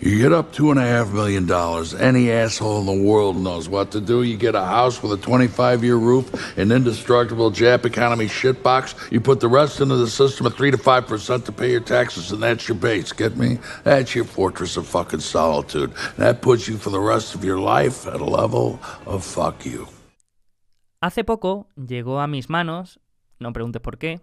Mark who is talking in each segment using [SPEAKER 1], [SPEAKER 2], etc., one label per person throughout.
[SPEAKER 1] You get up two and a half million dollars. Any asshole in the world knows what to do. You get a house with a 25 year roof, an indestructible Jap economy shitbox. You put the rest into the system at 3 to 5% to pay your taxes, and that's your base. Get me? That's your fortress of fucking solitude. That puts you for the rest of your life at a level of fuck you.
[SPEAKER 2] Hace poco llegó a mis manos, no preguntes por qué,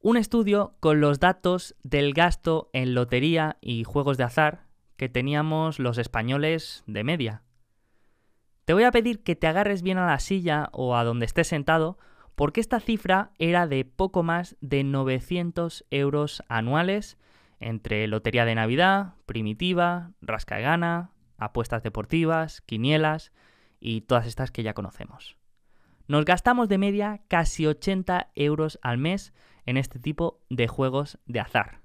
[SPEAKER 2] un estudio con los datos del gasto en lotería y juegos de azar que teníamos los españoles de media. Te voy a pedir que te agarres bien a la silla o a donde estés sentado, porque esta cifra era de poco más de 900 euros anuales entre lotería de Navidad, primitiva, rasca gana, apuestas deportivas, quinielas y todas estas que ya conocemos. Nos gastamos de media casi 80 euros al mes en este tipo de juegos de azar.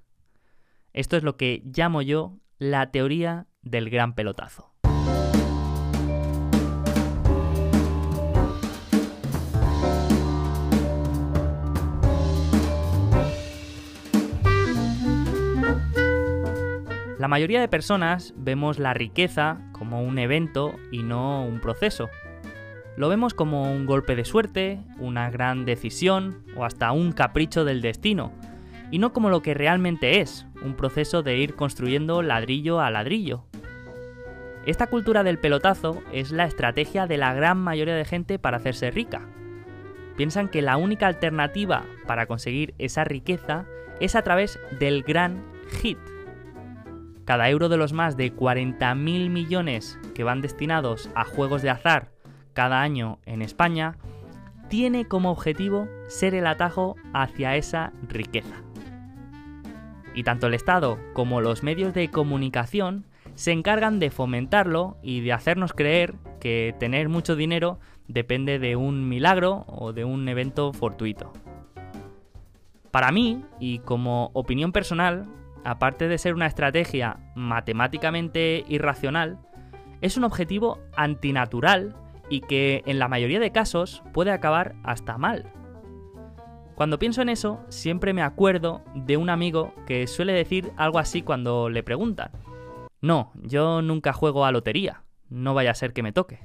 [SPEAKER 2] Esto es lo que llamo yo la teoría del gran pelotazo. La mayoría de personas vemos la riqueza como un evento y no un proceso. Lo vemos como un golpe de suerte, una gran decisión o hasta un capricho del destino, y no como lo que realmente es, un proceso de ir construyendo ladrillo a ladrillo. Esta cultura del pelotazo es la estrategia de la gran mayoría de gente para hacerse rica. Piensan que la única alternativa para conseguir esa riqueza es a través del gran hit. Cada euro de los más de 40.000 millones que van destinados a juegos de azar cada año en España tiene como objetivo ser el atajo hacia esa riqueza. Y tanto el Estado como los medios de comunicación se encargan de fomentarlo y de hacernos creer que tener mucho dinero depende de un milagro o de un evento fortuito. Para mí, y como opinión personal, aparte de ser una estrategia matemáticamente irracional, es un objetivo antinatural y que en la mayoría de casos puede acabar hasta mal. Cuando pienso en eso, siempre me acuerdo de un amigo que suele decir algo así cuando le preguntan. No, yo nunca juego a lotería, no vaya a ser que me toque.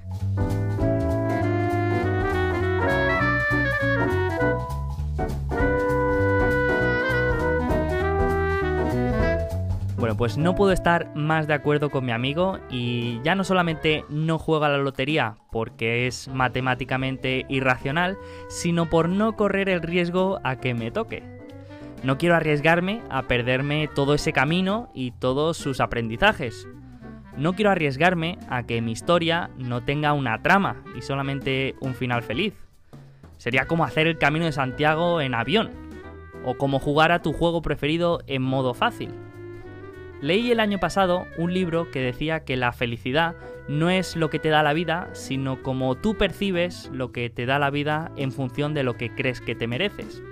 [SPEAKER 2] Bueno, pues no puedo estar más de acuerdo con mi amigo y ya no solamente no juega a la lotería porque es matemáticamente irracional, sino por no correr el riesgo a que me toque. No quiero arriesgarme a perderme todo ese camino y todos sus aprendizajes. No quiero arriesgarme a que mi historia no tenga una trama y solamente un final feliz. Sería como hacer el camino de Santiago en avión, o como jugar a tu juego preferido en modo fácil. Leí el año pasado un libro que decía que la felicidad no es lo que te da la vida, sino como tú percibes lo que te da la vida en función de lo que crees que te mereces.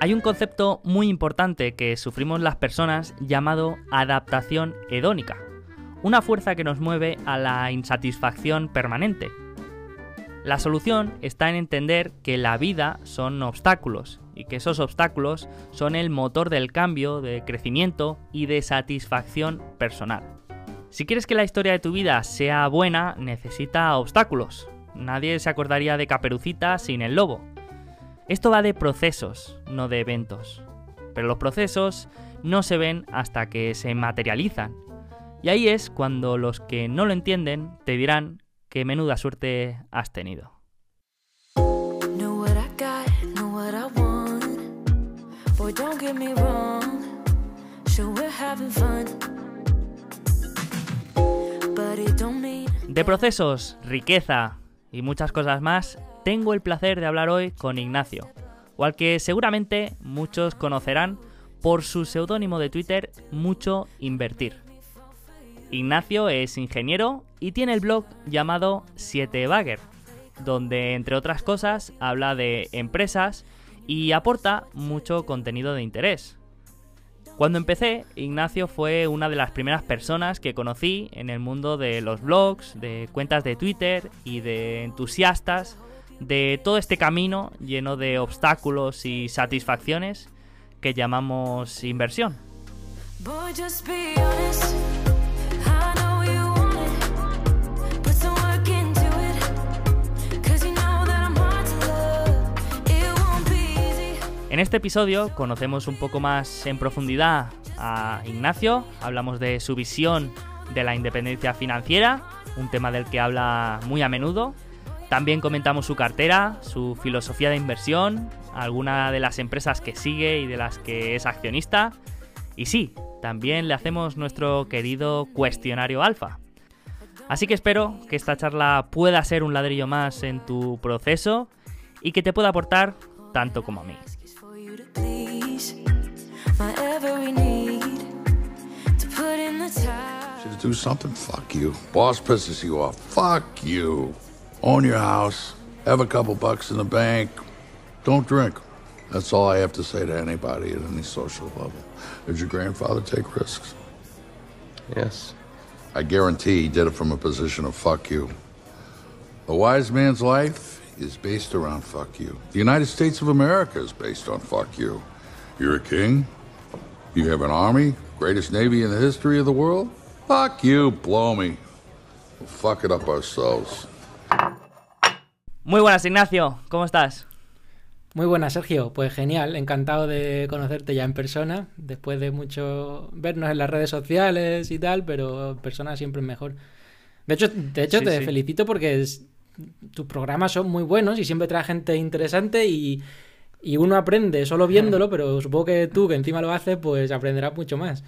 [SPEAKER 2] Hay un concepto muy importante que sufrimos las personas llamado adaptación hedónica, una fuerza que nos mueve a la insatisfacción permanente. La solución está en entender que la vida son obstáculos que esos obstáculos son el motor del cambio, de crecimiento y de satisfacción personal. Si quieres que la historia de tu vida sea buena, necesita obstáculos. Nadie se acordaría de Caperucita sin el lobo. Esto va de procesos, no de eventos. Pero los procesos no se ven hasta que se materializan. Y ahí es cuando los que no lo entienden te dirán qué menuda suerte has tenido. De procesos, riqueza y muchas cosas más, tengo el placer de hablar hoy con Ignacio, o al que seguramente muchos conocerán por su seudónimo de Twitter Mucho Invertir. Ignacio es ingeniero y tiene el blog llamado 7bagger, donde entre otras cosas habla de empresas y aporta mucho contenido de interés. Cuando empecé, Ignacio fue una de las primeras personas que conocí en el mundo de los blogs, de cuentas de Twitter y de entusiastas de todo este camino lleno de obstáculos y satisfacciones que llamamos inversión. Este episodio conocemos un poco más en profundidad a Ignacio, hablamos de su visión de la independencia financiera, un tema del que habla muy a menudo. También comentamos su cartera, su filosofía de inversión, alguna de las empresas que sigue y de las que es accionista. Y sí, también le hacemos nuestro querido cuestionario alfa. Así que espero que esta charla pueda ser un ladrillo más en tu proceso y que te pueda aportar tanto como a mí.
[SPEAKER 1] Do something? Fuck you. Boss pisses you off. Fuck you. Own your house. Have a couple bucks in the bank. Don't drink. That's all I have to say to anybody at any social level. Did your grandfather take risks?
[SPEAKER 3] Yes.
[SPEAKER 1] I guarantee he did it from a position of fuck you. A wise man's life is based around fuck you. The United States of America is based on fuck you. You're a king. You have an army, greatest navy in the history of the world. Fuck you, blow me. fuck it up ourselves.
[SPEAKER 2] Muy buenas, Ignacio. ¿Cómo estás?
[SPEAKER 4] Muy buenas, Sergio. Pues genial, encantado de conocerte ya en persona, después de mucho vernos en las redes sociales y tal, pero en persona siempre es mejor. De hecho, de hecho te felicito porque tus programas son muy buenos y siempre trae gente interesante y, y uno aprende solo viéndolo, pero supongo que tú, que encima lo haces, pues aprenderás mucho más.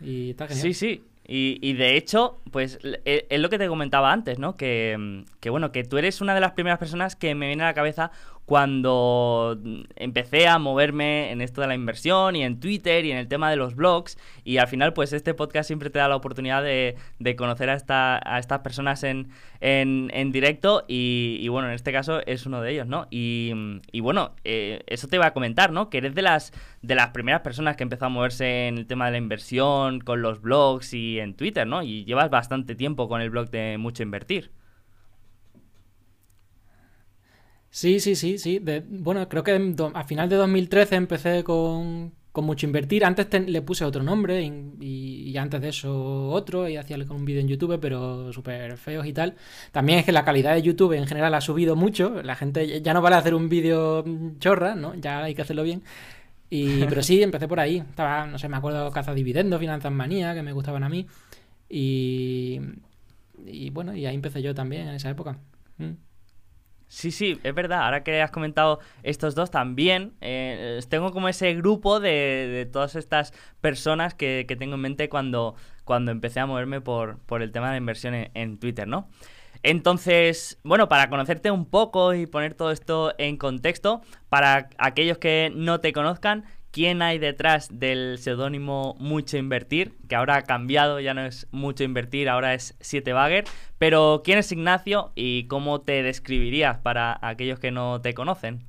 [SPEAKER 4] Y está genial.
[SPEAKER 2] Sí, sí. Y, de hecho, pues e, es lo que te comentaba antes, ¿no? Que, que, bueno, que tú eres una de las primeras personas que me viene a la cabeza cuando empecé a moverme en esto de la inversión y en Twitter y en el tema de los blogs y al final pues este podcast siempre te da la oportunidad de, conocer a, esta, a estas personas en, en, directo y, bueno, en este caso es uno de ellos, ¿no? Y, bueno, eh, eso te iba a comentar, ¿no? Que eres de las, de las primeras personas que empezó a moverse en el tema de la inversión con los blogs y en Twitter, ¿no? Y llevas bastante tiempo con el blog de Mucho Invertir.
[SPEAKER 4] Sí, sí, sí, sí. bueno, creo que a final de 2013 empecé con, mucho invertir. Antes le puse otro nombre y, antes de eso otro y hacía un vídeo en YouTube, pero súper feos y tal. También es que la calidad de YouTube en general ha subido mucho. La gente ya no vale hacer un vídeo chorra, ¿no? Ya hay que hacerlo bien. Y, pero sí, empecé por ahí. Estaba, no sé, me acuerdo Caza Dividendos, Finanzas Manía, que me gustaban a mí. Y, y bueno, y ahí empecé yo también en esa época. Mm.
[SPEAKER 2] Sí, sí, es verdad. Ahora que has comentado estos dos también, eh, tengo como ese grupo de, todas estas personas que, tengo en mente cuando, cuando empecé a moverme por, por el tema de la inversión en, en Twitter, ¿no? Entonces, bueno, para conocerte un poco y poner todo esto en contexto, para aquellos que no te conozcan, quién hay detrás del seudónimo Mucho Invertir, que ahora ha cambiado, ya no es Mucho Invertir, ahora es 7 Bagger. Pero ¿quién es Ignacio y cómo te describirías para aquellos que no te conocen?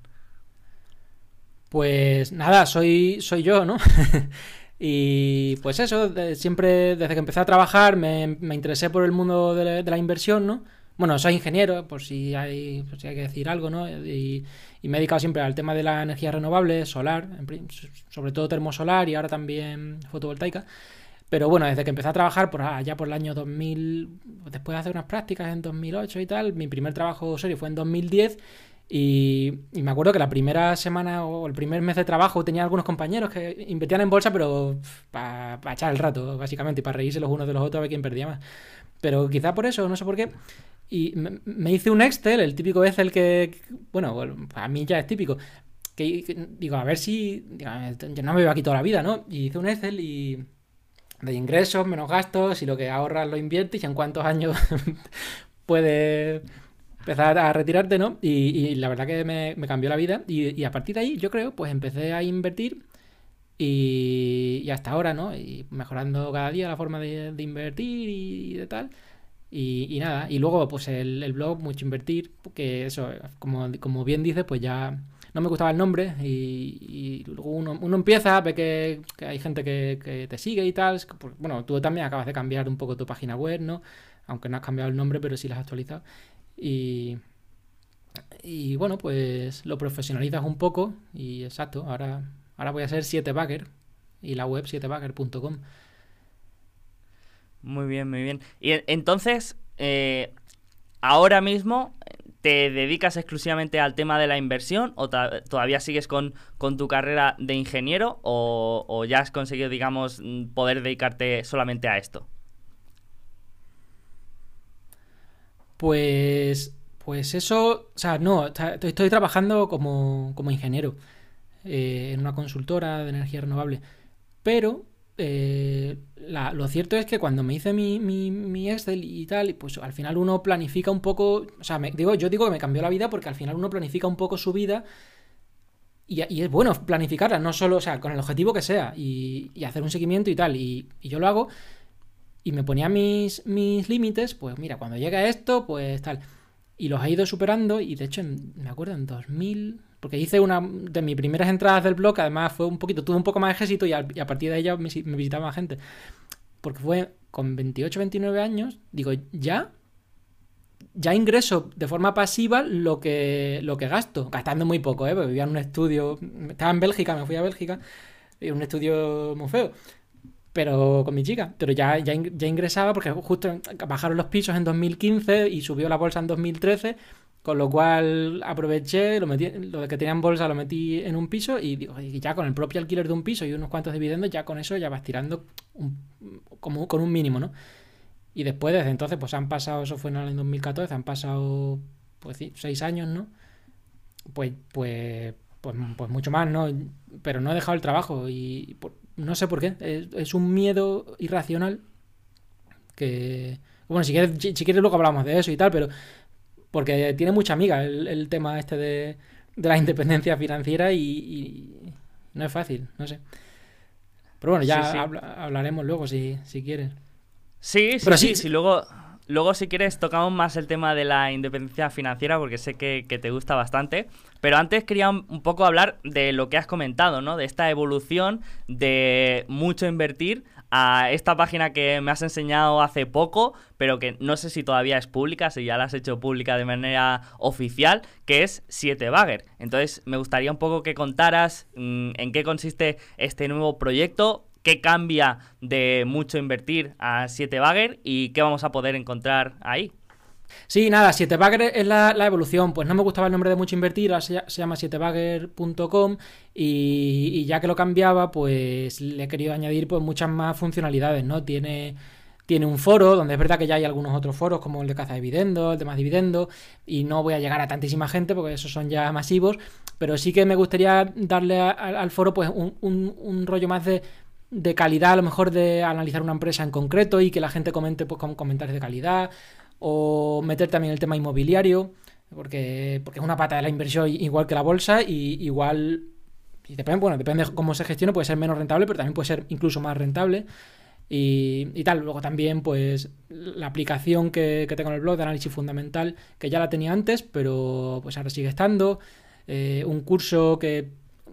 [SPEAKER 4] Pues nada, soy, soy yo, ¿no? y pues eso, siempre desde que empecé a trabajar me, interesé por el mundo de la inversión, ¿no? Bueno, soy ingeniero, por si hay, por si hay que decir algo, ¿no? Y, me he dedicado siempre al tema de la energía renovable, solar, sobre todo termosolar y ahora también fotovoltaica. Pero bueno, desde que empecé a trabajar por allá por el año 2000, después de hacer unas prácticas en 2008 y tal, mi primer trabajo serio fue en 2010 y, me acuerdo que la primera semana o el primer mes de trabajo tenía algunos compañeros que invertían en bolsa, pero para echar el rato, básicamente, y para reírse los unos de los otros a ver quién perdía más. Pero quizá por eso, no sé por qué, y me, hice un Excel, el típico Excel que, bueno, a mí ya es típico. Que, digo, a ver si. yo no me veo aquí toda la vida, ¿no? Y hice un Excel y. De ingresos, menos gastos, y lo que ahorras lo inviertes, y en cuántos años puedes empezar a retirarte, ¿no? Y, la verdad que me, cambió la vida. Y, a partir de ahí, yo creo, pues empecé a invertir. Y, hasta ahora, ¿no? Y mejorando cada día la forma de invertir y de tal. Y, nada, y luego pues el, blog, mucho invertir, que eso, como, como bien dice, pues ya no me gustaba el nombre y, luego uno, uno, empieza, ve que, hay gente que, te sigue y tal. Pues, bueno, tú también acabas de cambiar un poco tu página web, ¿no? Aunque no has cambiado el nombre, pero sí la has actualizado. Y, y bueno, pues lo profesionalizas un poco y exacto, ahora, ahora voy a ser 7bagger y la web 7bagger.com.
[SPEAKER 2] Muy bien, muy bien. Y entonces, eh, ahora mismo, ¿Te dedicas exclusivamente al tema de la inversión o todavía sigues con, con, tu carrera de ingeniero o, ya has conseguido, digamos, poder dedicarte solamente a esto?
[SPEAKER 4] Pues, pues eso, o sea, no, estoy trabajando como, como ingeniero eh, en una consultora de energía renovable, pero eh, lo cierto es que cuando me hice mi, mi, Excel y tal, pues al final uno planifica un poco, o sea, me, digo, yo digo que me cambió la vida porque al final uno planifica un poco su vida y, es bueno planificarla, no solo, o sea, con el objetivo que sea y, hacer un seguimiento y tal, y, yo lo hago y me ponía mis, mis límites, pues mira, cuando llega esto, pues tal, y los he ido superando y de hecho me acuerdo en 2000 porque hice una de mis primeras entradas del blog, además fue un poquito, tuve un poco más de ejército y a, partir de ella me, visitaba más gente. Porque fue con 28, 29 años, digo, ya, ya ingreso de forma pasiva lo que, lo que gasto, gastando muy poco, ¿eh? Porque vivía en un estudio, estaba en Bélgica, me fui a Bélgica, en un estudio muy feo pero con mi chica. Pero ya, ya, ya, ingresaba porque justo bajaron los pisos en 2015 y subió la bolsa en 2013 con lo cual aproveché, lo, metí, lo que tenía en bolsa lo metí en un piso y, ya con el propio alquiler de un piso y unos cuantos dividendos, ya con eso ya vas tirando como con un mínimo, ¿no? Y después, desde entonces, pues han pasado, eso fue en el 2014, han pasado, pues seis años, ¿no? Pues, pues, pues, pues mucho más, ¿no? Pero no he dejado el trabajo y no sé por qué. Es, es un miedo irracional que... Bueno, si quieres, si quieres luego hablamos de eso y tal, pero porque tiene mucha amiga el, tema este de, la independencia financiera y, no es fácil, no sé. Pero bueno, ya hablaremos luego si, si quieres.
[SPEAKER 2] Sí, sí, sí, sí, luego, luego si quieres tocamos más el tema de la independencia financiera porque sé que, que, te gusta bastante. Pero antes quería un poco hablar de lo que has comentado, ¿no? De esta evolución de mucho invertir a esta página que me has enseñado hace poco, pero que no sé si todavía es pública, si ya la has hecho pública de manera oficial, que es 7Bagger. Entonces, me gustaría un poco que contaras mm, en qué consiste este nuevo proyecto, qué cambia de mucho invertir a 7Bagger y qué vamos a poder encontrar ahí.
[SPEAKER 4] Sí, nada, 7bagger es la, evolución. Pues no me gustaba el nombre de mucho invertir, ahora se, llama 7bagger.com y, ya que lo cambiaba, pues le he querido añadir pues muchas más funcionalidades, ¿no? Tiene, tiene un foro, donde es verdad que ya hay algunos otros foros, como el de caza de dividendos, el de más dividendos, y no voy a llegar a tantísima gente porque esos son ya masivos, pero sí que me gustaría darle al foro pues un, un, rollo más de, de calidad, a lo mejor de analizar una empresa en concreto y que la gente comente pues, con comentarios de calidad, o meter también el tema inmobiliario, porque, porque es una pata de la inversión igual que la bolsa y igual, y depende, bueno, depende de cómo se gestione, puede ser menos rentable, pero también puede ser incluso más rentable. Y, tal, luego también pues la aplicación que, tengo en el blog de análisis fundamental, que ya la tenía antes, pero pues ahora sigue estando. Eh, un curso que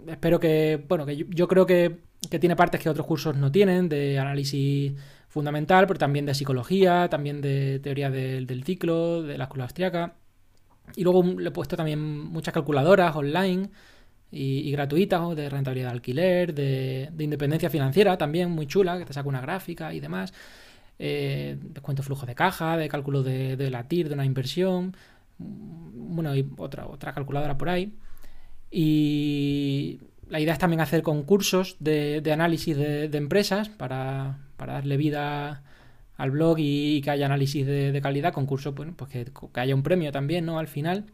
[SPEAKER 4] espero que, bueno, que yo, creo que, que, tiene partes que otros cursos no tienen, de análisis fundamental, pero también de psicología, también de teoría del, ciclo, de la escuela austriaca. Y luego le he puesto también muchas calculadoras online y, gratuitas de rentabilidad de alquiler, de, independencia financiera también, muy chula, que te saca una gráfica y demás. Eh, descuento flujo de caja, de cálculo de, de la TIR, de una inversión. Bueno, y otra, otra calculadora por ahí. Y la idea es también hacer concursos de, análisis de, empresas para, darle vida al blog y, que haya análisis de, calidad, concursos, bueno, pues que, haya un premio también, ¿no? Al final,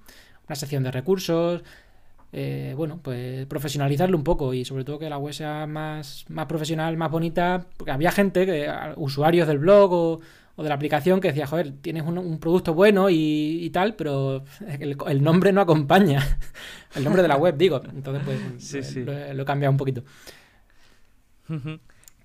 [SPEAKER 4] una sección de recursos, eh, bueno, pues profesionalizarlo un poco y sobre todo que la web sea más, más profesional, más bonita, porque había gente, que usuarios del blog o, o de la aplicación que decía, joder, tienes un, producto bueno y, tal, pero el, nombre no acompaña. el nombre de la web, digo. Entonces, pues Lo, he cambiado un poquito.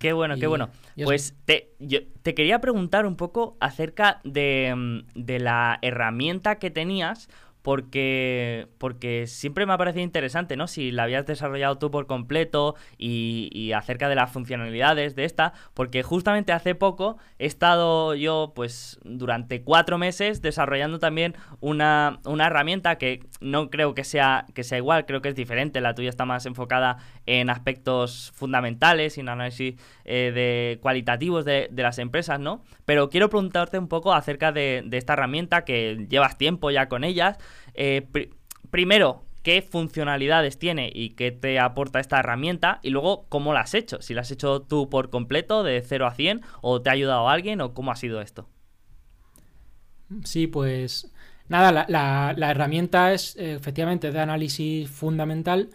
[SPEAKER 2] Qué bueno, qué bueno. Pues te, yo, te quería preguntar un poco acerca de, mm, de la herramienta que tenías porque, porque siempre me ha parecido interesante, ¿no? Si la habías desarrollado tú por completo y, acerca de las funcionalidades de esta, porque justamente hace poco he estado yo, pues, durante cuatro meses desarrollando también una, una herramienta que no creo que sea, que sea igual, creo que es diferente, la tuya está más enfocada en aspectos fundamentales y en análisis eh, de cualitativos de, de, las empresas, ¿no? Pero quiero preguntarte un poco acerca de, de esta herramienta que llevas tiempo ya con ellas, Eh, primero, qué funcionalidades tiene y qué te aporta esta herramienta y luego cómo la has hecho. Si la has hecho tú por completo, de 0 a 100, o te ha ayudado alguien, o cómo ha sido esto.
[SPEAKER 4] Sí, pues nada, la, herramienta es efectivamente de análisis fundamental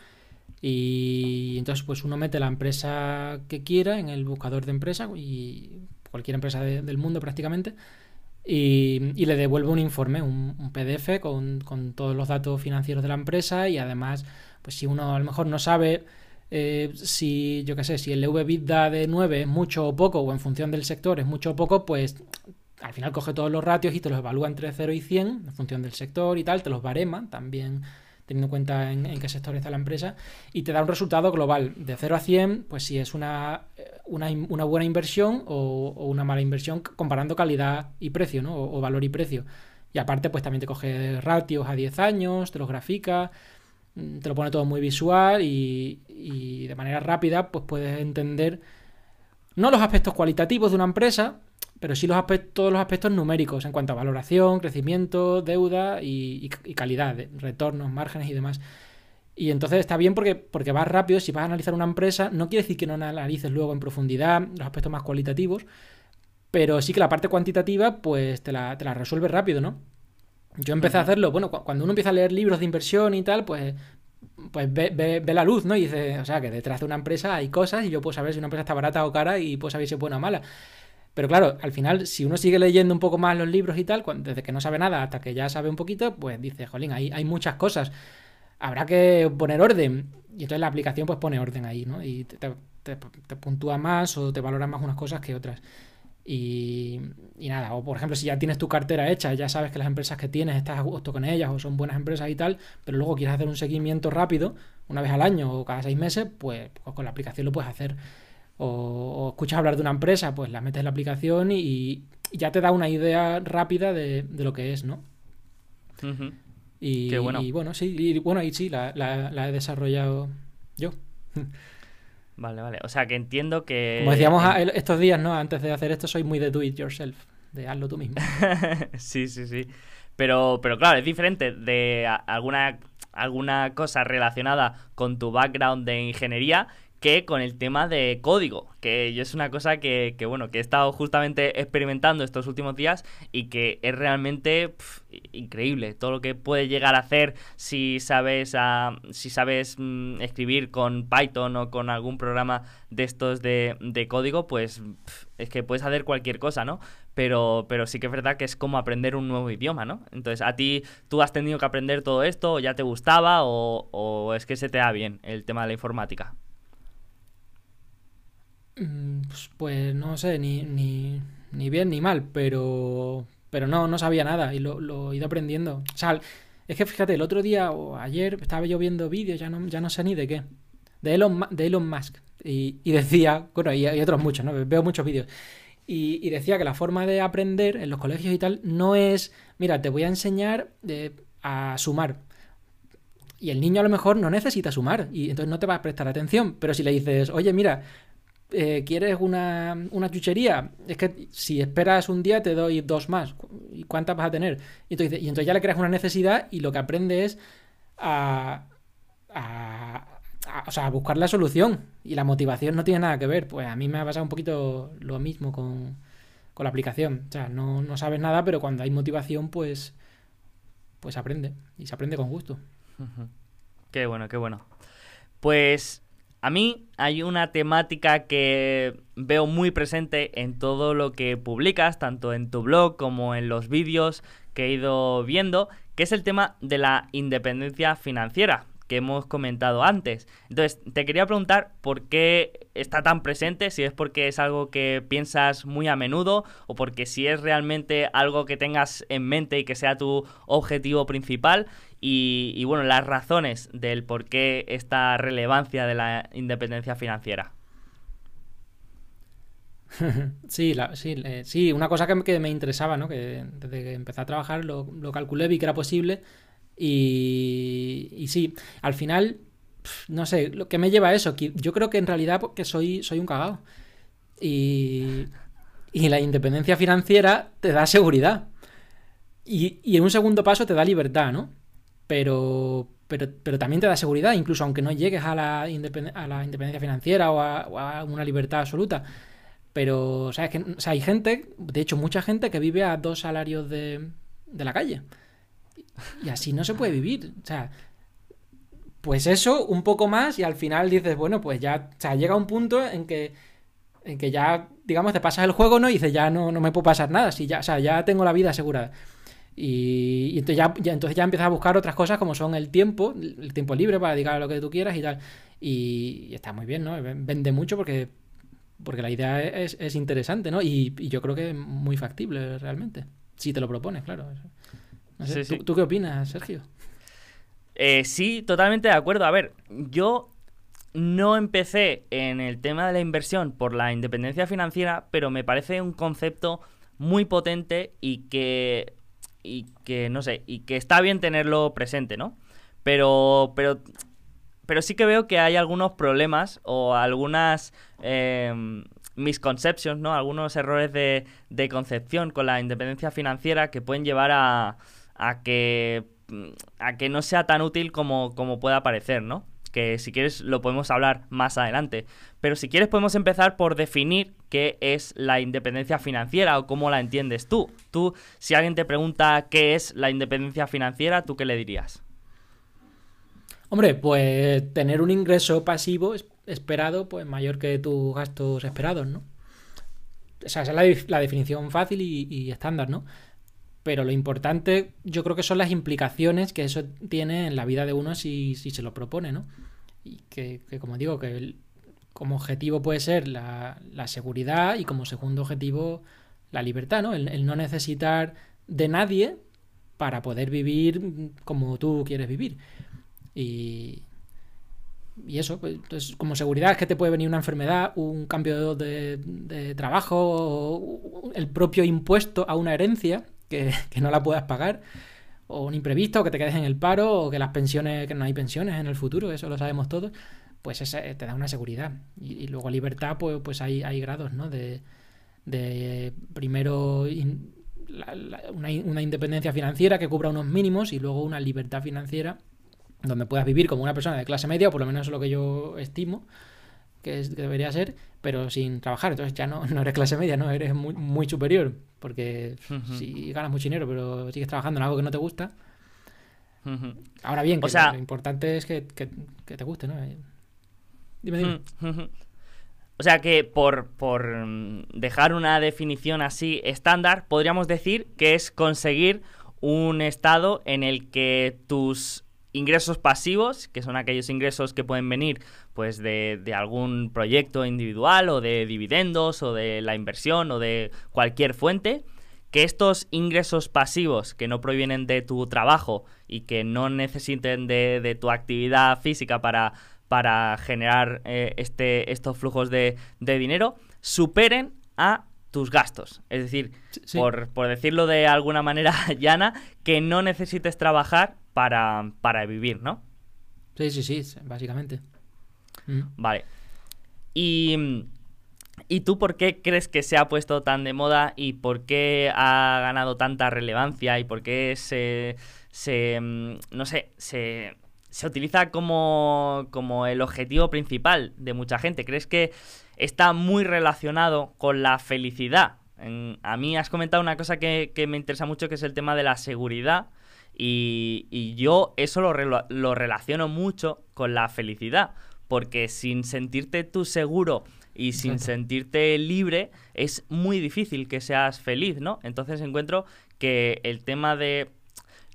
[SPEAKER 4] y entonces pues uno mete la empresa que quiera en el buscador de empresa y cualquier empresa del mundo prácticamente y, le devuelve un informe, un, PDF con, todos los datos financieros de la empresa y además, pues si uno a lo mejor no sabe eh, si, yo qué sé, si el EBITDA de 9 es mucho o poco o en función del sector es mucho o poco, pues al final coge todos los ratios y te los evalúa entre 0 y 100 en función del sector y tal, te los barema también teniendo en cuenta en, qué sector está la empresa, y te da un resultado global de 0 a 100, pues si es una, una, buena inversión o, una mala inversión comparando calidad y precio, ¿no? O, valor y precio. Y aparte, pues también te coge ratios a 10 años, te los grafica, mm, te lo pone todo muy visual y de manera rápida, pues puedes entender no los aspectos cualitativos de una empresa, pero sí los aspectos, todos los aspectos numéricos en cuanto a valoración, crecimiento, deuda y, calidad, retornos, márgenes y demás. Y entonces está bien porque, porque vas rápido, si vas a analizar una empresa, no quiere decir que no analices luego en profundidad los aspectos más cualitativos, pero sí que la parte cuantitativa pues te la, te la resuelve rápido, ¿no? Yo empecé a hacerlo, bueno, cuando uno empieza a leer libros de inversión y tal, pues pues ve, ve, la luz, ¿no? Y dice, o sea, que detrás de una empresa hay cosas y yo puedo saber si una empresa está barata o cara y puedo saber si es buena o mala. Pero claro, al final, si uno sigue leyendo un poco más los libros y tal, desde que no sabe nada hasta que ya sabe un poquito, pues dice, jolín, ahí hay muchas cosas. Habrá que poner orden. Y entonces la aplicación pues pone orden ahí, ¿no? Y te, te, puntúa más o te valora más unas cosas que otras. Y, y, nada, o por ejemplo, si ya tienes tu cartera hecha, ya sabes que las empresas que tienes estás a gusto con ellas o son buenas empresas y tal, pero luego quieres hacer un seguimiento rápido, una vez al año o cada seis meses, pues, pues con la aplicación lo puedes hacer o, escuchas hablar de una empresa, pues la metes en la aplicación y, ya te da una idea rápida de, lo que es, ¿no? y, bueno. y, bueno. sí, y bueno, y sí, la, la, he desarrollado yo.
[SPEAKER 2] Vale, vale. O sea, que entiendo que...
[SPEAKER 4] Como decíamos estos días, ¿no? Antes de hacer esto, soy muy de do it yourself, de hazlo tú mismo.
[SPEAKER 2] sí, sí, sí. Pero, pero claro, es diferente de alguna, alguna cosa relacionada con tu background de ingeniería que con el tema de código, que yo es una cosa que, bueno, que he estado justamente experimentando estos últimos días y que es realmente increíble todo lo que puede llegar a hacer si sabes, ah, si sabes mm, escribir con Python o con algún programa de estos de, código, pues es que puedes hacer cualquier cosa, ¿no? Pero, pero sí que es verdad que es como aprender un nuevo idioma, ¿no? Entonces, ¿a ti tú has tenido que aprender todo esto o ya te gustaba o, o es que se te da bien el tema de la informática?
[SPEAKER 4] Mm, pues, pues, no sé, ni, ni, ni, bien ni mal, pero, pero no, no sabía nada y lo, he ido aprendiendo. O sea, es que fíjate, el otro día o ayer estaba yo viendo vídeos, ya no, ya no sé ni de qué, de Elon, de Elon Musk. Y, decía, bueno, y, hay otros muchos, ¿no? Veo muchos vídeos. Y, decía que la forma de aprender en los colegios y tal no es, mira, te voy a enseñar eh, a sumar. Y el niño a lo mejor no necesita sumar y entonces no te va a prestar atención. Pero si le dices, oye, mira, eh, ¿quieres una, chuchería? Es que si esperas un día te doy dos más. ¿Y cuántas vas a tener? Y entonces, ya le creas una necesidad y lo que aprende es a, a, buscar la solución. Y la motivación no tiene nada que ver. Pues a mí me ha pasado un poquito lo mismo con, la aplicación. O sea, no, no sabes nada, pero cuando hay motivación, pues, pues aprende. Y se aprende con gusto.
[SPEAKER 2] Qué bueno, qué bueno. Pues a mí hay una temática que veo muy presente en todo lo que publicas, tanto en tu blog como en los vídeos que he ido viendo, que es el tema de la independencia financiera que hemos comentado antes. Entonces, te quería preguntar por qué está tan presente, si es porque es algo que piensas muy a menudo o porque si es realmente algo que tengas en mente y que sea tu objetivo principal y, bueno, las razones del por qué esta relevancia de la independencia financiera.
[SPEAKER 4] Sí, sí, sí, una cosa que, me interesaba, ¿no? Que desde que empecé a trabajar lo, calculé, vi que era posible y, y, sí, al final, no sé, lo que me lleva a eso, yo creo que en realidad porque soy, soy un cagado y, y la independencia financiera te da seguridad y, y en un segundo paso te da libertad, ¿no? pero, pero, pero también te da seguridad, incluso aunque no llegues a la, a la independencia financiera o a, una libertad absoluta. Pero, ¿sabes? Que, o sea, hay gente, de hecho, mucha gente que vive a dos salarios de, de la calle. Y así no se puede vivir. O sea, pues eso, un poco más, y al final dices, bueno, pues ya, o sea, llega un punto en que, en que ya, digamos, te pasas el juego, ¿no? Y dices, ya no, no me puede pasar nada, si ya, o sea, ya tengo la vida asegurada. Y, entonces, ya, entonces ya empiezas a buscar otras cosas como son el tiempo, el tiempo libre para dedicar a lo que tú quieras y tal. Y, está muy bien, ¿no? Vende mucho porque, porque la idea es, interesante, ¿no? Y, yo creo que es muy factible realmente. Si te lo propones, claro. ¿tú, qué opinas, Sergio?
[SPEAKER 2] Eh, sí, totalmente de acuerdo. A ver, yo no empecé en el tema de la inversión por la independencia financiera, pero me parece un concepto muy potente y que y que, no sé, y que está bien tenerlo presente, ¿no? Pero, pero, pero sí que veo que hay algunos problemas o algunas eh, misconceptions, ¿no? Algunos errores de, de, concepción con la independencia financiera que pueden llevar a, a que a que no sea tan útil como, como pueda parecer, ¿no? que si quieres lo podemos hablar más adelante. Pero si quieres podemos empezar por definir qué es la independencia financiera o cómo la entiendes tú. Tú, si alguien te pregunta qué es la independencia financiera, ¿tú qué le dirías?
[SPEAKER 4] Hombre, pues tener un ingreso pasivo esperado, pues mayor que tus gastos esperados, ¿no? O sea, esa es la, definición fácil y, estándar, ¿no? Pero lo importante, yo creo que son las implicaciones que eso tiene en la vida de uno si, si se lo propone, ¿no? y que, como digo, que como objetivo puede ser la, seguridad y como segundo objetivo la libertad, ¿no? El, no necesitar de nadie para poder vivir como tú quieres vivir. Y, y eso, pues, como seguridad es que te puede venir una enfermedad, un cambio de trabajo, el propio impuesto a una herencia que, no la puedas pagar o un imprevisto, que te quedes en el paro, o que las pensiones, que no hay pensiones en el futuro, eso lo sabemos todos, pues te da una seguridad. Y, luego libertad, pues, pues hay, hay grados, ¿no? De, de primero una, una, independencia financiera que cubra unos mínimos y luego una libertad financiera donde puedas vivir como una persona de clase media, o por lo menos es lo que yo estimo, que, es, debería ser, pero sin trabajar. Entonces ya no, no eres clase media, no eres muy, muy superior. Porque si ganas mucho dinero, pero sigues trabajando en algo que no te gusta. Ahora bien, o sea, lo importante es que, te guste, ¿no? Dime, dime.
[SPEAKER 2] O sea que por, por mm, dejar una definición así estándar, podríamos decir que es conseguir un estado en el que tus ingresos pasivos, que son aquellos ingresos que pueden venir pues de, de, algún proyecto individual o de dividendos o de la inversión o de cualquier fuente, que estos ingresos pasivos que no provienen de tu trabajo y que no necesiten de, de tu actividad física para, para generar eh, este, estos flujos de, de dinero, superen a tus gastos. Es decir, Por, por, decirlo de alguna manera llana, que no necesites trabajar para, para vivir, ¿no?
[SPEAKER 4] Sí, sí, sí, básicamente.
[SPEAKER 2] Mm. Vale. Y, ¿Y tú por qué crees que se ha puesto tan de moda y por qué ha ganado tanta relevancia y por qué se, se mm, no sé, se, se utiliza como, como el objetivo principal de mucha gente? ¿Crees que está muy relacionado con la felicidad? a mí has comentado una cosa que, que, me interesa mucho, que es el tema de la seguridad. Y, y yo eso lo, lo relaciono mucho con la felicidad porque sin sentirte tú seguro y sin sentirte libre es muy difícil que seas feliz, ¿no? Entonces encuentro que el tema de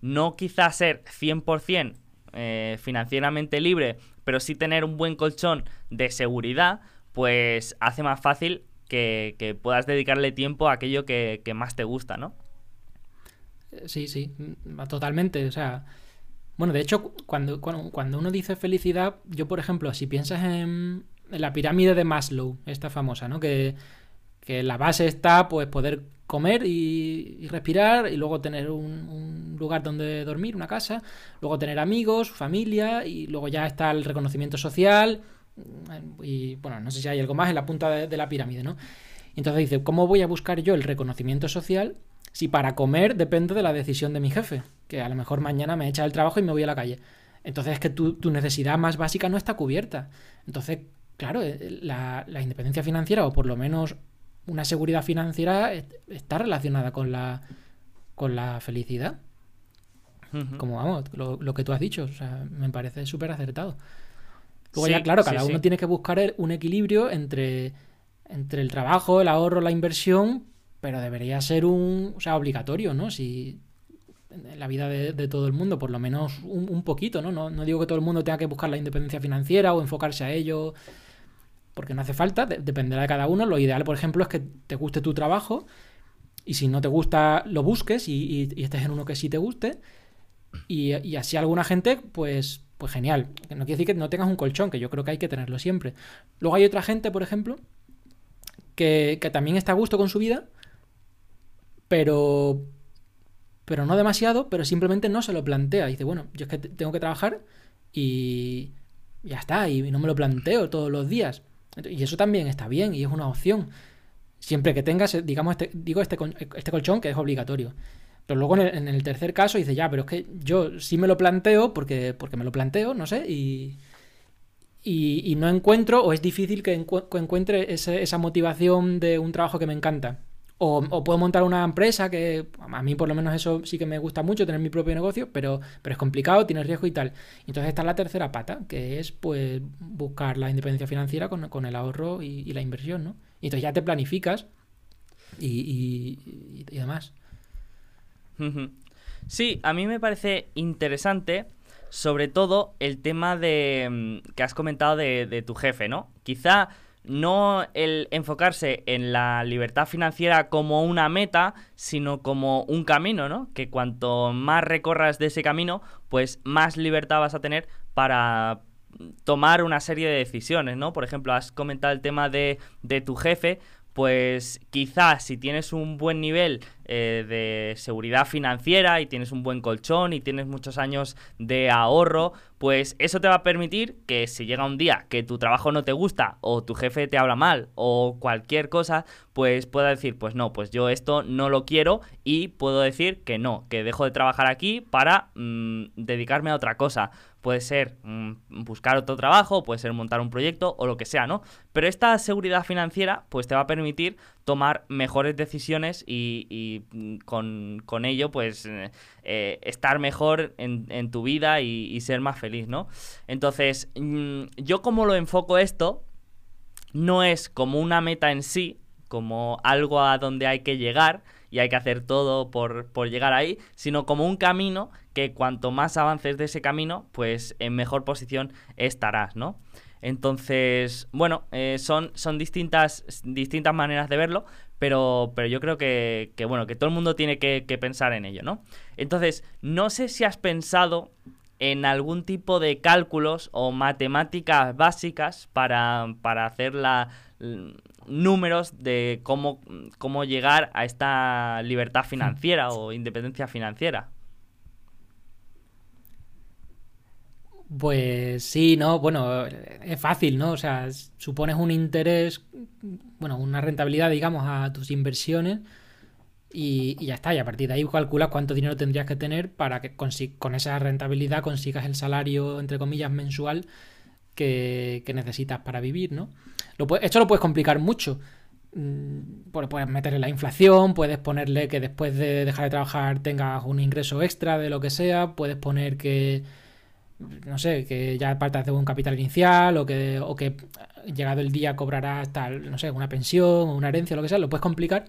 [SPEAKER 2] no quizás ser 100% eh, financieramente libre, pero sí tener un buen colchón de seguridad, pues hace más fácil que, puedas dedicarle tiempo a aquello que, que más te gusta, ¿no?
[SPEAKER 4] Sí, sí, totalmente. O sea, bueno, de hecho, cuando, cuando, uno dice felicidad, yo, por ejemplo, si piensas en, la pirámide de Maslow, esta famosa, ¿no? Que, la base está, pues, poder comer y, respirar y luego tener un, lugar donde dormir, una casa, luego tener amigos, familia y luego ya está el reconocimiento social y, bueno, no sé si hay algo más en la punta de la pirámide, ¿no? Entonces dice, ¿cómo voy a buscar yo el reconocimiento social si para comer depende de la decisión de mi jefe, que a lo mejor mañana me echa el trabajo y me voy a la calle. Entonces es que tu, tu necesidad más básica no está cubierta. Entonces, claro, eh, la, la independencia financiera, o por lo menos una seguridad financiera, está relacionada con la, con la felicidad. Como vamos, lo, lo, que tú has dicho, o sea, me parece súper acertado. Luego
[SPEAKER 2] Sí,
[SPEAKER 4] ya, claro,
[SPEAKER 2] sí,
[SPEAKER 4] cada uno
[SPEAKER 2] sí.
[SPEAKER 4] tiene que buscar el- un equilibrio entre, entre el trabajo, el ahorro, la inversión, pero debería ser un, o sea, obligatorio, ¿no? Si en la vida de, todo el mundo, por lo menos un, poquito, ¿no? ¿no? No digo que todo el mundo tenga que buscar la independencia financiera o enfocarse a ello, porque no hace falta, de- dependerá de cada uno. Lo ideal, por ejemplo, es que te guste tu trabajo y si no te gusta, lo busques y, estés en uno que sí te guste. Y, y así alguna gente, pues, pues genial. No quiere decir que no tengas un colchón, que yo creo que hay que tenerlo siempre. Luego hay otra gente, por ejemplo, que, que también está a gusto con su vida, pero, pero no demasiado, pero simplemente no se lo plantea. Dice, bueno, yo es que te- tengo que trabajar y ya está, y no me lo planteo todos los días. Y eso también está bien y es una opción. Siempre que tengas, digamos, este, digo, este, este colchón que es obligatorio. Pero luego en el, tercer caso dice, ya, pero es que yo sí me lo planteo porque, porque me lo planteo, no sé, y, y, no encuentro, o es difícil que, que encuentre ese- esa motivación de un trabajo que me encanta. O, o puedo montar una empresa que a mí por lo menos eso sí que me gusta mucho, tener mi propio negocio, pero, pero es complicado, tiene riesgo y tal. Entonces está la tercera pata, que es pues buscar la independencia financiera con, con el ahorro y, y la inversión, ¿no? Y entonces ya te planificas y, y- y- demás.
[SPEAKER 2] Sí, a mí me parece interesante, sobre todo el tema de mm, que has comentado de, de tu jefe, ¿no? Quizá no el enfocarse en la libertad financiera como una meta, sino como un camino, ¿no? Que cuanto más recorras de ese camino, pues más libertad vas a tener para tomar una serie de decisiones, ¿no? Por ejemplo, has comentado el tema de, de tu jefe, pues quizás si tienes un buen nivel eh, de seguridad financiera y tienes un buen colchón y tienes muchos años de ahorro, pues eso te va a permitir que si llega un día que tu trabajo no te gusta o tu jefe te habla mal o cualquier cosa, pues pueda decir, pues no, pues yo esto no lo quiero y puedo decir que no, que dejo de trabajar aquí para mm, dedicarme a otra cosa. Puede ser mm, buscar otro trabajo, puede ser montar un proyecto o lo que sea, ¿no? Pero esta seguridad financiera pues te va a permitir tomar mejores decisiones y, mm, con, con ello pues eh, estar mejor en, en tu vida y, y ser más feliz, Entonces, mm, yo como lo enfoco esto, no es como una meta en sí, como algo a donde hay que llegar y hay que hacer todo por, por llegar ahí, sino como un camino que cuanto más avances de ese camino, pues en mejor posición estarás, ¿no? Entonces, bueno, eh, son, son distintas, distintas maneras de verlo, pero, pero yo creo que, que, bueno, que todo el mundo tiene que, que pensar en ello, ¿no? Entonces, no sé si has pensado en algún tipo de cálculos o matemáticas básicas para, para hacer la, l- números de cómo, cómo llegar a esta libertad financiera o independencia financiera.
[SPEAKER 4] Pues sí, ¿no? Bueno, es fácil, ¿no? O sea, supones un interés, bueno, una rentabilidad, digamos, a tus inversiones y, ya está. Y a partir de ahí calculas cuánto dinero tendrías que tener para que consi- con esa rentabilidad consigas el salario, entre comillas, mensual que, que necesitas para vivir, ¿no? Esto lo puedes complicar mucho. Mm, Puedes meterle la inflación, puedes ponerle que después de dejar de trabajar tengas un ingreso extra de lo que sea, puedes poner que no sé, que ya partas de un capital inicial o que, o que llegado el día cobrarás tal, no sé, una pensión o una herencia lo que sea, lo puedes complicar.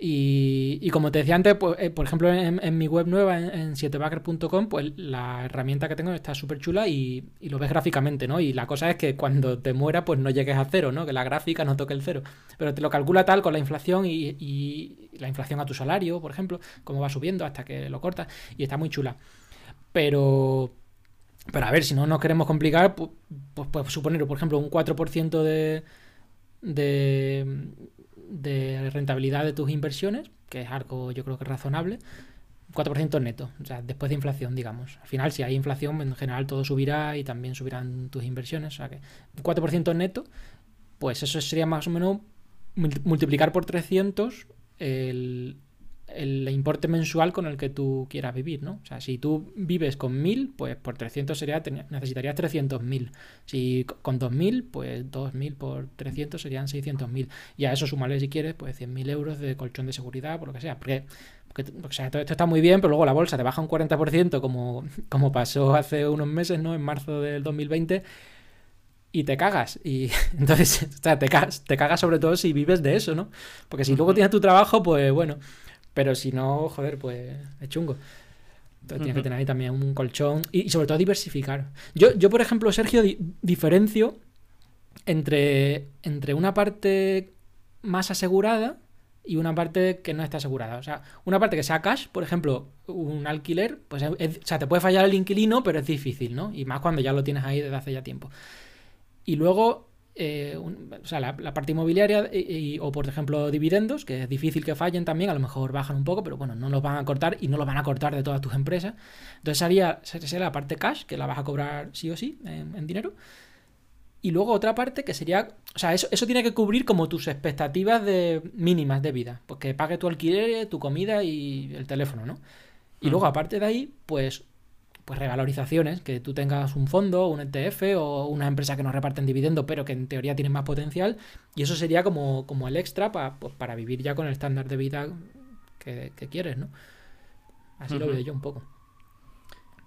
[SPEAKER 4] Y, y como te decía antes, pues, eh, por ejemplo, en, mi web nueva, en, en 7backer.com, pues la herramienta que tengo está súper chula y, y lo ves gráficamente, ¿no? Y la cosa es que cuando te muera, pues no llegues a cero, ¿no? Que la gráfica no toque el cero. Pero te lo calcula tal con la inflación y, y la inflación a tu salario, por ejemplo, cómo va subiendo hasta que lo cortas. Y está muy chula. Pero... Pero a ver, si no nos queremos complicar, pu- pues puedes suponer, por ejemplo, un 4% de, de, de rentabilidad de tus inversiones, que es algo yo creo que razonable. 4% neto, o sea, después de inflación, digamos. Al final, si hay inflación, en general todo subirá y también subirán tus inversiones. O sea que un 4% neto, pues eso sería más o menos mul- multiplicar por 300 el, el- importe mensual con el que tú quieras vivir, ¿no? O sea, si tú vives con 1000, pues por 300 sería, necesitarías 300.000. Si con 2000, pues 2000 por 300 serían 600.000. Y a eso sumarle, si quieres, pues 100.000 euros de colchón de seguridad, por lo que sea. Porque, o sea, todo esto está muy bien, pero luego la bolsa te baja un 40%, como, como pasó hace unos meses, ¿no? En marzo del 2020 y te cagas. Y entonces, o sea, te cagas, te cagas sobre todo si vives de eso, ¿no? Porque si luego tienes tu trabajo, pues bueno. Pero si no, joder, pues es chungo. Entonces tienes que tener ahí también un colchón y, sobre todo diversificar. Yo, yo por ejemplo, Sergio, diferencio entre, entre una parte más asegurada y una parte que no está asegurada. O sea, una parte que sea cash, por ejemplo, un alquiler, pues o sea, te puede fallar el inquilino, pero es difícil, ¿no? Y más cuando ya lo tienes ahí desde hace ya tiempo. Y luego, eh, o sea, la, parte inmobiliaria o, por ejemplo, dividendos, que es difícil que fallen también, a lo mejor bajan un poco, pero bueno, no los van a cortar y no los van a cortar de todas tus empresas. Entonces sería, sería la parte cash, que la vas a cobrar sí o sí en, dinero. Y luego otra parte que sería, o sea, eso, eso tiene que cubrir como tus expectativas de mínimas de vida, pues que pague tu alquiler, tu comida y el teléfono, ¿no? Y luego aparte de ahí, pues pues revalorizaciones, que tú tengas un fondo, un ETF o una empresa que no reparten dividendo, pero que en teoría tiene más potencial, y eso sería como, como el extra pues, para vivir ya con el estándar de vida que, quieres, ¿no? Así lo veo yo un poco.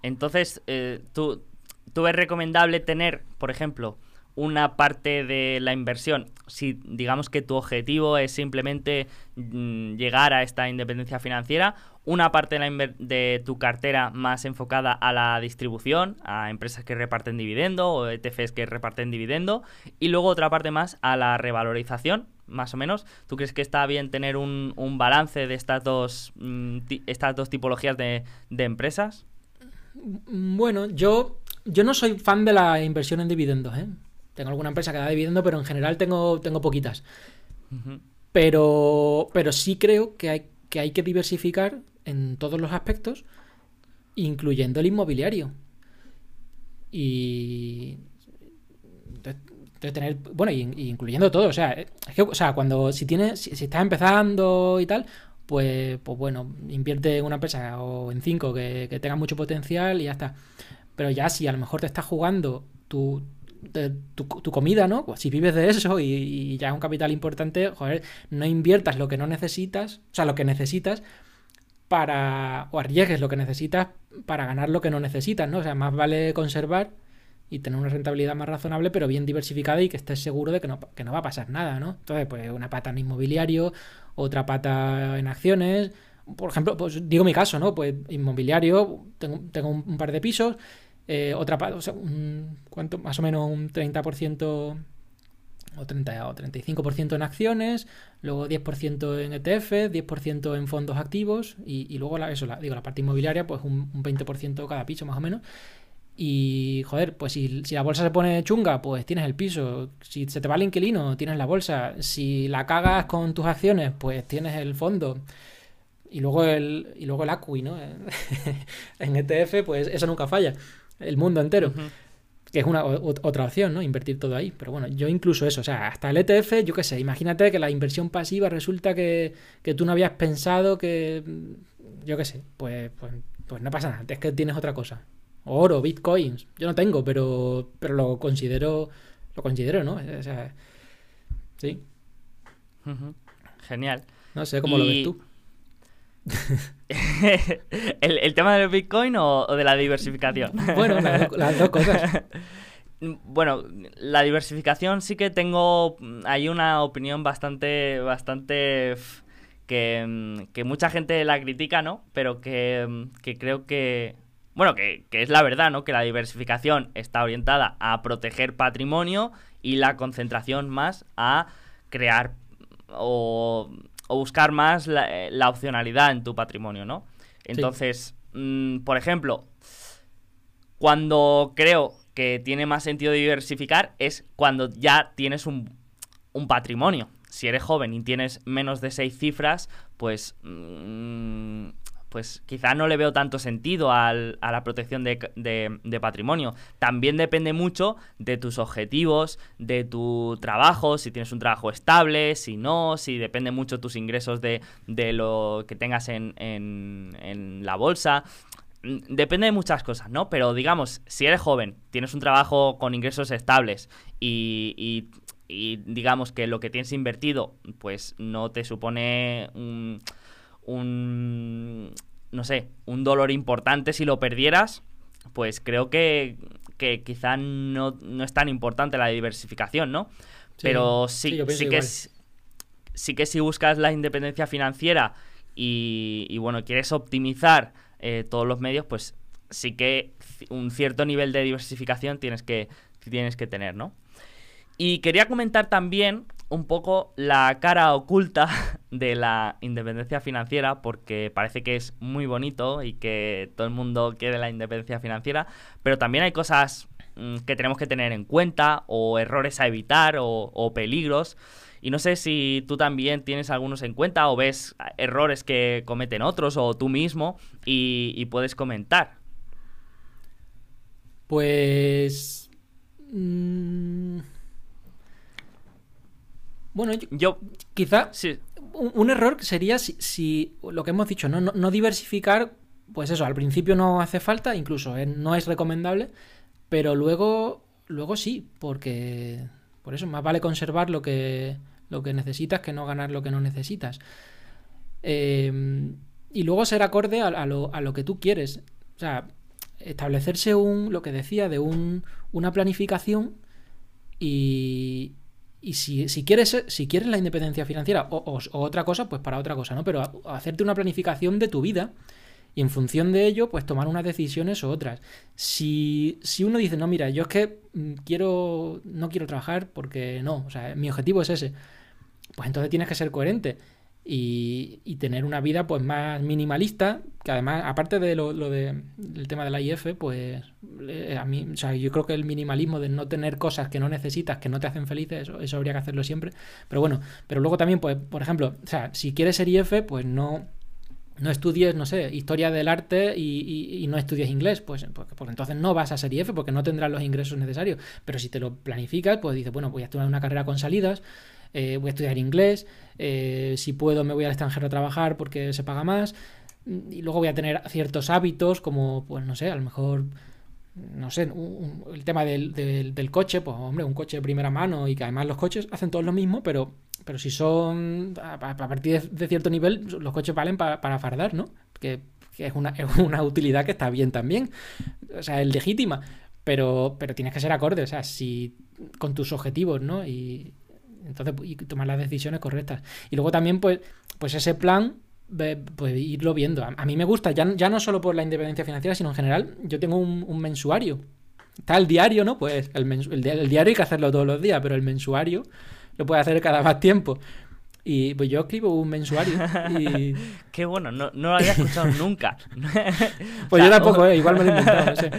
[SPEAKER 2] Entonces, eh, ¿tú, ¿tú ves recomendable tener, por ejemplo, una parte de la inversión, si digamos que tu objetivo es simplemente mm, llegar a esta independencia financiera, una parte de, tu cartera más enfocada a la distribución, a empresas que reparten dividendo o ETFs que reparten dividendo, y luego otra parte más a la revalorización, más o menos. ¿Tú crees que está bien tener un, balance de estas dos, mm, estas dos tipologías de, empresas?
[SPEAKER 4] Bueno, yo, yo no soy fan de la inversión en dividendos, ¿eh? Tengo alguna empresa que da dividendo, pero en general tengo, tengo poquitas. pero, pero sí creo que hay, que hay que diversificar en todos los aspectos, incluyendo el inmobiliario. Y de tener, bueno, incluyendo todo, o sea, es que, o sea, cuando si tienes, si, estás empezando y tal, pues, pues bueno, invierte en una empresa o en cinco que, que tenga mucho potencial y ya está. Pero ya si a lo mejor te estás jugando tu, tu, comida, ¿no? Pues si vives de eso y, ya es un capital importante, joder, no inviertas lo que no necesitas, o sea, lo que necesitas para, o arriesgues lo que necesitas para ganar lo que no necesitas, ¿no? O sea, más vale conservar y tener una rentabilidad más razonable, pero bien diversificada y que estés seguro de que no, que no va a pasar nada, ¿no? Entonces, pues una pata en inmobiliario, otra pata en acciones, por ejemplo, pues digo mi caso, ¿no? Pues inmobiliario, tengo, tengo un par de pisos, eh, otra o sea, un, ¿cuánto? más o menos un 30% o 30 o 35% en acciones, luego 10% en ETF, 10% en fondos activos y, luego la, eso, digo, la parte inmobiliaria, pues un, 20% cada piso más o menos. Y joder, pues si, si, la bolsa se pone chunga, pues tienes el piso. Si se te va el inquilino, tienes la bolsa. Si la cagas con tus acciones, pues tienes el fondo. Y luego el, y luego el ACUI, ¿no? en ETF, pues eso nunca falla el mundo entero. Que es una otra opción, ¿no? Invertir todo ahí. Pero bueno, yo incluso eso, o sea, hasta el ETF, yo qué sé, imagínate que la inversión pasiva resulta que, tú no habías pensado que. Yo qué sé, pues, pues, pues no pasa nada, es que tienes otra cosa. Oro, bitcoins. Yo no tengo, pero, pero lo considero. Lo considero, ¿no? O sea, sí.
[SPEAKER 2] Genial.
[SPEAKER 4] No sé cómo lo ves tú.
[SPEAKER 2] ¿El, tema del Bitcoin o, de la diversificación?
[SPEAKER 4] bueno, las, dos cosas.
[SPEAKER 2] Bueno, la diversificación sí que tengo hay una opinión bastante, bastante que, mucha gente la critica, ¿no? Pero que, creo que, bueno, que, que, es la verdad, ¿no? Que la diversificación está orientada a proteger patrimonio y la concentración más a crear o o buscar más eh, la, opcionalidad en tu patrimonio, ¿no? Entonces, mm, por ejemplo, cuando creo que tiene más sentido diversificar es cuando ya tienes un, patrimonio. Si eres joven y tienes menos de seis cifras, pues mm, pues quizá no le veo tanto sentido al, a la protección de, de, patrimonio. También depende mucho de tus objetivos, de tu trabajo, si tienes un trabajo estable, si no, si depende mucho tus ingresos de, de lo que tengas en, en, en la bolsa mm, depende de muchas cosas, ¿no? Pero digamos, si eres joven, tienes un trabajo con ingresos estables y, y digamos que lo que tienes invertido, pues no te supone un un, no sé, un dolor importante si lo perdieras, pues creo que, que quizá no, no, es tan importante la diversificación, ¿no? Pero sí, sí, que sí que si buscas la independencia financiera y, bueno, quieres optimizar eh, todos los medios, pues sí que un cierto nivel de diversificación tienes que, tienes que tener, ¿no? Y quería comentar también un poco la cara oculta de la independencia financiera, porque parece que es muy bonito y que todo el mundo quiere la independencia financiera, pero también hay cosas mm, que tenemos que tener en cuenta, o errores a evitar, o, peligros. Y no sé si tú también tienes algunos en cuenta o ves errores que cometen otros o tú mismo y, puedes comentar.
[SPEAKER 4] Pues... Mm, bueno, yo, quizá sí. un, error sería si, lo que hemos dicho, ¿no? No, diversificar, pues eso, al principio no hace falta, incluso ¿eh? no es recomendable, pero luego, luego sí, porque por eso más vale conservar lo que, lo que necesitas que no ganar lo que no necesitas. Em, y luego ser acorde a, lo, a, lo, que tú quieres. O sea, establecerse un, lo que decía, de un, una planificación y, y si, si, quieres, si quieres la independencia financiera o, otra cosa, pues para otra cosa, ¿no? Pero hacerte una planificación de tu vida y en función de ello, pues tomar unas decisiones o otras. Si, si uno dice, no, mira, yo es que mm, quiero, no quiero trabajar porque no, o sea, mi objetivo es ese, pues entonces tienes que ser coherente y, tener una vida pues más minimalista, que además, aparte de lo, de, del tema de la IF, pues eh, a mí, o sea, yo creo que el minimalismo de no tener cosas que no necesitas, que no te hacen felices, eso, eso habría que hacerlo siempre. Pero bueno, pero luego también, pues, por ejemplo, o sea, si quieres ser IF, pues no, no estudies, no sé, historia del arte y, no estudies inglés, pues porque, porque, entonces no vas a ser IF porque no tendrás los ingresos necesarios. Pero si te lo planificas, pues dices, bueno, voy a estudiar una carrera con salidas, eh, voy a estudiar inglés, eh, si puedo me voy al extranjero a trabajar porque se paga más, y luego voy a tener ciertos hábitos como, pues no sé, a lo mejor, no sé, el tema del, del, coche, pues hombre, un coche de primera mano y que además los coches hacen todos lo mismo, pero, pero si son, a, partir de, cierto nivel, los coches valen para fardar, ¿no? Que, es, una, es una utilidad que está bien también, o sea, es legítima. Pero, pero tienes que ser acorde, o sea, si con tus objetivos, ¿no? Y, entonces, y tomar las decisiones correctas. Y luego también, pues, pues ese plan, pues irlo viendo. A, mí me gusta, ya, ya, no solo por la independencia financiera, sino en general, yo tengo un, mensuario. Está el diario, ¿no? Pues el, el, diario hay que hacerlo todos los días, pero el mensuario lo puede hacer cada más tiempo. Y pues yo escribo un mensuario. Y...
[SPEAKER 2] Qué bueno, no, no, lo había escuchado nunca.
[SPEAKER 4] pues yo tampoco, eh, igual me lo he inventado, no sé.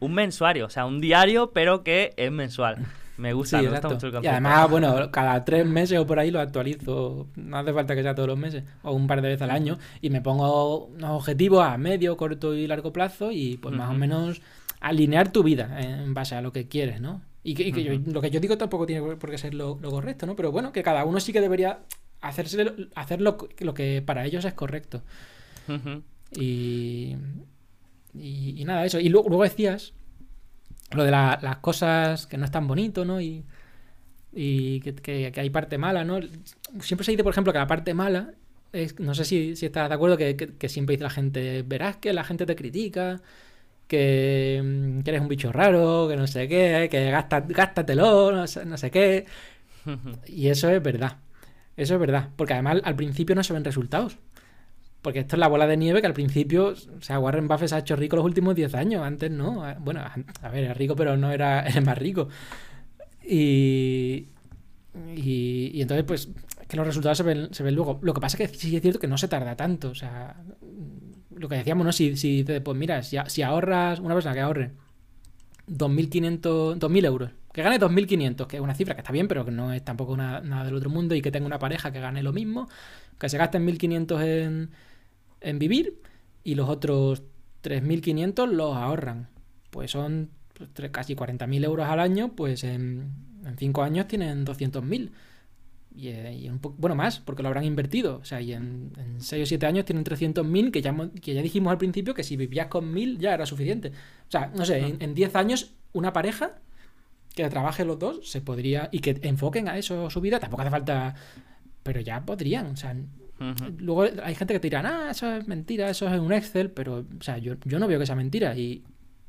[SPEAKER 2] un mensuario, o sea, un diario, pero que es mensual. Me gusta, me gusta mucho el
[SPEAKER 4] concepto. Y además, bueno, cada tres meses o por ahí lo actualizo. No hace falta que sea todos los meses, o un par de veces al año. Y me pongo unos objetivos a medio, corto y largo plazo y pues más o menos alinear tu vida en base a lo que quieres, ¿no? Y que, lo que yo digo tampoco tiene por qué ser lo, correcto, ¿no? Pero bueno, que cada uno sí que debería hacerse, hacer lo, que para ellos es correcto. y, y, nada, eso. Y luego, luego decías lo de las cosas que no es tan bonito, ¿no? Y, y que, hay parte mala, ¿no? Siempre se dice, por ejemplo, que la parte mala es, no sé si, si estás de acuerdo, que, siempre dice la gente, verás que la gente te critica, que, eres un bicho raro, que no sé qué, que gasta, gástatelo, no sé, no sé qué. Y eso es verdad. Eso es verdad. Porque además al principio no se ven resultados. Porque esto es la bola de nieve que al principio, o sea, Warren Buffett se ha hecho rico los últimos 10 años, antes no. Bueno, a ver, era rico, pero no era, el más rico. Y, y, entonces, pues, que los resultados se ven, se ven luego. Lo que pasa es que sí es cierto que no se tarda tanto. O sea, lo que decíamos, ¿no? Si, si pues mira, si, si ahorras, una persona que ahorre 2.500, 2.000 euros, que gane 2.500, que es una cifra que está bien, pero que no es tampoco nada del otro mundo, y que tenga una pareja que gane lo mismo, que se gaste 1.500 en en vivir y los otros 3.500 los ahorran. Pues son pues, casi 40.000 euros al año, pues en, en 5 años tienen 200.000. Y, eh, y un poco, bueno, más, porque lo habrán invertido. O sea, y en, en 6 o 7 años tienen 300.000, que ya, que ya dijimos al principio que si vivías con 1.000 ya era suficiente. O sea, no sé, en, en 10 años una pareja que trabaje los dos se podría y que enfoquen a eso su vida, tampoco hace falta, pero ya podrían, o sea, Luego hay gente que te dirá, ah, eso es mentira, eso es un Excel, pero, o sea, yo, yo no veo que sea mentira y,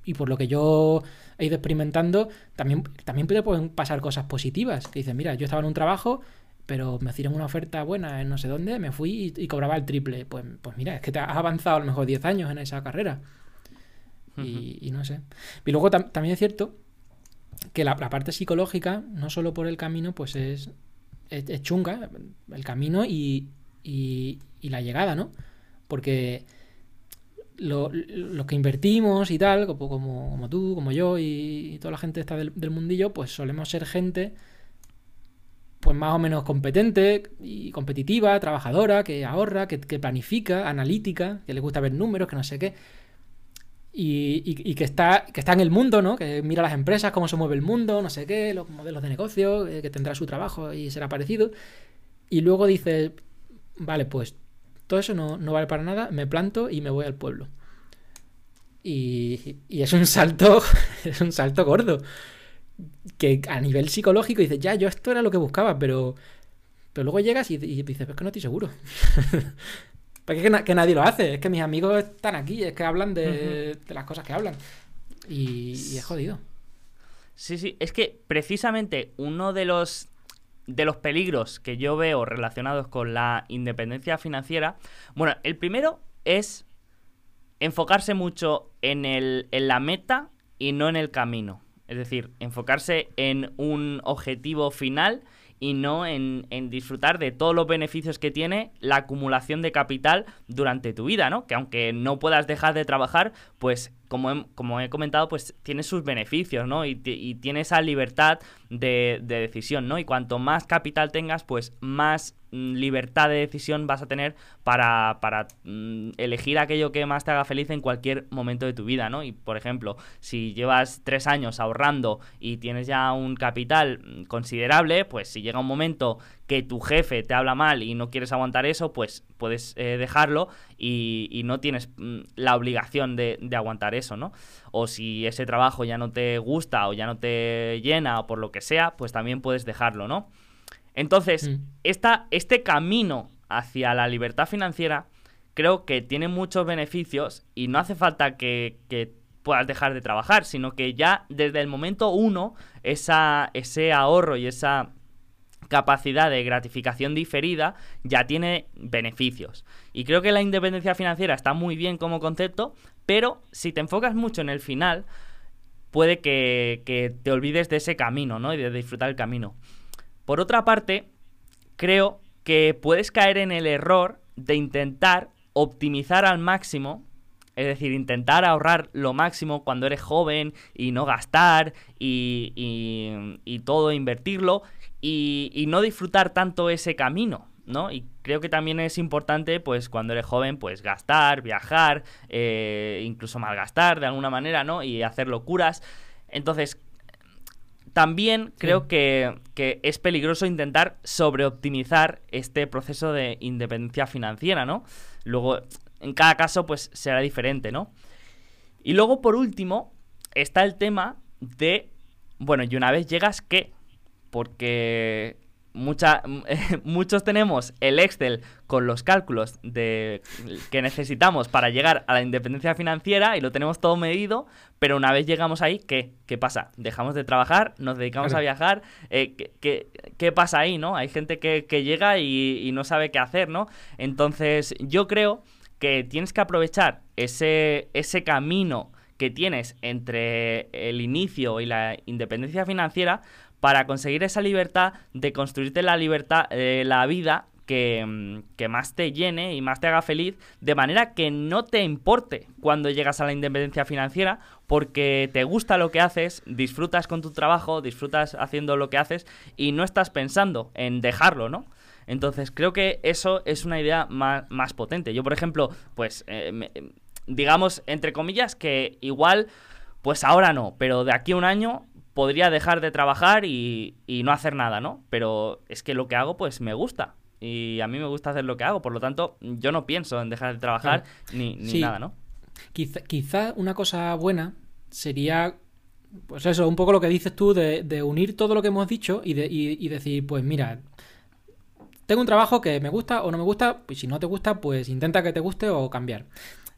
[SPEAKER 4] y por lo que yo he ido experimentando, también, también pueden pasar cosas positivas, que dices, mira, yo estaba en un trabajo, pero me hicieron una oferta buena en no sé dónde, me fui y, y cobraba el triple, pues, pues mira, es que te has avanzado a lo mejor 10 años en esa carrera. Y, y no sé. Y luego tam- también es cierto que la, la parte psicológica, no solo por el camino, pues es, es, es chunga, el camino y, y, la llegada, ¿no? Porque lo, lo que invertimos y tal, como, tú, como yo y, toda la gente esta del, mundillo, pues solemos ser gente pues más o menos competente y competitiva, trabajadora, que ahorra, que, planifica, analítica, que le gusta ver números, que no sé qué. Y, y- que, está, que está en el mundo, ¿no? Que mira las empresas, cómo se mueve el mundo, no sé qué, los modelos de negocio, eh, que tendrá su trabajo y será parecido. Y luego dice, vale, pues todo eso no, no vale para nada, me planto y me voy al pueblo. Y, y es un salto, es un salto gordo. Que a nivel psicológico dices, ya, yo esto era lo que buscaba, pero, pero luego llegas y, y dices, es que no estoy seguro. Porque es que, na- que nadie lo hace, es que mis amigos están aquí, es que hablan de, de las cosas que hablan. Y, y es jodido.
[SPEAKER 2] Sí, sí, es que precisamente uno de los de los peligros que yo veo relacionados con la independencia financiera, bueno, el primero es enfocarse mucho en el en la meta y no en el camino. Es decir, enfocarse en un objetivo final y no en, en disfrutar de todos los beneficios que tiene la acumulación de capital durante tu vida, ¿no? Que aunque no puedas dejar de trabajar, pues como he, como he comentado, pues tiene sus beneficios, ¿no? Y, y tiene esa libertad de, de decisión, ¿no? Y cuanto más capital tengas, pues más mm, libertad de decisión vas a tener para, para mm, elegir aquello que más te haga feliz en cualquier momento de tu vida, ¿no? Y por ejemplo, si llevas tres años ahorrando y tienes ya un capital mm, considerable, pues si llega un momento que tu jefe te habla mal y no quieres aguantar eso, pues puedes eh, dejarlo y, y no tienes mm, la obligación de, de aguantar eso, ¿no? O si ese trabajo ya no te gusta o ya no te llena o por lo que sea, pues también puedes dejarlo, ¿no? Entonces,
[SPEAKER 4] Mm.
[SPEAKER 2] esta, este camino hacia la libertad financiera creo que tiene muchos beneficios y no hace falta que, que puedas dejar de trabajar, sino que ya desde el momento uno, esa, ese ahorro y esa capacidad de gratificación diferida ya tiene beneficios. Y creo que la independencia financiera está muy bien como concepto, pero si te enfocas mucho en el final, puede que, te olvides de ese camino, ¿no? Y de disfrutar el camino. Por otra parte, creo que puedes caer en el error de intentar optimizar al máximo, es decir, intentar ahorrar lo máximo cuando eres joven y no gastar y todo invertirlo y, y no disfrutar tanto ese camino, ¿no? Y creo que también es importante, pues, cuando eres joven, pues, gastar, viajar, eh, incluso malgastar de alguna manera, ¿no? Y hacer locuras. Entonces, también creo que, que es peligroso intentar sobreoptimizar este proceso de independencia financiera, ¿no? Luego, en cada caso, pues será diferente, ¿no? Y luego, por último, está el tema de, bueno, y una vez llegas, ¿qué? Porque mucha, muchos tenemos el Excel con los cálculos de, que necesitamos para llegar a la independencia financiera y lo tenemos todo medido, pero una vez llegamos ahí, ¿qué? ¿Qué pasa? ¿Dejamos de trabajar? ¿Nos dedicamos
[SPEAKER 4] Claro.
[SPEAKER 2] a viajar? Eh, ¿qué, qué, qué pasa ahí, no? Hay gente que, que llega y, y no sabe qué hacer, ¿no? Entonces, yo creo que tienes que aprovechar ese, ese camino que tienes entre el inicio y la independencia financiera para conseguir esa libertad de construirte la libertad, eh, la vida que, mm, que más te llene y más te haga feliz, de manera que no te importe cuando llegas a la independencia financiera, porque te gusta lo que haces, disfrutas con tu trabajo, disfrutas haciendo lo que haces y no estás pensando en dejarlo, ¿no? Entonces, creo que eso es una idea más, potente. Yo, por ejemplo, pues, eh, digamos, entre comillas, que igual, pues ahora no, pero de aquí a un año podría dejar de trabajar y, no hacer nada, ¿no? Pero es que lo que hago, pues me gusta. Y a mí me gusta hacer lo que hago, por lo tanto, yo no pienso en dejar de trabajar ni, nada, ¿no?
[SPEAKER 4] Quizá, quizá una cosa buena sería pues eso, un poco lo que dices tú de, unir todo lo que hemos dicho y, de, y, decir, pues mira, tengo un trabajo que me gusta o no me gusta, pues si no te gusta, pues intenta que te guste o cambiar.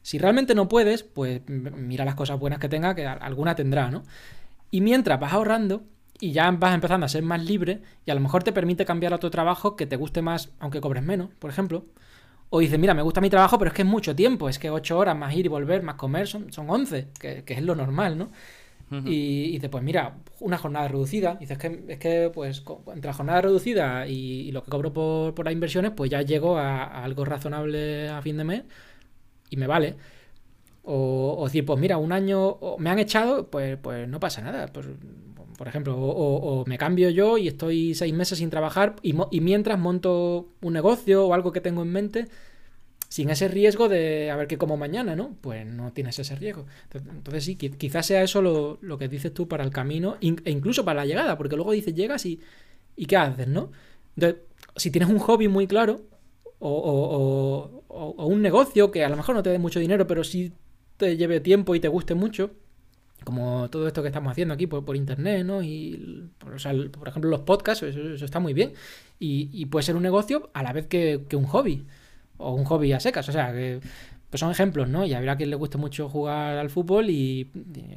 [SPEAKER 4] Si realmente no puedes, pues mira las cosas buenas que tenga, que alguna tendrá, ¿no? Y mientras vas ahorrando y ya vas empezando a ser más libre y a lo mejor te permite cambiar a otro trabajo que te guste más, aunque cobres menos, por ejemplo. O dices, mira, me gusta mi trabajo, pero es que es mucho tiempo, es que 8 horas más ir y volver, más comer, son, son 11, que, que es lo normal, ¿no? y, dices, pues mira, una jornada reducida. dices que es que, pues, entre la jornada reducida y, lo que cobro por, por, las inversiones, pues ya llego a, algo razonable a fin de mes y me vale. O, decir, pues mira, un año me han echado, pues, pues no pasa nada. Pues, por ejemplo, o, me cambio yo y estoy seis meses sin trabajar y, mientras monto un negocio o algo que tengo en mente sin ese riesgo de a ver qué como mañana, ¿no? Pues no tienes ese riesgo. Entonces sí, quizás sea eso lo, que dices tú para el camino e incluso para la llegada, porque luego dices, llegas y, y ¿qué haces, no? Entonces, si tienes un hobby muy claro o, o, un negocio que a lo mejor no te dé mucho dinero, pero sí te lleve tiempo y te guste mucho, como todo esto que estamos haciendo aquí por, por internet, ¿no? Y, por, por ejemplo, los podcasts, eso, está muy bien. Y, puede ser un negocio a la vez que, que un hobby o un hobby a secas. O sea, que pues son ejemplos, ¿no? Y habrá quien le guste mucho jugar al fútbol y,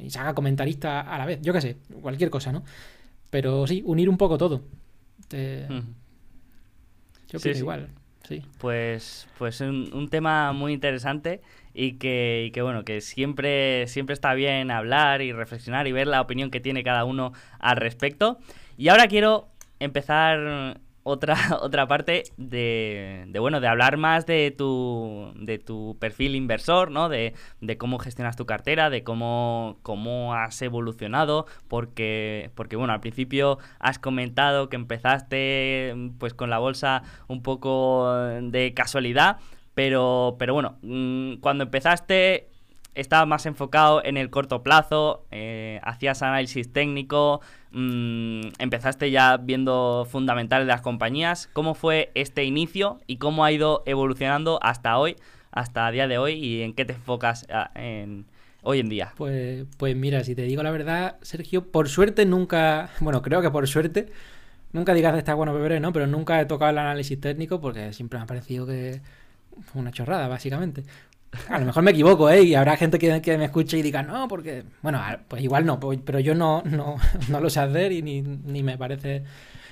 [SPEAKER 4] se haga comentarista a la vez. Yo qué sé, cualquier cosa, ¿no? Pero sí, unir un poco todo. Yo creo igual. Sí.
[SPEAKER 2] Pues, pues un, un, tema muy interesante y que, que, bueno, que siempre, siempre está bien hablar y reflexionar y ver la opinión que tiene cada uno al respecto. Y ahora quiero empezar otra, otra parte de, de, bueno, de hablar más de tu, de tu perfil inversor, ¿no? De, de, cómo gestionas tu cartera, de cómo, cómo has evolucionado, porque, porque, bueno, al principio has comentado que empezaste pues con la bolsa un poco de casualidad, pero, pero bueno, mm, cuando empezaste estabas más enfocado en el corto plazo, eh, hacías análisis técnico, mm, empezaste ya viendo fundamentales de las compañías. ¿Cómo fue este inicio y cómo ha ido evolucionando hasta hoy, hasta el día de hoy y en qué te enfocas ah, hoy en día?
[SPEAKER 4] Pues, pues mira, si te digo la verdad, Sergio, por suerte nunca, bueno, creo que por suerte, nunca digas de está bueno beber, ¿no? Pero nunca he tocado el análisis técnico porque siempre me ha parecido que una chorrada, básicamente. A lo mejor me equivoco, ¿eh? Y habrá gente que, me escuche y diga, no, porque. Bueno, pues igual no, pues, pero yo no, no, no lo sé hacer y ni, ni, me parece.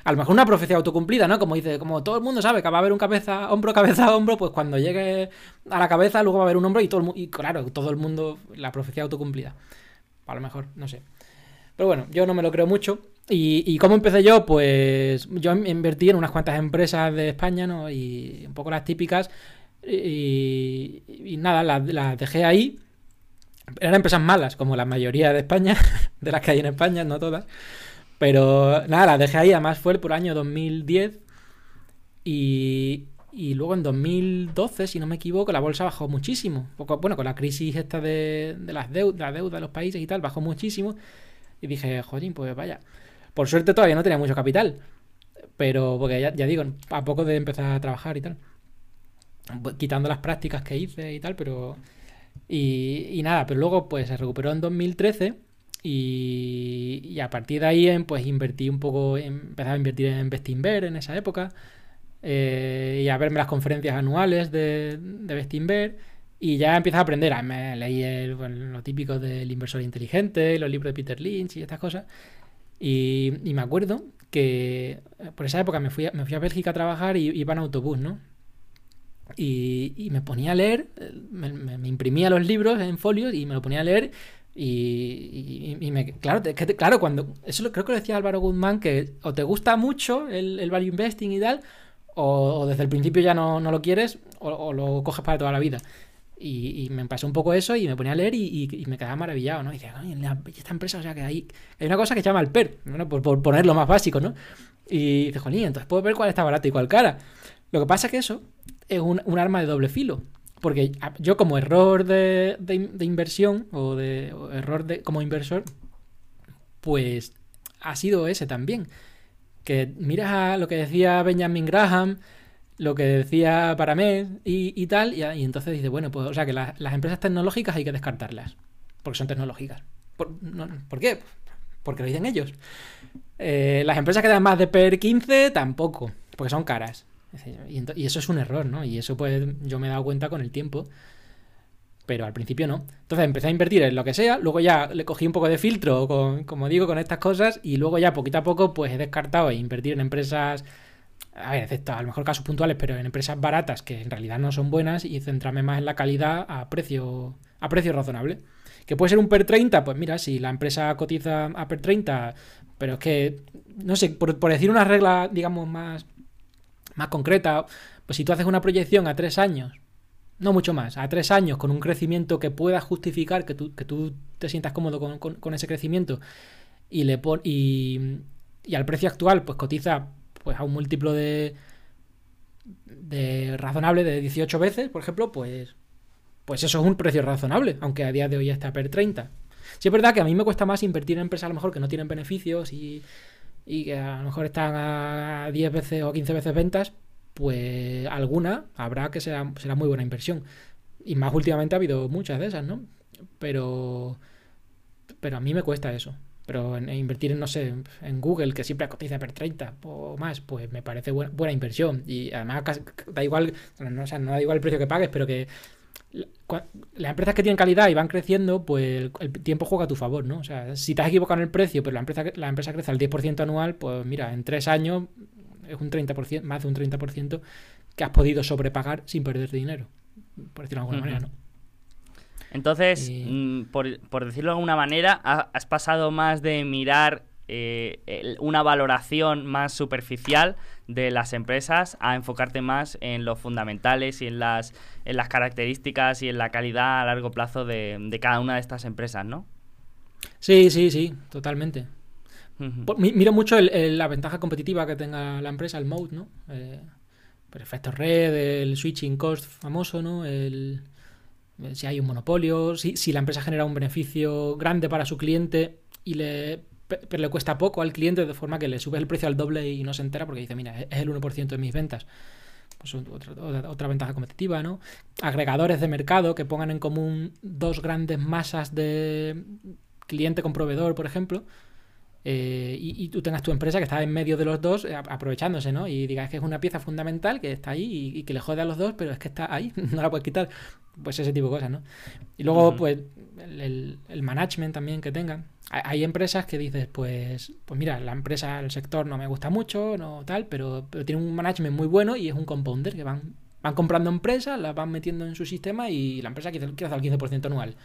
[SPEAKER 4] A lo mejor una profecía autocumplida, ¿no? Como dice, como todo el mundo sabe que va a haber un cabeza, hombro, cabeza, hombro, pues cuando llegue a la cabeza, luego va a haber un hombro y todo el, y claro, todo el mundo, la profecía autocumplida. A lo mejor, no sé. Pero bueno, yo no me lo creo mucho. ¿Y, y cómo empecé yo? Pues yo invertí en unas cuantas empresas de España, ¿no? Y un poco las típicas. Y, nada, las dejé ahí. Eran empresas malas, como la mayoría de España, de las que hay en España, no todas. Pero nada, las dejé ahí, además fue por año 2010. Y, y luego en 2012, si no me equivoco, la bolsa bajó muchísimo. Bueno, con la crisis esta de, de las deudas, deuda de los países y tal, bajó muchísimo. Y dije, joder, pues vaya. Por suerte todavía no tenía mucho capital. Pero, porque ya digo, a poco de empezar a trabajar y tal quitando las prácticas que hice y tal, pero... Y, nada, pero luego pues se recuperó en 2013 y, a partir de ahí pues invertí un poco, empezaba a invertir en Bestinver en esa época eh, y a verme las conferencias anuales de, de y ya empiezo a aprender, ah, me leí el, lo típico del inversor inteligente, los libros de Peter Lynch y estas cosas y, me acuerdo que por esa época me fui a, me fui a Bélgica a trabajar y iba en autobús, ¿no? Y, me ponía a leer, me, imprimía los libros en folios y me lo ponía a leer. Y, me, claro, claro, cuando. Eso creo que lo decía Álvaro Guzmán, que o te gusta mucho el, el value investing y tal, o, desde el principio ya no, no lo quieres, o, lo coges para toda la vida. Y, me pasó un poco eso y me ponía a leer y, me quedaba maravillado, ¿no? Y decía, esta empresa, o sea, que hay, hay una cosa que se llama el PER, por, por poner lo más básico, ¿no? Y dices, jolín, entonces puedo ver cuál está barato y cuál cara. Lo que pasa es que eso es un, un arma de doble filo. Porque yo como error de, de, inversión o de error de, como inversor, pues ha sido ese también. Que miras a lo que decía Benjamin Graham, lo que decía Paramed y, y tal, y, entonces dices, bueno, pues o sea que las empresas tecnológicas hay que descartarlas, porque son tecnológicas. ¿Por, ¿por qué? Porque lo dicen ellos. Eh, las empresas que dan más de PER 15 tampoco, porque son caras. Y, eso es un error, ¿no? Y eso pues yo me he dado cuenta con el tiempo. Pero al principio no. Entonces empecé a invertir en lo que sea, luego ya le cogí un poco de filtro, con, como digo, con estas cosas, y luego ya poquito a poco pues he descartado e invertir en empresas, a ver, excepto a lo mejor casos puntuales, pero en empresas baratas que en realidad no son buenas y centrarme más en la calidad a precio, a precio razonable. Que puede ser un PER 30, pues mira, si la empresa cotiza a PER 30, pero es que, no sé, por, por decir una regla, digamos, más más concreta, pues si tú haces una proyección a tres años, no mucho más, a tres años con un crecimiento que pueda justificar que tú, que tú te sientas cómodo con, ese crecimiento y, le y, y, al precio actual pues cotiza pues a un múltiplo de, de razonable de 18 veces, por ejemplo, pues, pues eso es un precio razonable, aunque a día de hoy está per 30. Sí es verdad que a mí me cuesta más invertir en empresas a lo mejor que no tienen beneficios y y que a lo mejor están a 10 veces o 15 veces ventas, pues alguna habrá que será, será muy buena inversión. Y más últimamente ha habido muchas de esas, ¿no? Pero, pero a mí me cuesta eso. Pero invertir en, no sé, en Google, que siempre cotiza per 30 o más, pues me parece buena, buena inversión. Y además da igual, no, o sea, no da igual el precio que pagues, pero que las empresas que tienen calidad y van creciendo, pues el, tiempo juega a tu favor, ¿no? O sea, si te has equivocado en el precio, pero la empresa, la empresa crece al 10% anual, pues mira, en tres años es un 30%, más de un 30% que has podido sobrepagar sin perder dinero, por decirlo de alguna manera, ¿no?
[SPEAKER 2] Entonces, mm, por, por, decirlo de alguna manera, has pasado más de mirar eh, una valoración más superficial de las empresas a enfocarte más en los fundamentales y en las, en las características y en la calidad a largo plazo de, cada una de estas empresas, ¿no?
[SPEAKER 4] Sí, sí, sí, totalmente. Miro mucho la ventaja competitiva que tenga la empresa, el mode, ¿no? Eh, por efecto red, el switching cost famoso, ¿no? El, si hay un monopolio, si, si la empresa genera un beneficio grande para su cliente y le pero le cuesta poco al cliente de forma que le sube el precio al doble y no se entera porque dice, mira, es el 1% de mis ventas. Pues otra, otra, ventaja competitiva, ¿no? Agregadores de mercado que pongan en común dos grandes masas de cliente con proveedor, por ejemplo, eh, y, tú tengas tu empresa que está en medio de los dos eh, aprovechándose, ¿no? Y digas que es una pieza fundamental que está ahí y, que le jode a los dos, pero es que está ahí, no la puedes quitar. Pues ese tipo de cosas, ¿no? Y luego, pues, el, management también que tengan. Hay empresas que dices, pues, pues mira, la empresa, el sector no me gusta mucho, no tal, pero, pero tiene un management muy bueno y es un compounder que van, van comprando empresas, las van metiendo en su sistema y la empresa quiere, hacer el 15% anual.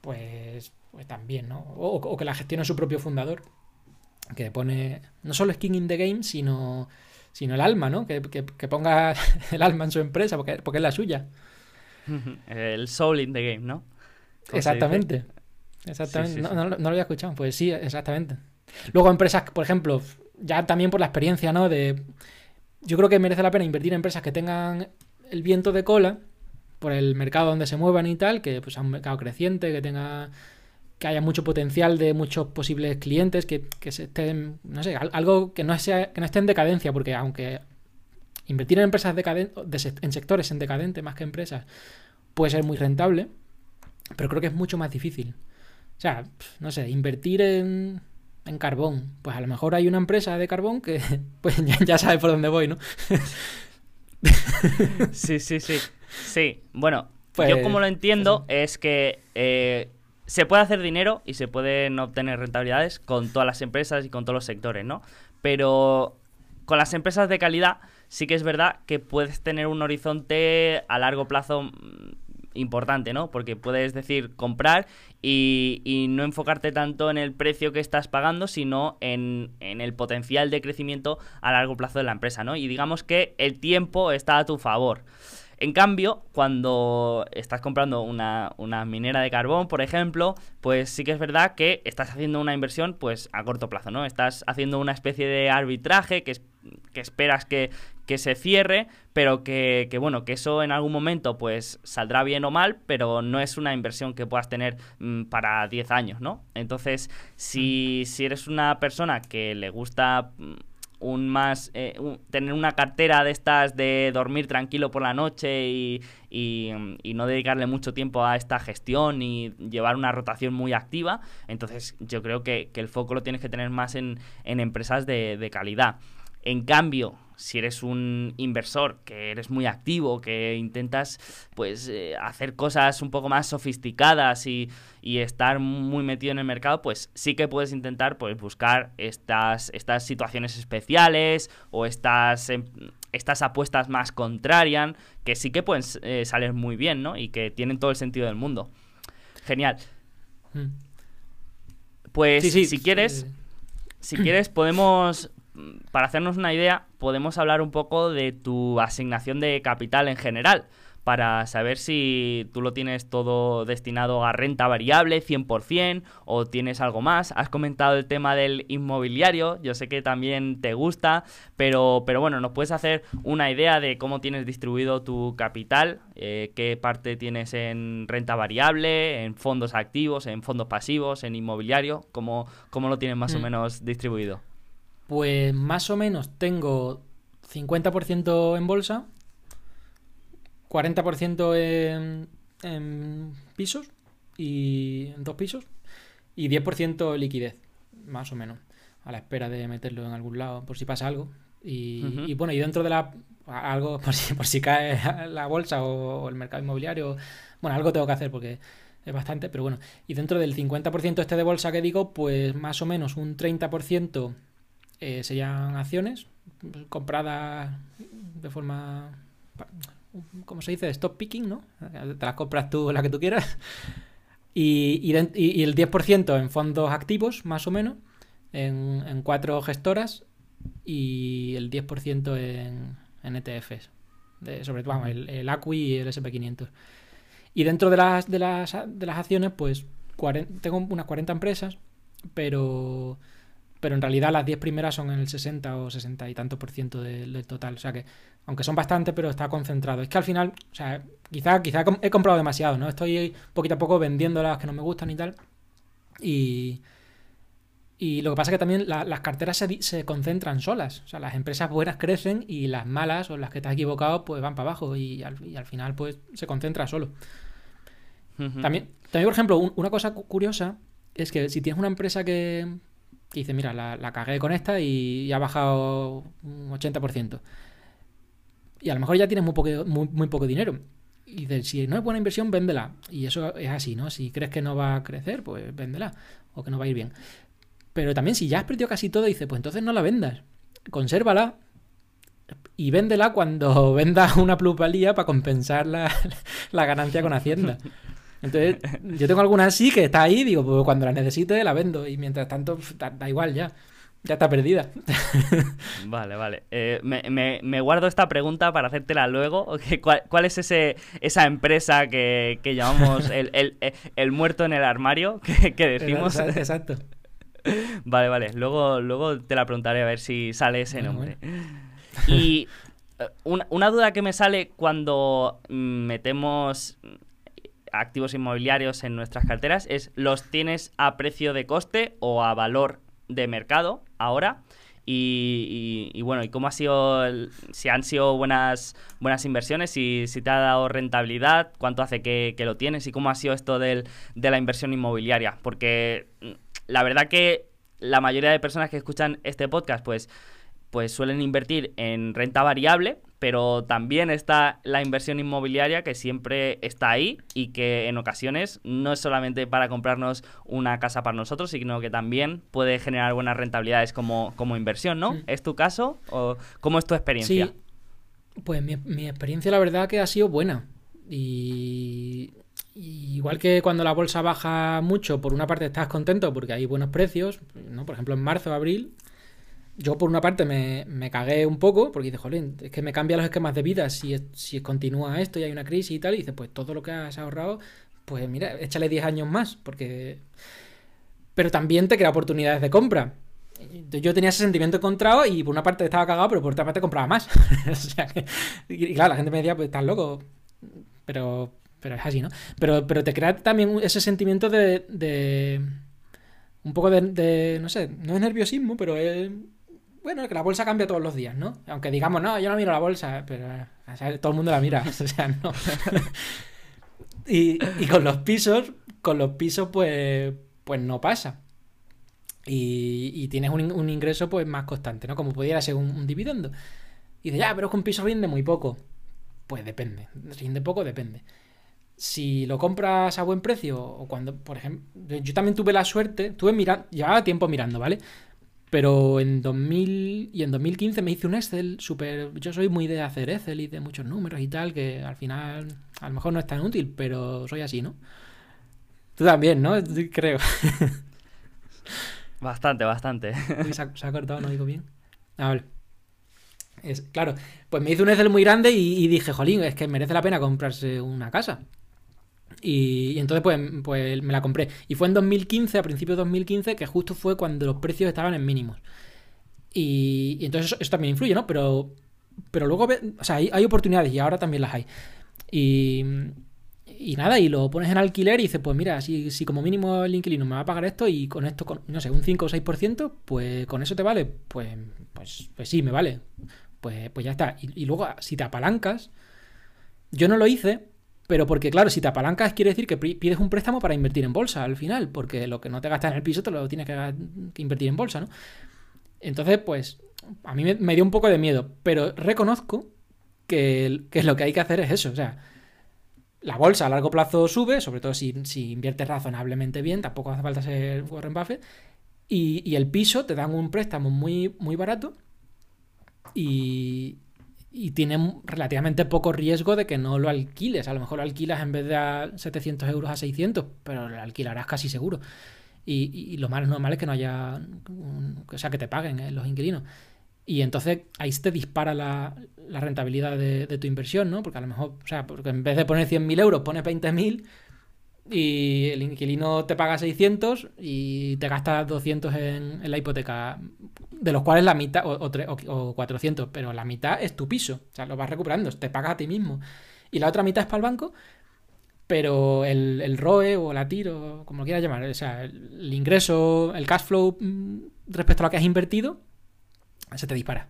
[SPEAKER 4] Pues, pues también, ¿no? O, que la gestione su propio fundador, que pone no solo skin in the game, sino, sino el alma, ¿no? Que, ponga el alma en su empresa, porque, porque es la suya.
[SPEAKER 2] El soul in the game, ¿no?
[SPEAKER 4] Exactamente. Exactamente. no, lo había escuchado. Pues sí, exactamente. Luego empresas, por ejemplo, ya también por la experiencia, ¿no? De. Yo creo que merece la pena invertir en empresas que tengan el viento de cola por el mercado donde se muevan y tal, que pues sea un mercado creciente, que tenga que haya mucho potencial de muchos posibles clientes, que, se estén, no sé, algo que no, sea, que no esté en decadencia, porque aunque invertir en empresas decadentes, en sectores en decadente más que empresas, puede ser muy rentable, pero creo que es mucho más difícil. O sea, no sé, invertir en, en carbón. Pues a lo mejor hay una empresa de carbón que pues ya, sabe por dónde voy, ¿no?
[SPEAKER 2] sí, sí, sí. Sí, bueno, yo pues, como lo entiendo pues es que eh, se puede hacer dinero y se pueden obtener rentabilidades con todas las empresas y con todos los sectores, ¿no? Pero con las empresas de calidad sí que es verdad que puedes tener un horizonte a largo plazo mm, importante, ¿no? Porque puedes decir comprar y, no enfocarte tanto en el precio que estás pagando, sino en, en, el potencial de crecimiento a largo plazo de la empresa, ¿no? Y digamos que el tiempo está a tu favor. En cambio, cuando estás comprando una, una, minera de carbón, por ejemplo, pues sí que es verdad que estás haciendo una inversión pues a corto plazo, ¿no? Estás haciendo una especie de arbitraje que, que esperas que, que se cierre, pero que, que, bueno, que eso en algún momento pues saldrá bien o mal, pero no es una inversión que puedas tener mm, para 10 años, ¿no? Entonces, si, si eres una persona que le gusta mm, un más eh, tener una cartera de estas de dormir tranquilo por la noche y, y, no dedicarle mucho tiempo a esta gestión y llevar una rotación muy activa entonces yo creo que, que el foco lo tienes que tener más en, en empresas de, de calidad en cambio si eres un inversor, que eres muy activo, que intentas pues eh, hacer cosas un poco más sofisticadas y, estar muy metido en el mercado, pues sí que puedes intentar pues buscar estas, estas situaciones especiales o estas, em, estas apuestas más contrarian, que sí que pueden eh, salir muy bien, ¿no? Y que tienen todo el sentido del mundo. Genial. Mm. Pues si quieres, si quieres podemos para hacernos una idea, podemos hablar un poco de tu asignación de capital en general, para saber si tú lo tienes todo destinado a renta variable 100% o tienes algo más. Has comentado el tema del inmobiliario, yo sé que también te gusta, pero, pero bueno, nos puedes hacer una idea de cómo tienes distribuido tu capital, eh, qué parte tienes en renta variable, en fondos activos, en fondos pasivos, en inmobiliario, cómo, cómo lo tienes más o mm. menos distribuido.
[SPEAKER 4] Pues más o menos tengo 50% en bolsa, 40% en, en pisos y en dos pisos y 10% liquidez, más o menos, a la espera de meterlo en algún lado por si pasa algo. Y, bueno, y dentro de la algo por si, por si cae la bolsa o, el mercado inmobiliario, bueno, algo tengo que hacer porque es bastante, pero bueno, y dentro del 50% este de bolsa que digo, pues más o menos un 30% eh, serían acciones compradas de forma, ¿cómo se dice? Stop picking, ¿no? Te las compras tú la que tú quieras. Y, y, el 10% en fondos activos, más o menos, en, cuatro gestoras y el 10% en, en ETFs. sobre todo, vamos, el, el ACUI y el SP500. Y dentro de las, de las, de las acciones, pues tengo unas 40 empresas, pero pero en realidad las 10 primeras son en el 60 o 60 y tanto por ciento del, total. O sea que, aunque son bastantes, pero está concentrado. Es que al final, o sea, quizá, quizá he comprado demasiado, ¿no? Estoy poquito a poco vendiendo las que no me gustan y tal. Y, y lo que pasa es que también las carteras se, se, concentran solas. O sea, las empresas buenas crecen y las malas o las que te has equivocado, pues van para abajo y al, y al final, pues se concentra solo. también, también, por ejemplo, una cosa curiosa es que si tienes una empresa que, que dice, mira, la, la cagué con esta y, ha bajado un 80%. Y a lo mejor ya tienes muy poco, muy, poco dinero. Y dices, si no es buena inversión, véndela. Y eso es así, ¿no? Si crees que no va a crecer, pues véndela. O que no va a ir bien. Pero también si ya has perdido casi todo, dices, pues entonces no la vendas. Consérvala y véndela cuando vendas una plusvalía para compensar la, la ganancia con Hacienda. Entonces, yo tengo alguna así que está ahí, digo, pues cuando la necesite la vendo. Y mientras tanto, da, igual ya. Ya está perdida.
[SPEAKER 2] Vale, vale. Eh, me, guardo esta pregunta para hacértela luego. ¿Cuál, cuál es ese, esa empresa que, llamamos el, muerto en el armario? Que, decimos.
[SPEAKER 4] Exacto.
[SPEAKER 2] Vale, vale. Luego, luego te la preguntaré a ver si sale ese nombre. Y eh, una, una, duda que me sale cuando metemos activos inmobiliarios en nuestras carteras es los tienes a precio de coste o a valor de mercado ahora. Y, bueno, y cómo ha sido, si han sido buenas, buenas inversiones, si, si te ha dado rentabilidad, cuánto hace que, lo tienes y cómo ha sido esto del, de la inversión inmobiliaria. Porque mm, la verdad que la mayoría de personas que escuchan este podcast, pues, pues suelen invertir en renta variable, pero también está la inversión inmobiliaria que siempre está ahí y que en ocasiones no es solamente para comprarnos una casa para nosotros, sino que también puede generar buenas rentabilidades como, como inversión, ¿no? ¿Es tu caso o cómo es tu experiencia?
[SPEAKER 4] Sí, pues mi, mi experiencia la verdad que ha sido buena y igual que cuando la bolsa baja mucho, por una parte estás contento porque hay buenos precios, ¿no? Por ejemplo, en marzo, abril, yo por una parte me, me cagué un poco porque dice, jolín, es que me cambia los esquemas de vida si, si continúa esto y hay una crisis y tal. Y dice, pues todo lo que has ahorrado, pues mira, échale 10 años más porque... Pero también te crea oportunidades de compra. Yo tenía ese sentimiento encontrado y por una parte estaba cagado, pero por otra parte compraba más. o sea y claro, la gente me decía, pues estás loco. Pero, pero es así, ¿no? Pero, pero te crea también ese sentimiento de, de un poco de, de, no sé, no es nerviosismo, pero es bueno, que la bolsa cambia todos los días, ¿no? Aunque digamos, no, yo no miro la bolsa, pero todo el mundo la mira, o sea, no. y, con los pisos, con los pisos, pues, pues no pasa. Y, tienes un, ingreso pues más constante, ¿no? Como pudiera ser un, dividendo. Y dices, ya, pero es que un piso rinde muy poco. Pues depende. Rinde poco, depende. Si lo compras a buen precio, o cuando, por ejemplo, yo también tuve la suerte, tuve mirando, llevaba tiempo mirando, ¿vale? Pero en 2000 y en 2015 me hice un Excel súper... Yo soy muy de hacer Excel y de muchos números y tal, que al final a lo mejor no es tan útil, pero soy así, ¿no? Tú también, ¿no? Creo.
[SPEAKER 2] Bastante, bastante.
[SPEAKER 4] Se ha, cortado, no digo bien. A ver. Es, claro, pues me hice un Excel muy grande y, y dije, jolín, es que merece la pena comprarse una casa. Y, entonces pues, pues me la compré. Y fue en 2015, a principios de 2015, que justo fue cuando los precios estaban en mínimos. Y, entonces eso, también influye, ¿no? Pero, pero luego, o sea, hay, oportunidades y ahora también las hay. Y, y nada, y lo pones en alquiler y dices, pues mira, si, si como mínimo el inquilino me va a pagar esto y con esto, con, no sé, un 5 o 6%, pues con eso te vale. Pues, pues, pues sí, me vale. Pues, pues ya está. Y, y luego, si te apalancas, yo no lo hice pero porque, claro, si te apalancas quiere decir que pides un préstamo para invertir en bolsa al final, porque lo que no te gastas en el piso te lo tienes que, invertir en bolsa, ¿no? Entonces, pues, a mí me, dio un poco de miedo, pero reconozco que, lo que hay que hacer es eso, o sea, la bolsa a largo plazo sube, sobre todo si, si inviertes razonablemente bien, tampoco hace falta ser Warren Buffett, y, y el piso te dan un préstamo muy, muy barato y, y tiene relativamente poco riesgo de que no lo alquiles. A lo mejor lo alquilas en vez de a 700 euros a 600, pero lo alquilarás casi seguro. Y, lo más normal es que no haya, o sea, que te paguen eh, los inquilinos. Y entonces ahí te dispara la, rentabilidad de, de, tu inversión, ¿no? Porque a lo mejor, o sea, porque en vez de poner 100.000 euros, pones 20.000 y el inquilino te paga 600 y te gastas 200 en, la hipoteca, de los cuales la mitad, o, o, 400, pero la mitad es tu piso, o sea, lo vas recuperando, te pagas a ti mismo. Y la otra mitad es para el banco, pero el, el ROE o la TIR, como lo quieras llamar, o sea, el ingreso, el cash flow mm, respecto a lo que has invertido, se te dispara.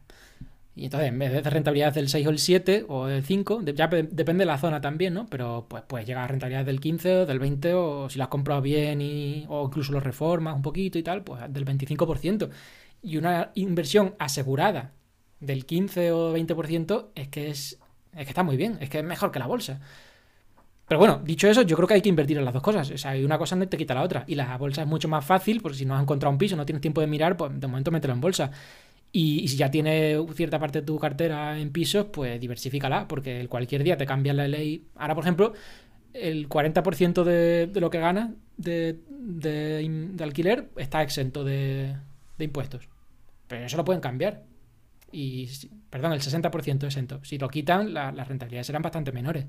[SPEAKER 4] Y entonces, en vez de rentabilidad del 6 o el 7 o del 5, ya depende de la zona también, ¿no? Pero pues puedes llegar a rentabilidad del 15 o del 20 o si lo has comprado bien y, o incluso lo reformas un poquito y tal, pues del 25%. Y una inversión asegurada del 15 o 20% es que es, es que está muy bien, es que es mejor que la bolsa. Pero bueno, dicho eso, yo creo que hay que invertir en las dos cosas. O sea, hay una cosa no te quita la otra. Y la bolsa es mucho más fácil, porque si no has encontrado un piso, no tienes tiempo de mirar, pues de momento mételo en bolsa. Y, si ya tiene cierta parte de tu cartera en pisos, pues diversifícala, porque cualquier día te cambia la ley. Ahora, por ejemplo, el 40% de, de, lo que ganas de, de, alquiler está exento de, impuestos. Pero eso lo pueden cambiar. Y, perdón, el 60% exento. Si lo quitan, las rentabilidades serán bastante menores.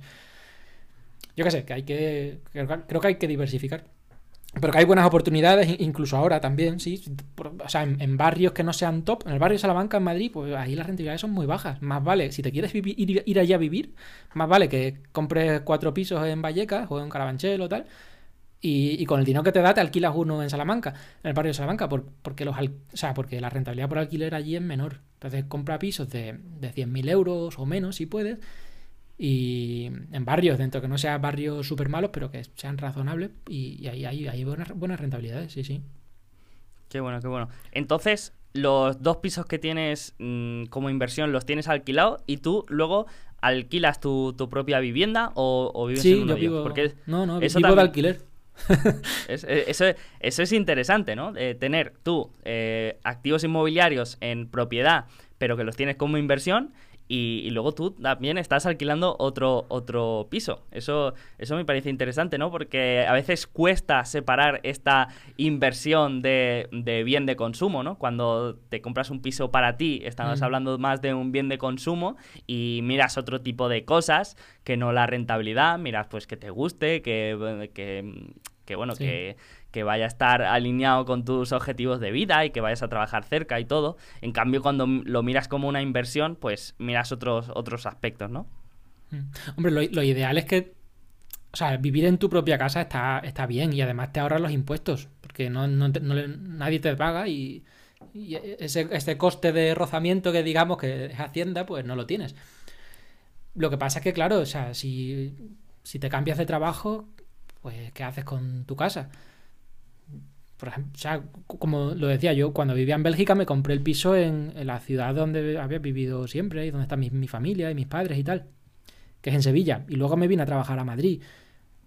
[SPEAKER 4] Yo qué sé, que hay que. Creo que hay que diversificar. Pero que hay buenas oportunidades, incluso ahora también, sí. o sea, en, barrios que no sean top, en el barrio de Salamanca, en Madrid, pues ahí las rentabilidades son muy bajas. Más vale, si te quieres ir, ir, allá a vivir, más vale que compres cuatro pisos en Vallecas o en Carabanchel o tal. Y, con el dinero que te da, te alquilas uno en Salamanca, en el barrio de Salamanca, porque, los, o sea, porque la rentabilidad por alquiler allí es menor. Entonces compra pisos de, de 100.000 euros o menos, si puedes y en barrios, dentro que no sean barrios súper malos, pero que sean razonables y, ahí hay, buenas, buenas rentabilidades, sí, sí.
[SPEAKER 2] Qué bueno, qué bueno. Entonces, los dos pisos que tienes mm, como inversión los tienes alquilados y tú luego alquilas tu, propia vivienda o, vives en uno
[SPEAKER 4] vivo...
[SPEAKER 2] Porque
[SPEAKER 4] no, no, eso vivo de alquiler.
[SPEAKER 2] Eh, eso, eso, es interesante, ¿no? tener tú eh, activos inmobiliarios en propiedad, pero que los tienes como inversión y, luego tú también estás alquilando otro, otro piso. Eso, eso me parece interesante, ¿no? Porque a veces cuesta separar esta inversión de, bien de consumo, ¿no? Cuando te compras un piso para ti, estamos hablando más de un bien de consumo y miras otro tipo de cosas que no la rentabilidad, miras pues que te guste, que, que, bueno, que que vaya a estar alineado con tus objetivos de vida y que vayas a trabajar cerca y todo. En cambio, cuando lo miras como una inversión, pues miras otros, otros aspectos, ¿no?
[SPEAKER 4] Mm. Hombre, lo, ideal es que, o sea, vivir en tu propia casa está, está bien y además te ahorras los impuestos, porque no, nadie te paga y, ese, ese coste de rozamiento que digamos que es Hacienda, pues no lo tienes. Lo que pasa es que, claro, o sea, si, si te cambias de trabajo, pues ¿qué haces con tu casa? Por ejemplo, o sea, como lo decía yo, cuando vivía en Bélgica me compré el piso en, la ciudad donde había vivido siempre y donde está mi, familia y mis padres y tal, que es en Sevilla. Y luego me vine a trabajar a Madrid.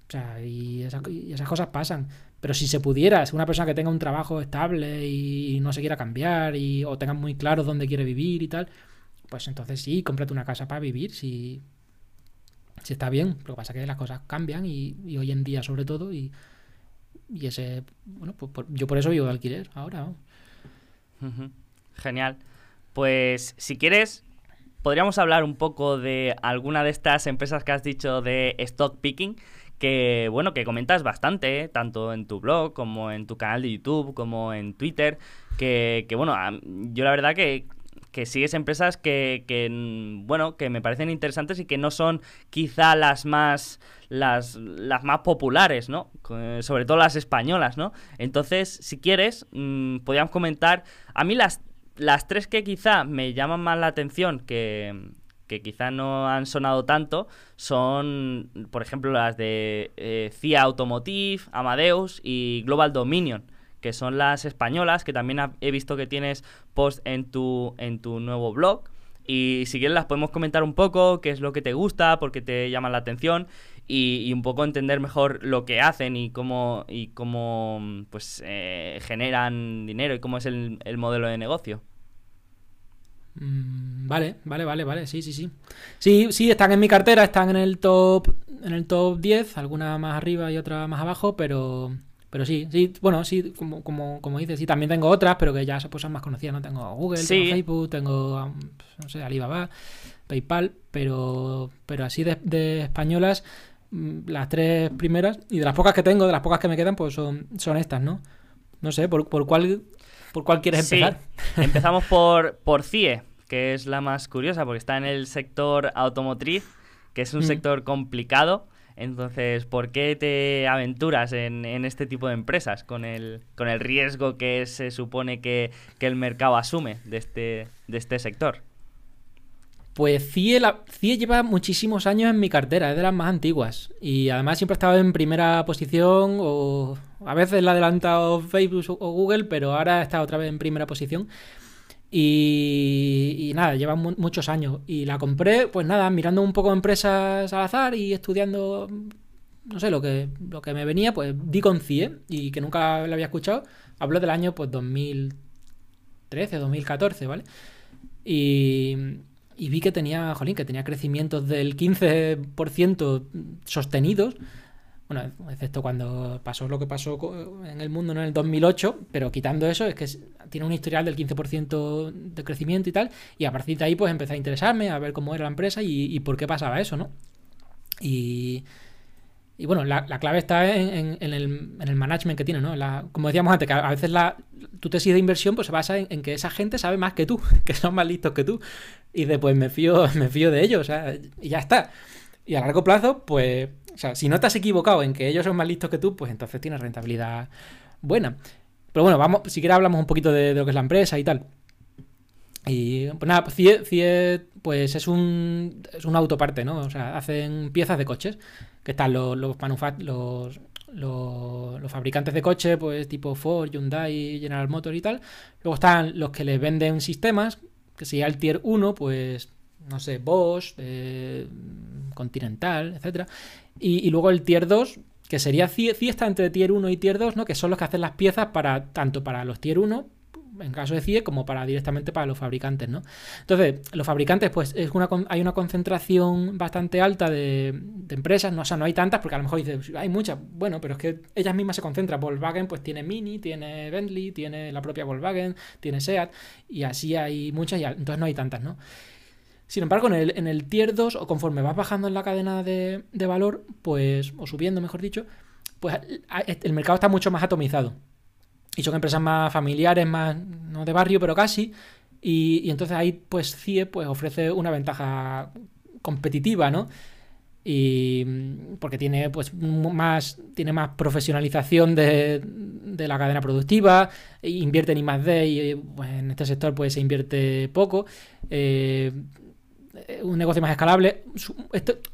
[SPEAKER 4] O sea, y, esas cosas pasan. Pero si se pudiera, si una persona que tenga un trabajo estable y, no se quiera cambiar y, o tenga muy claro dónde quiere vivir y tal, pues entonces sí, cómprate una casa para vivir si, si está bien. Lo que pasa es que las cosas cambian y, y hoy en día sobre todo y y ese, bueno, pues yo por eso vivo alquiler ahora.
[SPEAKER 2] Genial. Pues si quieres, podríamos hablar un poco de alguna de estas empresas que has dicho de stock picking, que bueno, que comentas bastante, tanto en tu blog como en tu canal de YouTube, como en Twitter, que, que bueno, yo la verdad que que sigues empresas que, que, bueno, que me parecen interesantes y que no son quizá las más las, las más populares, ¿no? Sobre todo las españolas, ¿no? Entonces, si quieres, mmm, podríamos comentar. A mí las, las tres que quizá me llaman más la atención, que, que quizá no han sonado tanto, son, por ejemplo, las de eh, CIA Automotive, Amadeus y Global Dominion que son las españolas, que también he visto que tienes post en tu, en tu nuevo blog. Y si quieres las podemos comentar un poco, qué es lo que te gusta, por qué te llama la atención y, un poco entender mejor lo que hacen y cómo, y cómo pues, eh, generan dinero y cómo es el, modelo de negocio.
[SPEAKER 4] Mm, vale, vale, vale, vale, sí, sí, sí. Sí, sí, están en mi cartera, están en el top, en el top 10, alguna más arriba y otra más abajo, pero pero sí, sí, bueno, sí, como, como, como dices, sí, también tengo otras, pero que ya pues, son más conocidas, ¿no? Tengo Google, tengo Facebook, tengo, no sé, Alibaba, PayPal, pero, pero así de, españolas, mm, las tres primeras, y de las pocas que tengo, de las pocas que me quedan, pues son, son estas, ¿no? No sé, ¿por, por cuál, por cuál quieres empezar?
[SPEAKER 2] Empezamos por, por CIE, que es la más curiosa, porque está en el sector automotriz, que es un mm. sector complicado entonces, ¿por qué te aventuras en, este tipo de empresas con el, riesgo que se supone que, el mercado asume de este, de este sector?
[SPEAKER 4] Pues CIE, lleva muchísimos años en mi cartera, es de las más antiguas. Y además siempre ha estado en primera posición, o a veces la ha adelantado Facebook o Google, pero ahora está otra vez en primera posición. Y, nada, lleva muchos años. Y la compré, pues nada, mirando un poco empresas al azar y estudiando, no sé, lo que, lo que me venía, pues di con CIE y que nunca lo había escuchado. Hablo del año pues 2013, 2014, ¿vale? Y, y vi que tenía, jolín, que tenía crecimientos del 15% sostenidos bueno, excepto cuando pasó lo que pasó en el mundo en el 2008, pero quitando eso, es que tiene un historial del 15% de crecimiento y tal, y a partir de ahí pues empecé a interesarme, a ver cómo era la empresa y, por qué pasaba eso, ¿no? Y, y bueno, la, clave está en, el, management que tiene, ¿no? como decíamos antes, que a veces la, tu tesis de inversión pues se basa en, que esa gente sabe más que tú, que son más listos que tú. Y después me fío, me fío de ellos, o sea, y ya está. Y a largo plazo, pues o sea, si no te has equivocado en que ellos son más listos que tú, pues entonces tienes rentabilidad buena. Pero bueno, vamos, si quieres hablamos un poquito de, lo que es la empresa y tal. Y pues nada, CIE, pues es un, es un autoparte, ¿no? O sea, hacen piezas de coches, que están los, los, los, los, fabricantes de coches, pues tipo Ford, Hyundai, General Motors y tal. Luego están los que les venden sistemas, que sería el Tier 1, pues, no sé, Bosch, eh, Continental, etcétera. Y, luego el tier 2, que sería fiesta entre tier 1 y tier 2, ¿no? Que son los que hacen las piezas para tanto para los tier 1 en caso de CIE como para directamente para los fabricantes, ¿no? Entonces, los fabricantes, pues es una, hay una concentración bastante alta de, empresas, no, o sea, no hay tantas, porque a lo mejor dices, hay muchas, bueno, pero es que ellas mismas se concentran. Volkswagen, pues tiene Mini, tiene Bentley, tiene la propia Volkswagen, tiene SEAT, y así hay muchas, y entonces no hay tantas, ¿no? Sin embargo, en el, en el tier 2, o conforme vas bajando en la cadena de, valor, pues, o subiendo, mejor dicho, pues el mercado está mucho más atomizado. Y son empresas más familiares, más, no de barrio, pero casi. Y, entonces ahí, pues CIE pues, ofrece una ventaja competitiva, ¿no? Y porque tiene pues más tiene más profesionalización de, de la cadena productiva invierte en I más D y pues, en este sector pues se invierte poco eh, un negocio más escalable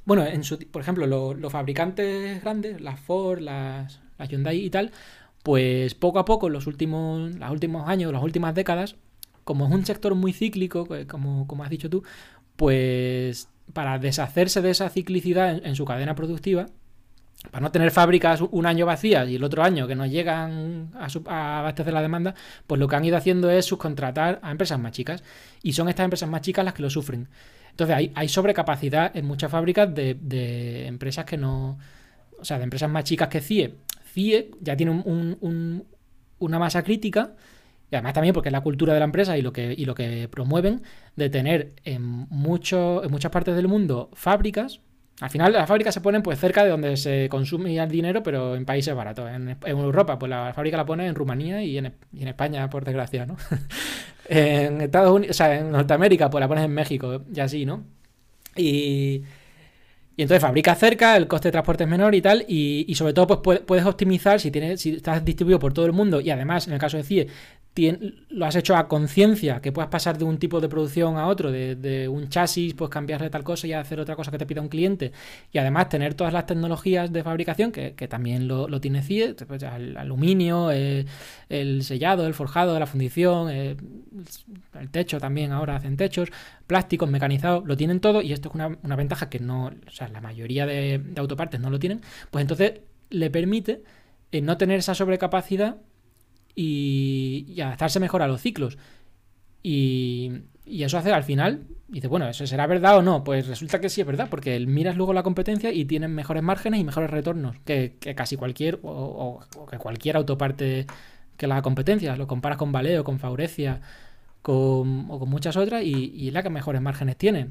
[SPEAKER 4] bueno en su, por ejemplo los fabricantes grandes las Ford las, Hyundai y tal pues poco a poco, en los últimos, los últimos años, las últimas décadas, como es un sector muy cíclico, eh, como, como has dicho tú, pues para deshacerse de esa ciclicidad en, su cadena productiva, para no tener fábricas un año vacías y el otro año que no llegan a, a, abastecer la demanda, pues lo que han ido haciendo es subcontratar a empresas más chicas. Y son estas empresas más chicas las que lo sufren. Entonces hay, hay sobrecapacidad en muchas fábricas de, empresas que no... O sea, de empresas más chicas que CIE, CIE ya tiene una masa crítica, y además también porque es la cultura de la empresa y lo que, y lo que promueven, de tener en, mucho, en muchas partes del mundo fábricas. Al final las fábricas se ponen pues cerca de donde se consume el dinero, pero en países baratos. En, Europa, pues la fábrica la pone en Rumanía y en, España, por desgracia, ¿no? en Estados Unidos, o sea, en Norteamérica, pues la pones en México y así, ¿no? Y, y entonces fabrica cerca, el coste de transporte es menor y tal, y, sobre todo pues puedes optimizar si, tienes, si estás distribuido por todo el mundo y además en el caso de CIE lo has hecho a conciencia, que puedas pasar de un tipo de producción a otro, de, un chasis, pues cambiarle tal cosa y hacer otra cosa que te pida un cliente. Y además tener todas las tecnologías de fabricación, que, también lo, tiene CIE, pues, el aluminio, eh, el sellado, el forjado, la fundición, eh, el techo también ahora hacen techos, plásticos, mecanizados, lo tienen todo y esto es una, ventaja que no, la mayoría de, autopartes no lo tienen, pues entonces le permite eh, no tener esa sobrecapacidad y, adaptarse mejor a los ciclos. Y, eso hace al final, dice, bueno, ¿eso será verdad o no? Pues resulta que sí es verdad, porque miras luego la competencia y tienen mejores márgenes y mejores retornos que, casi cualquier, o, que cualquier autoparte que la competencia. Lo comparas con Valeo, con Faurecia, o con muchas otras, y, es la que mejores márgenes tiene.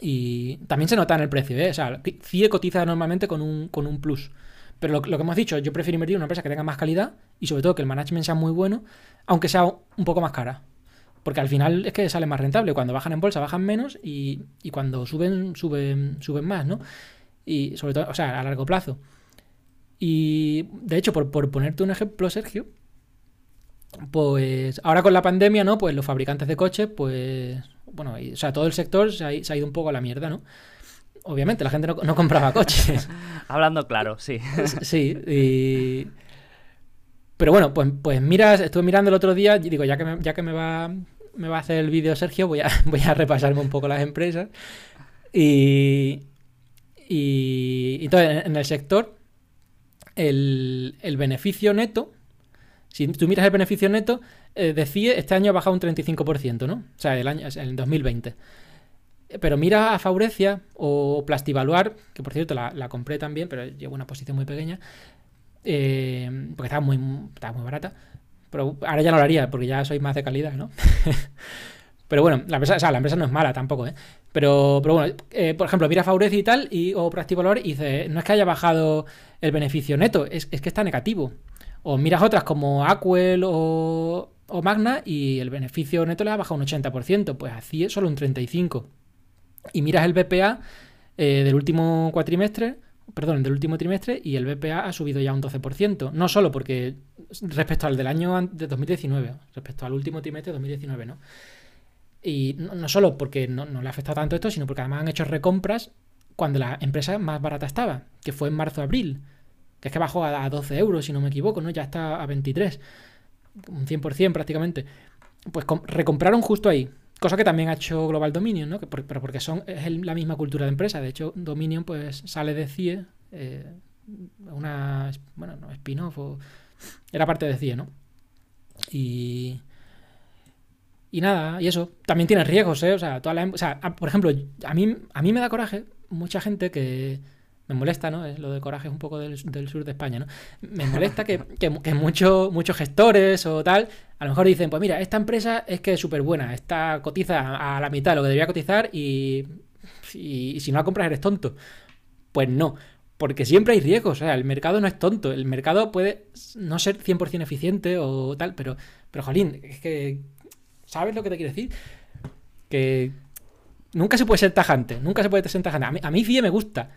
[SPEAKER 4] Y también se nota en el precio, ¿eh? O sea, CIE cotiza normalmente con un, con un plus. Pero lo, que hemos dicho, yo prefiero invertir en una empresa que tenga más calidad y sobre todo que el management sea muy bueno, aunque sea un poco más cara. Porque al final es que sale más rentable. Cuando bajan en bolsa bajan menos y, cuando suben, suben, suben más, ¿no? Y sobre todo, o sea, a largo plazo. Y de hecho, por, ponerte un ejemplo, Sergio, pues ahora con la pandemia, ¿no? Pues los fabricantes de coches, pues, bueno, o sea, todo el sector se ha, se ha ido un poco a la mierda, ¿no? obviamente la gente no, compraba coches.
[SPEAKER 2] Hablando claro, sí.
[SPEAKER 4] sí, Pero bueno, pues, pues mira, estuve mirando el otro día y digo, ya que me, ya que me va, me va a hacer el vídeo Sergio, voy a, voy a repasarme un poco las empresas. Y, y entonces en el sector, el, beneficio neto, si tú miras el beneficio neto, eh, este año ha bajado un 35%, ¿no? O sea, el año, el 2020. Pero mira a Faurecia o Plastivaluar, que por cierto la, compré también, pero llevo una posición muy pequeña, eh, porque estaba muy, estaba muy barata. Pero ahora ya no lo haría, porque ya soy más de calidad, ¿no? pero bueno, la empresa, o sea, la empresa no es mala tampoco, ¿eh? Pero, pero bueno, eh, por ejemplo, mira Faurecia y tal, y, o Plastivaluar, y dice, no es que haya bajado el beneficio neto, es, que está negativo. O miras otras como Aquel o, Magna, y el beneficio neto le ha bajado un 80%, pues así es solo un 35% y miras el BPA eh, del último cuatrimestre, perdón, del último trimestre, y el BPA ha subido ya un 12%. No solo porque respecto al del año de 2019, respecto al último trimestre de 2019, ¿no? Y no, solo porque no, le ha afectado tanto esto, sino porque además han hecho recompras cuando la empresa más barata estaba, que fue en marzo-abril, que es que bajó a, 12 euros, si no me equivoco, ¿no? Ya está a 23, un 100% prácticamente. Pues recompraron justo ahí, Cosa que también ha hecho Global Dominion, ¿no? pero porque son, es la misma cultura de empresa. De hecho, Dominion pues sale de CIE, eh, una, bueno, no, spin-off, era parte de CIE, ¿no? Y, y nada, y eso. También tiene riesgos, ¿eh? O sea, sea por ejemplo, a mí, a mí me da coraje mucha gente que me molesta, ¿no? Es, lo de coraje es un poco del, sur de España, ¿no? Me molesta que, que, muchos gestores o tal, a lo mejor dicen, pues mira, esta empresa es que es súper buena, está cotiza a la mitad de lo que debería cotizar y, y, si no la compras eres tonto. Pues no, porque siempre hay riesgos, o sea, el mercado no es tonto, el mercado puede no ser 100% eficiente o tal, pero, pero jolín, es que, ¿sabes lo que te quiero decir? Que nunca se puede ser tajante, nunca se puede ser tajante. A mí, a mí FIE me gusta,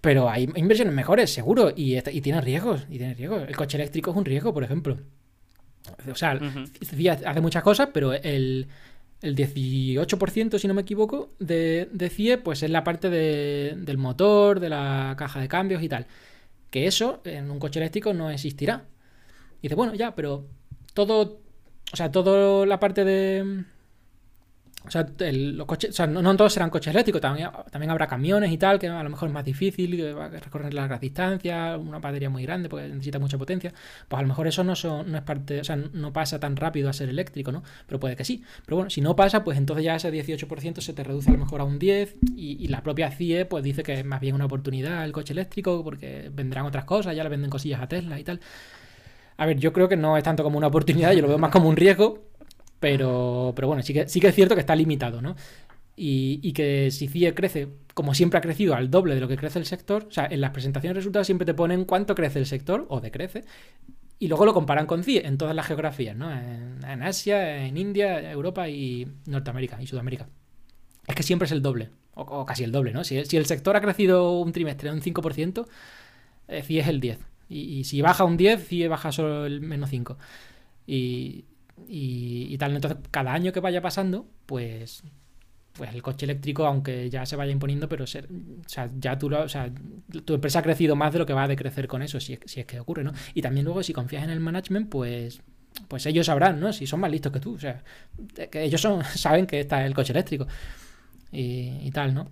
[SPEAKER 4] pero hay inversiones mejores, seguro, y, y tiene riesgos, y tiene riesgos. El coche eléctrico es un riesgo, por ejemplo. O sea, hace muchas cosas, pero el, el 18%, si no me equivoco, de, de CIE, pues es la parte de, del motor, de la caja de cambios y tal. Que eso en un coche eléctrico no existirá. Y dice, bueno, ya, pero todo, o sea, toda la parte de, o sea, los coches, o sea no, todos serán coches eléctricos, también, también habrá camiones y tal, que a lo mejor es más difícil, que va a recorrer largas distancias, una batería muy grande porque necesita mucha potencia. Pues a lo mejor eso no, no es parte, o sea, no pasa tan rápido a ser eléctrico, ¿no? Pero puede que sí. Pero bueno, si no pasa, pues entonces ya ese 18% se te reduce a lo mejor a un 10% y, la propia CIE pues dice que es más bien una oportunidad el coche eléctrico porque vendrán otras cosas, ya le venden cosillas a Tesla y tal. A ver, yo creo que no es tanto como una oportunidad, yo lo veo más como un riesgo, pero, pero bueno, sí que, sí que es cierto que está limitado, ¿no? Y, que si CIE crece, como siempre ha crecido, al doble de lo que crece el sector, o sea, en las presentaciones de resultados siempre te ponen cuánto crece el sector o decrece, y luego lo comparan con CIE en todas las geografías, ¿no? En, Asia, en India, Europa y Norteamérica y Sudamérica. Es que siempre es el doble, o, casi el doble, ¿no? Si, si, el sector ha crecido un trimestre un 5%, eh, CIE es el 10. Y, y, si baja un 10, CIE baja solo el menos 5. Y, y, tal. Entonces, cada año que vaya pasando, pues pues el coche eléctrico, aunque ya se vaya imponiendo, pero ser, o sea, ya tú o sea, tu empresa ha crecido más de lo que va a decrecer con eso, si es, si es que ocurre, ¿no? Y también luego, si confías en el management, pues pues ellos sabrán, ¿no? Si son más listos que tú, o sea, que ellos son, saben que está el coche eléctrico y, tal, ¿no?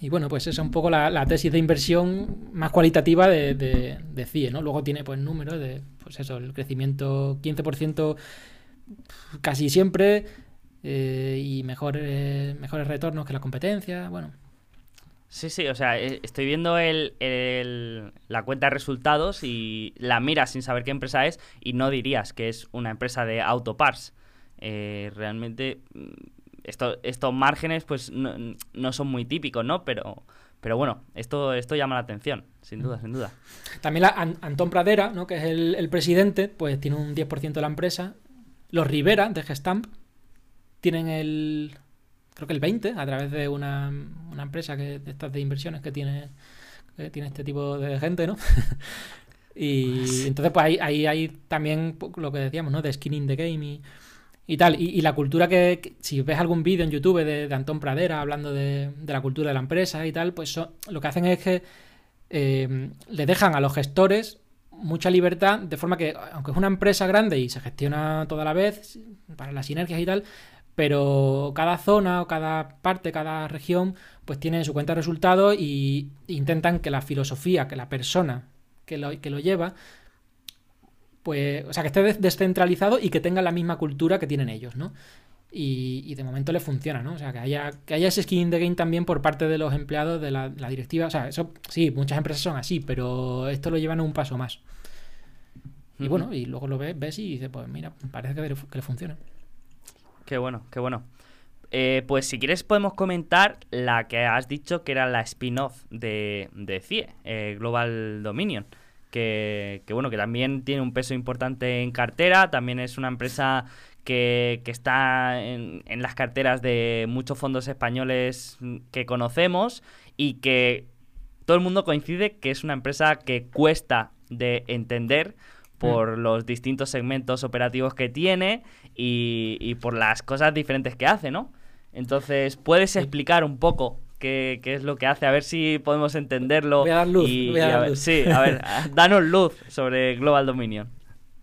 [SPEAKER 4] Y bueno, pues esa es un poco la, tesis de inversión más cualitativa de, de, CIE, ¿no? Luego tiene pues números de, pues eso, el crecimiento 15% casi siempre eh, y mejores, mejores retornos que la competencia, bueno.
[SPEAKER 2] Sí, sí, o sea, eh, estoy viendo el, la cuenta de resultados y la miras sin saber qué empresa es y no dirías que es una empresa de autoparts. Eh, realmente mm, esto, estos márgenes pues no, no, son muy típicos, ¿no? Pero, pero bueno, esto, esto llama la atención, sin duda, sin duda.
[SPEAKER 4] También la, Antón Pradera, ¿no? que es el, presidente, pues tiene un 10% de la empresa. Los Rivera, de Gestamp, tienen el, creo que el 20, a través de una, una empresa que, de estas de inversiones que tiene, que tiene este tipo de gente, ¿no? y entonces, pues ahí, ahí hay también lo que decíamos, ¿no? De skin in the game y y tal. Y, la cultura que, si ves algún vídeo en YouTube de, Antón Pradera hablando de, la cultura de la empresa y tal, pues lo que hacen es que eh, le dejan a los gestores mucha libertad, de forma que, aunque es una empresa grande y se gestiona toda la vez, para las sinergias y tal, pero cada zona o cada parte, cada región, pues tiene su cuenta de resultados y intentan que la filosofía, que la persona que lo, que lo lleva, pues, o sea, que esté descentralizado y que tenga la misma cultura que tienen ellos, ¿no? Y, de momento le funciona, ¿no? O sea, que haya, que haya ese skin in the game también por parte de los empleados de la, directiva. O sea, eso sí, muchas empresas son así, pero esto lo llevan un paso más. Y bueno, y luego lo ves, ves y dices, pues mira, parece que, le funciona.
[SPEAKER 2] Qué bueno, qué bueno. Eh, pues si quieres podemos comentar la que has dicho que era la spin-off de, de CIE, eh, Global Dominion que, bueno, que también tiene un peso importante en cartera, también es una empresa que, está en, las carteras de muchos fondos españoles que conocemos y que todo el mundo coincide que es una empresa que cuesta de entender por mm. los distintos segmentos operativos que tiene y, y, por las cosas diferentes que hace, ¿no? Entonces, ¿puedes explicar un poco qué, es lo que hace, a ver si podemos entenderlo.
[SPEAKER 4] Voy a dar luz.
[SPEAKER 2] Sí, a ver, danos luz sobre Global Dominion.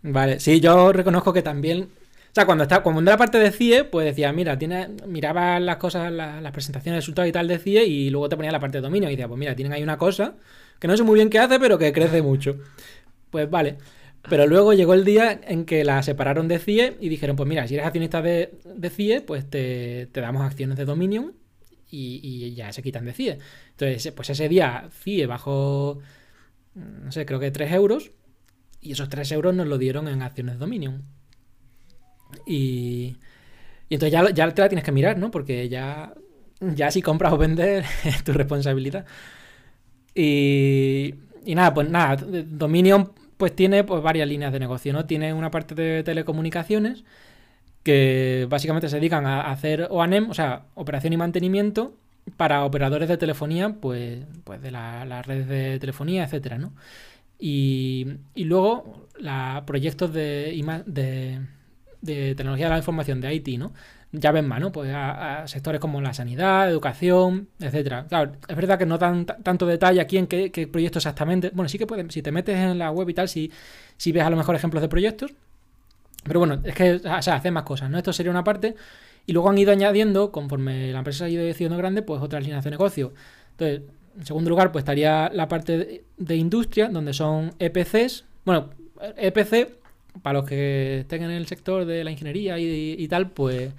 [SPEAKER 4] Vale, sí, yo reconozco que también. O sea, cuando estaba, cuando era parte de CIE, pues decía, mira, tiene, miraba las cosas, las presentaciones de resultados y tal de CIE, y luego te ponía la parte de dominio. Y decía, pues mira, tienen ahí una cosa que no sé muy bien qué hace, pero que crece mucho. Pues vale. Pero luego llegó el día en que la separaron de CIE y dijeron, pues mira, si eres accionista de, de CIE, pues te, te damos acciones de Dominion y, ya se quitan de CIE. Entonces, pues ese día CIE bajó, no sé, creo que 3 euros y esos 3 euros nos lo dieron en acciones Dominion. Y, y entonces ya, ya te la tienes que mirar, ¿no? Porque ya, ya si compras o vendes es tu responsabilidad. Y, y nada, pues nada, Dominion pues tiene pues, varias líneas de negocio, ¿no? Tiene una parte de telecomunicaciones que básicamente se dedican a hacer OANEM, o sea, operación y mantenimiento para operadores de telefonía, pues, pues de las la redes de telefonía, etcétera, ¿no? Y, y luego la, proyectos de, de, tecnología de la información, de IT, ¿no? Ya ven más, ¿no? Pues a, sectores como la sanidad, educación, etcétera. Claro, es verdad que no dan tanto detalle aquí en qué, qué proyecto exactamente. Bueno, sí que pueden, si te metes en la web y tal, si, si ves a lo mejor ejemplos de proyectos. Pero bueno, es que, o sea, hacen más cosas, ¿no? Esto sería una parte. Y luego han ido añadiendo, conforme la empresa ha ido haciendo grande, pues otras líneas de negocio. Entonces, en segundo lugar, pues estaría la parte de, de industria, donde son EPCs. Bueno, EPC, para los que estén en el sector de la ingeniería y, y tal, pues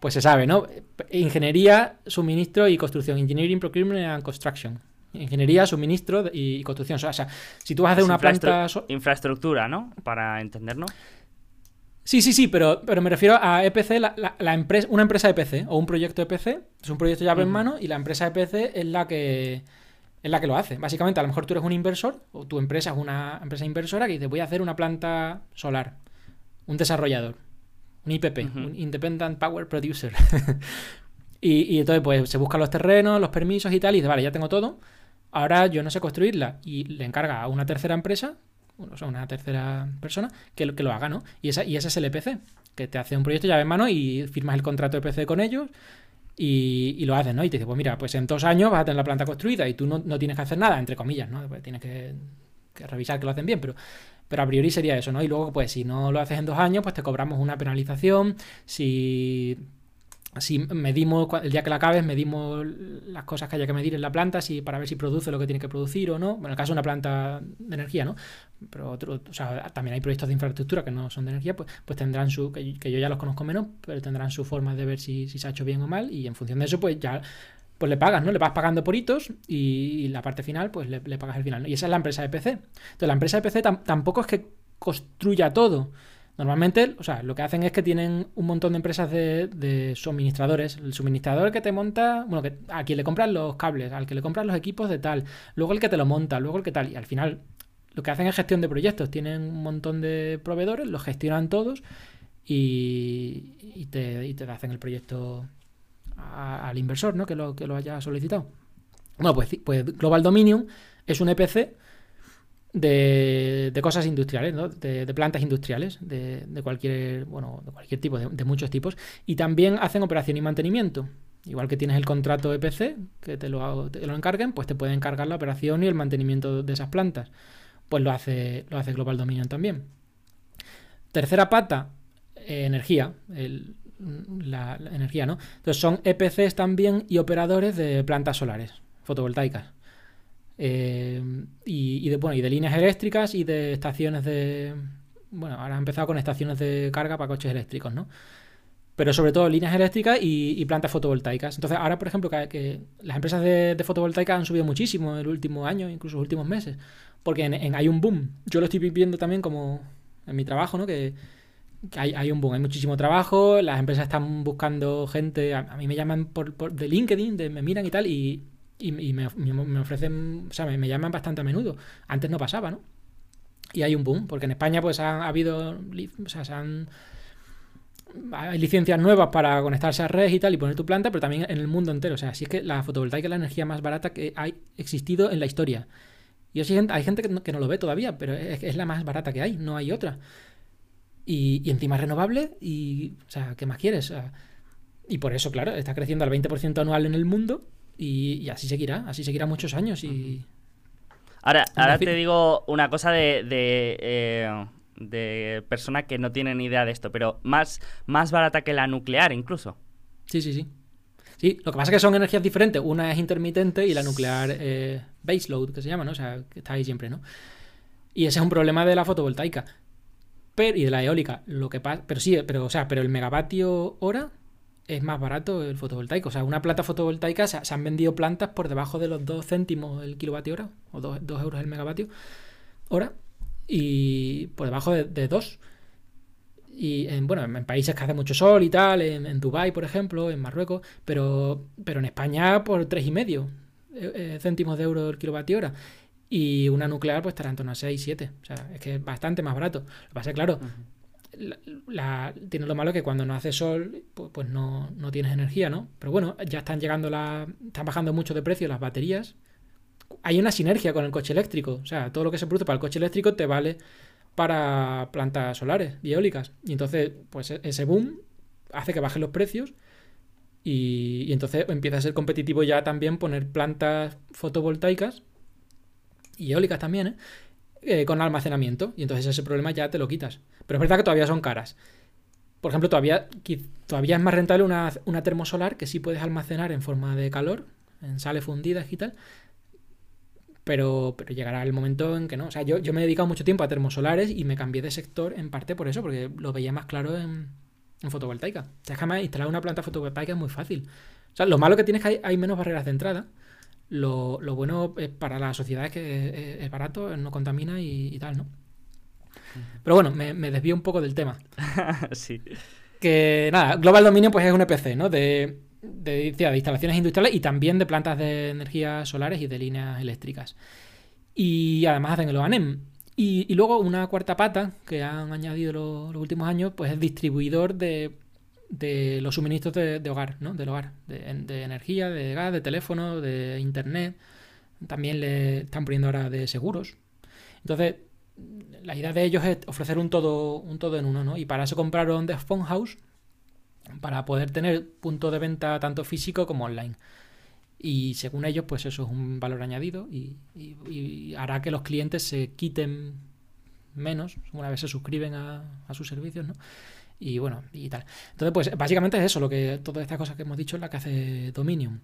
[SPEAKER 4] pues se sabe, ¿no? Ingeniería, suministro y construcción. Engineering, Procurement and Construction. Ingeniería, suministro y construcción. O sea, si tú vas a hacer una
[SPEAKER 2] infraestru-
[SPEAKER 4] planta...
[SPEAKER 2] Infraestructura, ¿no? Para entendernos.
[SPEAKER 4] Sí, sí, sí, pero, pero me refiero a EPC, la, la- la empresa, una empresa EPC o un proyecto EPC. Es un proyecto llave en
[SPEAKER 2] Ujú.
[SPEAKER 4] mano y la empresa EPC es la que es la que lo hace. Básicamente, a lo mejor tú eres un inversor o tu empresa es una empresa inversora que dice voy a hacer una planta solar. Un desarrollador. Un IPP, un Independent Power Producer. y, y entonces, pues se buscan los terrenos, los permisos y tal, y dice, vale, ya tengo todo. Ahora yo no sé construirla. Y le encarga a una tercera empresa, o sea, una tercera persona, que lo, que lo haga, ¿no? Y, esa, y ese es el EPC, que te hace un proyecto llave en mano y firmas el contrato EPC con ellos y, y lo haces, ¿no? Y te dice, pues mira, pues en dos años vas a tener la planta construida y tú no, no tienes que hacer nada, entre comillas, ¿no? Pues tienes que, que revisar que lo hacen bien, pero, pero a priori sería eso, ¿no? Y luego, pues si no lo haces en dos años, pues te cobramos una penalización. Si, si medimos, el día que la acabes, medimos las cosas que haya que medir en la planta si, para ver si produce lo que tiene que producir o no. Bueno, en el caso de una planta de energía, ¿no? Pero otro, o sea, también hay proyectos de infraestructura que no son de energía, pues, pues tendrán su, que, yo ya los conozco menos, pero tendrán su forma de ver si, se ha hecho bien o mal y en función de eso, pues ya pues le pagas, ¿no? Le vas pagando por hitos y, la parte final, pues le, pagas el final. Y esa es la empresa de PC. Entonces, la empresa de PC tam- tampoco es que construya todo. Normalmente, o sea, lo que hacen es que tienen un montón de empresas de, de suministradores. El suministrador que te monta, bueno, que, a quien le compras los cables, al que le compras los equipos de tal, luego el que te lo monta, luego el que tal. Y al final, lo que hacen es gestión de proyectos. Tienen un montón de proveedores, los gestionan todos y, y te, y te hacen el proyecto al inversor, ¿no? Que lo, que lo haya solicitado. Bueno, pues, pues Global Dominion es un EPC de, cosas industriales, ¿no? de, de plantas industriales, de, cualquier, bueno, de cualquier tipo, de, muchos tipos. Y también hacen operación y mantenimiento. Igual que tienes el contrato EPC, que te lo, te lo encarguen, pues te pueden encargar la operación y el mantenimiento de esas plantas. Pues lo hace, lo hace Global Dominion también. Tercera pata, eh, energía. la energía, ¿no? Entonces son EPCs también y operadores de plantas solares, fotovoltaicas. Eh, y, de, bueno, y de líneas eléctricas y de estaciones de. Bueno, ahora han empezado con estaciones de carga para coches eléctricos, ¿no? Pero sobre todo líneas eléctricas y, plantas fotovoltaicas. Entonces, ahora, por ejemplo, que, las empresas de, de fotovoltaica han subido muchísimo en el último año, incluso los últimos meses. Porque en- hay un boom. Yo lo estoy viviendo también como en mi trabajo, ¿no? Que, hay, hay un boom, hay muchísimo trabajo, las empresas están buscando gente, a, mí me llaman por, por- de LinkedIn, me miran y tal, y, y, me, ofrecen, o sea, me, llaman bastante a menudo. Antes no pasaba, ¿no? Y hay un boom, porque en España pues ha, ha habido, o sea, se han... Hay licencias nuevas para conectarse a redes y tal y poner tu planta, pero también en el mundo entero. O sea, si es que la fotovoltaica es la energía más barata que ha existido en la historia. Y así hay gente que no, que no lo ve todavía, pero es, la más barata que hay, no hay otra. Y, encima es renovable y, o sea, ¿qué más quieres? Y por eso, claro, está creciendo al 20% anual en el mundo y, y así seguirá, así seguirá muchos años y...
[SPEAKER 2] Ahora, ahora
[SPEAKER 4] fin.
[SPEAKER 2] te digo una cosa de, de, eh, de persona que no tiene ni idea de esto, pero más, más barata que la nuclear incluso.
[SPEAKER 4] Sí, sí, sí. Sí, lo que pasa es que son energías diferentes. Una es intermitente y la nuclear eh, baseload, que se llama, ¿no? O sea, que está ahí siempre, ¿no? Y ese es un problema de la fotovoltaica. pero, y de la eólica. Lo que pasa, pero sí, pero, o sea, pero el megavatio hora es más barato el fotovoltaico. O sea, una planta fotovoltaica se, han vendido plantas por debajo de los 2 céntimos el kilovatio hora, o 2, euros el megavatio hora, y por debajo de, 2. Y en, bueno, en países que hace mucho sol y tal, en, Dubái, por ejemplo, en Marruecos, pero, pero en España por 3,5 eh, eh, céntimos de euro el kilovatio hora. Y una nuclear pues estará en torno a 6, 7. O sea, es que es bastante más barato. Lo que pasa es claro, la, tiene lo malo que cuando no hace sol, pues, no, no, tienes energía, ¿no? Pero bueno, ya están llegando la. están bajando mucho de precio las baterías. Hay una sinergia con el coche eléctrico. O sea, todo lo que se produce para el coche eléctrico te vale para plantas solares y eólicas. Y entonces, pues e, ese boom hace que bajen los precios. Y, y entonces empieza a ser competitivo ya también poner plantas fotovoltaicas y eólicas también, ¿eh? ¿Eh? con almacenamiento. Y entonces ese problema ya te lo quitas. Pero es verdad que todavía son caras. Por ejemplo, todavía, todavía es más rentable una, una termosolar que sí puedes almacenar en forma de calor, en sales fundidas y tal. Pero, pero, llegará el momento en que no. O sea, yo, yo, me he dedicado mucho tiempo a termosolares y me cambié de sector en parte por eso, porque lo veía más claro en, en fotovoltaica. O sea, es que instalar una planta fotovoltaica es muy fácil. O sea, lo malo que tienes es que hay, hay menos barreras de entrada. Lo, bueno para la sociedad es que es, barato, no contamina y, tal, ¿no? Pero bueno, me, me, desvío un poco del tema.
[SPEAKER 2] sí.
[SPEAKER 4] Que nada, Global Dominion pues es un EPC, ¿no? De, de, de, instalaciones industriales y también de plantas de energía solares y de líneas eléctricas. Y además hacen el OANEM. Y, y luego una cuarta pata que han añadido los últimos años, pues es distribuidor de de los suministros de, hogar, ¿no? Del hogar, de, energía, de gas, de teléfono, de internet. También le están poniendo ahora de seguros. Entonces, la idea de ellos es ofrecer un todo, un todo en uno, ¿no? Y para eso compraron The Phone House para poder tener punto de venta tanto físico como online. Y según ellos, pues eso es un valor añadido y, hará que los clientes se quiten menos una vez se suscriben a, a sus servicios, ¿no? Y bueno, y tal. Entonces, pues básicamente es eso, lo que todas estas cosas que hemos dicho es la que hace Dominion.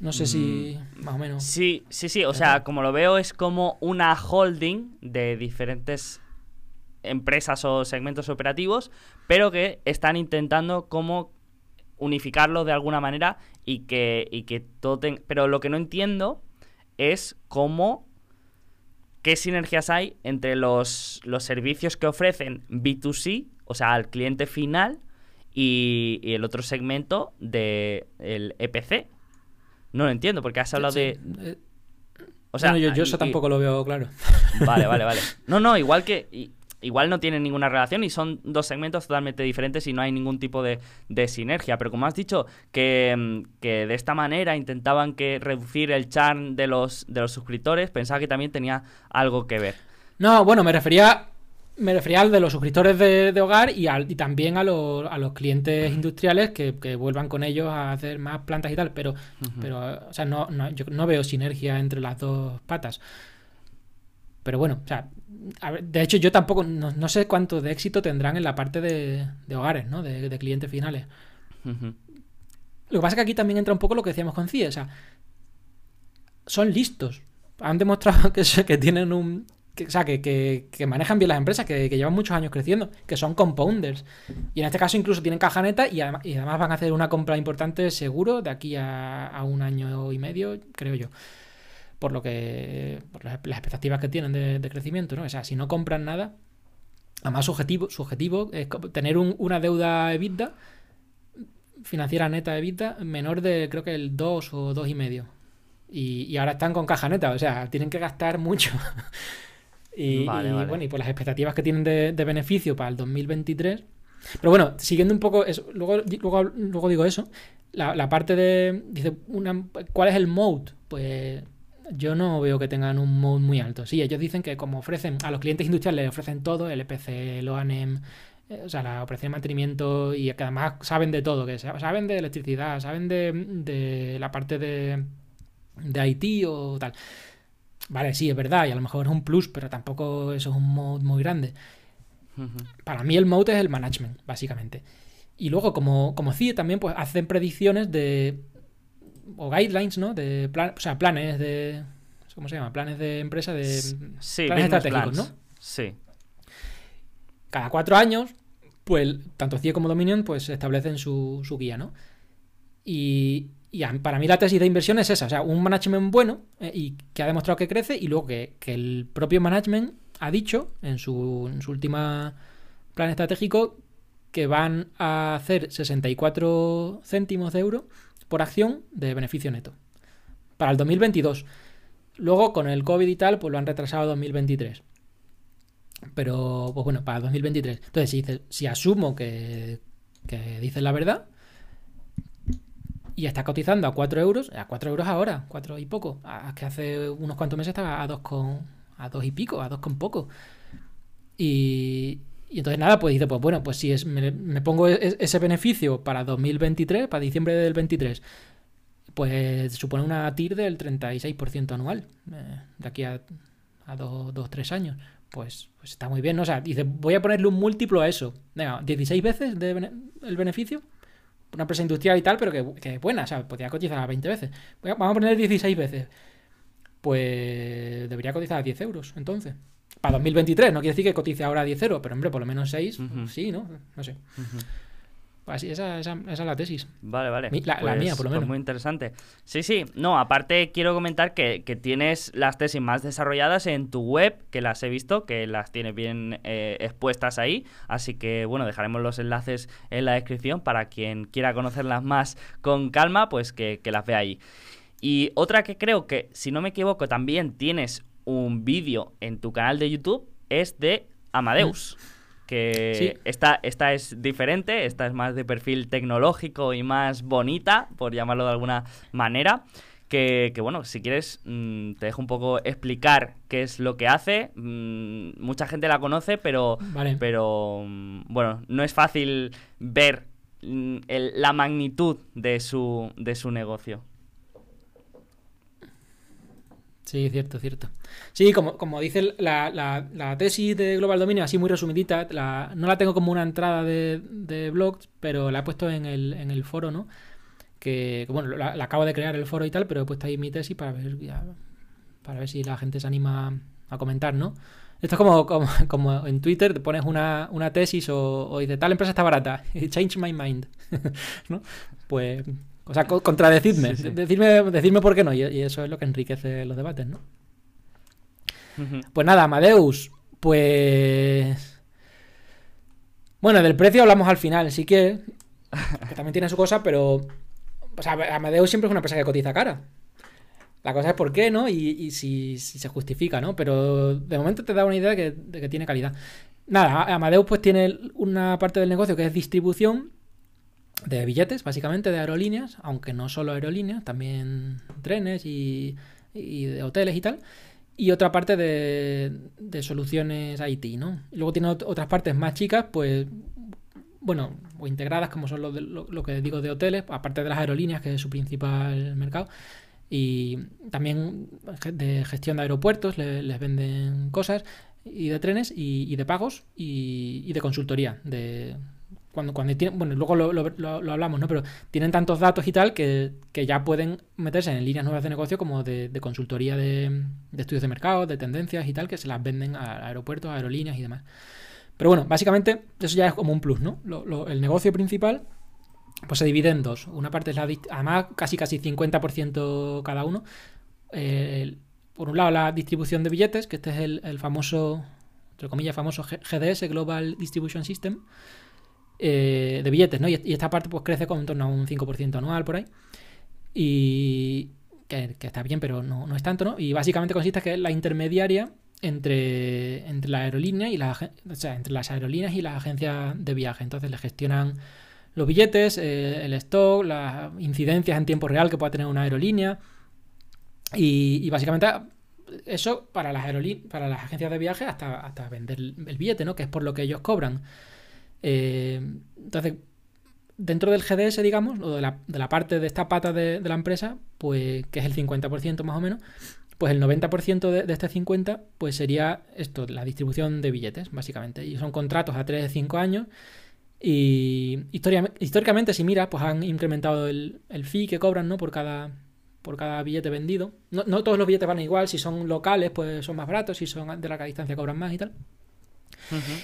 [SPEAKER 4] No sé si mm. más o menos.
[SPEAKER 2] Sí, sí, sí. O sea, como lo veo, es como una holding de diferentes empresas o segmentos operativos, pero que están intentando como unificarlo de alguna manera y que, y que todo Pero lo que no entiendo es cómo qué sinergias hay entre los, servicios que ofrecen B2C, o sea, al cliente final, y, el otro segmento del EPC. No lo entiendo, porque has hablado de... Eh,
[SPEAKER 4] o sea, yo, eso tampoco lo veo claro.
[SPEAKER 2] Vale, vale, vale. No, no, igual que igual no tienen ninguna relación y son dos segmentos totalmente diferentes y no hay ningún tipo de, sinergia. Pero como has dicho, mm, que, de esta manera intentaban que reducir el churn de los, de los suscriptores, pensaba que también tenía algo que ver.
[SPEAKER 4] No, bueno, me refería me refería al de los suscriptores de, hogar y, al, y también a, los, a los clientes industriales que, vuelvan con ellos a hacer más plantas y tal, pero, pero o sea, no, no, yo no veo sinergia entre las dos patas. Pero bueno, o sea, de hecho yo tampoco, no, sé cuánto de éxito tendrán en la parte de, hogares, ¿no? De, clientes finales. Lo que pasa es que aquí también entra un poco lo que decíamos con CIE, o sea, son listos. Han demostrado que, que tienen un... o sea, que, manejan bien las empresas, que, llevan muchos años creciendo, que son compounders. Y en este caso incluso tienen caja neta y, además van a hacer una compra importante seguro de aquí a, a un año y medio, creo yo por lo que por las, expectativas que tienen de, crecimiento, ¿no? O sea, si no compran nada, además su objetivo, su objetivo es tener una deuda EBITDA financiera neta EBITDA menor de creo que el 2 o 2,5. Y, y ahora están con caja neta, o sea, tienen que gastar mucho. y, bueno, y por las expectativas que tienen de, beneficio para el 2023. Pero bueno, siguiendo un poco eso, luego, luego, luego digo eso. La, la parte de. Dice, una, ¿cuál es el mode? Pues yo no veo que tengan un mode muy alto. Sí, ellos dicen que como ofrecen a los clientes industriales les ofrecen todo, el EPC, el OANEM, eh, o sea, la operación de mantenimiento y que además saben de todo, que saben de electricidad, saben de, la parte de, de IT o tal. Vale, sí, es verdad, y a lo mejor es un plus, pero tampoco eso es un mode muy grande. Para mí el mode es el management, básicamente. Y luego, como, como CIE también, pues hacen predicciones de o guidelines, ¿no? De plan, o sea, planes de ¿cómo se llama? Planes de empresa de
[SPEAKER 2] sí,
[SPEAKER 4] planes estratégicos, ¿no?
[SPEAKER 2] Sí.
[SPEAKER 4] cada cuatro años, pues tanto CIE como Dominion pues establecen su, su guía, ¿no? Y, y para mí la tesis de inversión es esa, o sea, un management bueno eh, y que ha demostrado que crece y luego que, el propio management ha dicho en su, en su última plan estratégico que van a hacer 64 céntimos de euro por acción de beneficio neto para el 2022. Luego, con el COVID y tal, pues lo han retrasado a 2023. Pero, pues bueno, para 2023. Entonces, si, si asumo que, que dicen la verdad, y está cotizando a 4 euros, a 4 euros ahora, 4 y poco. A, que hace unos cuantos meses estaba a 2 con. a 2 y pico, a 2 con poco. Y, y entonces nada, pues dice, pues bueno, pues si es, me, pongo e, ese beneficio para 2023, para diciembre del 23, pues supone una TIR del 36% anual, eh, de aquí a, a 2 3 años. Pues, pues está muy bien, ¿no? O sea, dice, voy a ponerle un múltiplo a eso. Venga, 16 veces de el beneficio una empresa industrial y tal, pero que, es buena, o sea, podría cotizar a 20 veces. Vamos a poner 16 veces. Pues debería cotizar a 10 euros, entonces. Para 2023, no quiere decir que cotice ahora a 10 euros, pero hombre, por lo menos 6, sí, ¿no? No sé. Pues esa, esa, esa, es la tesis.
[SPEAKER 2] Vale, vale.
[SPEAKER 4] La,
[SPEAKER 2] pues,
[SPEAKER 4] mía, por lo menos.
[SPEAKER 2] Pues muy interesante. Sí, sí. No, aparte quiero comentar que, tienes las tesis más desarrolladas en tu web, que las he visto, que las tienes bien eh, expuestas ahí. Así que, bueno, dejaremos los enlaces en la descripción para quien quiera conocerlas más con calma, pues que, que las vea ahí. Y otra que creo que, si no me equivoco, también tienes un vídeo en tu canal de YouTube, es de Amadeus que esta, esta es diferente, esta es más de perfil tecnológico y más bonita, por llamarlo de alguna manera. Que, bueno, si quieres, mm, te dejo un poco explicar qué es lo que hace. Mm, mucha gente la conoce, pero, pero mm, bueno, no es fácil ver la magnitud de su, de su negocio.
[SPEAKER 4] Sí, cierto, cierto. Sí, como, como dice la, la, tesis de Global Dominio, así muy resumidita, no la tengo como una entrada de, de blog, pero la he puesto en el, en el foro, ¿no? Que, bueno, la, acabo de crear el foro y tal, pero he puesto ahí mi tesis para ver, para ver si la gente se anima a comentar, ¿no? Esto es como, como, en Twitter, te pones una, una tesis o, o dices, tal empresa está barata, change my mind, ¿no? Pues o sea, contradecidme. Decidme, por qué no. Y, eso es lo que enriquece los debates, ¿no? Pues nada, Amadeus. Pues. Bueno, del precio hablamos al final, sí que. Que también tiene su cosa, pero. O sea, Amadeus siempre es una empresa que cotiza cara. La cosa es por qué, ¿no? Y, si, se justifica, ¿no? Pero de momento te da una idea de que tiene calidad. Nada, Amadeus pues tiene una parte del negocio que es distribución de billetes, básicamente de aerolíneas, aunque no solo aerolíneas, también trenes y, de hoteles y tal. Y otra parte de, de soluciones IT, ¿no? Y luego tiene otras partes más chicas, pues, bueno, o integradas, como son lo, lo, que digo de hoteles, aparte de las aerolíneas, que es su principal mercado. Y también de gestión de aeropuertos, les venden cosas, y de trenes, y, de pagos, y, y de consultoría, de cuando, cuando tienen, bueno, luego lo, hablamos, ¿no? Pero tienen tantos datos y tal que, ya pueden meterse en líneas nuevas de negocio como de, consultoría de, estudios de mercado, de tendencias y tal, que se las venden a aeropuertos, a aerolíneas y demás. Pero bueno, básicamente eso ya es como un plus, ¿no? el negocio principal pues se divide en dos. Una parte es la, además casi casi 50% cada uno. por un lado la distribución de billetes, que este es el, el famoso, entre comillas, famoso GDS, Global Distribution System, eh, de billetes, ¿no? Y, esta parte pues crece con en torno a un 5% anual por ahí. Y que, está bien, pero no, es tanto, ¿no? Y básicamente consiste en que es la intermediaria entre, entre la aerolínea y la, o sea, entre las aerolíneas y las agencias de viaje. Entonces le gestionan los billetes, eh, el stock, las incidencias en tiempo real que pueda tener una aerolínea. Y, básicamente eso para las para las agencias de viaje hasta, hasta vender el billete, ¿no? Que es por lo que ellos cobran. Eh, entonces, dentro del GDS, digamos, o de la, parte de esta pata de, la empresa, pues que es el 50% más o menos, pues el 90% de, este 50% pues sería esto, la distribución de billetes, básicamente. Y son contratos a 3 5 años. Y históricamente, si miras, pues han incrementado el, el, fee que cobran ¿no? por, cada, por cada billete vendido. No, no todos los billetes van igual, si son locales, pues son más baratos, si son de larga distancia cobran más y tal.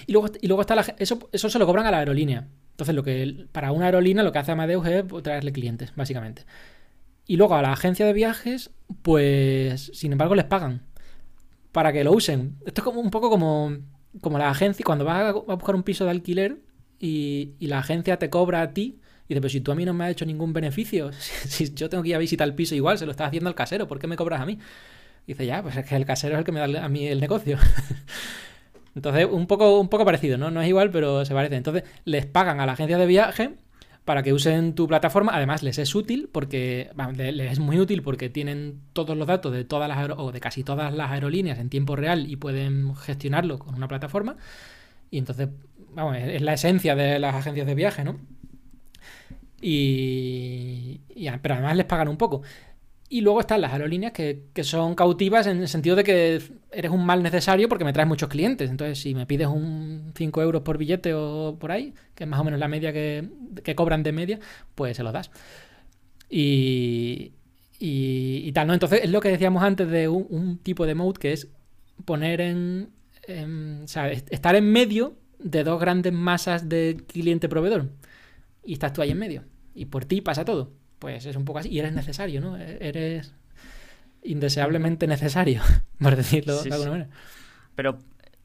[SPEAKER 4] Y luego, y luego está la, eso, eso se lo cobran a la aerolínea. Entonces, lo que para una aerolínea lo que hace Amadeus es traerle clientes, básicamente. Y luego a la agencia de viajes, pues, sin embargo, les pagan para que lo usen. Esto es como un poco como, como la agencia, cuando vas a, buscar un piso de alquiler y, la agencia te cobra a ti. Y dice, pero si tú a mí no me has hecho ningún beneficio, si, yo tengo que ir a visitar el piso igual, se lo estás haciendo al casero, ¿por qué me cobras a mí? Y dice, ya, pues es que el casero es el que me da a mí el negocio. Entonces, un poco, un poco parecido, ¿no? No es igual, pero se parece. Entonces, les pagan a la agencia de viaje para que usen tu plataforma. Además, les es útil porque les es muy útil porque tienen todos los datos de todas las o de casi todas las aerolíneas en tiempo real y pueden gestionarlo con una plataforma. Y entonces, vamos, es la esencia de las agencias de viaje, ¿no? Y, y, pero además les pagan un poco. Y luego están las aerolíneas que, son cautivas en el sentido de que eres un mal necesario porque me traes muchos clientes. Entonces, si me pides un 5 euros por billete o por ahí, que es más o menos la media que, cobran de media, pues se los das. Y, y, tal, ¿no? Entonces, es lo que decíamos antes de un, tipo de mode que es poner en, o sea, estar en medio de dos grandes masas de cliente-proveedor. Y estás tú ahí en medio. Y por ti pasa todo pues es un poco así. Y eres necesario, ¿no? E-, eres indeseablemente necesario, por decirlo de alguna manera.
[SPEAKER 2] Pero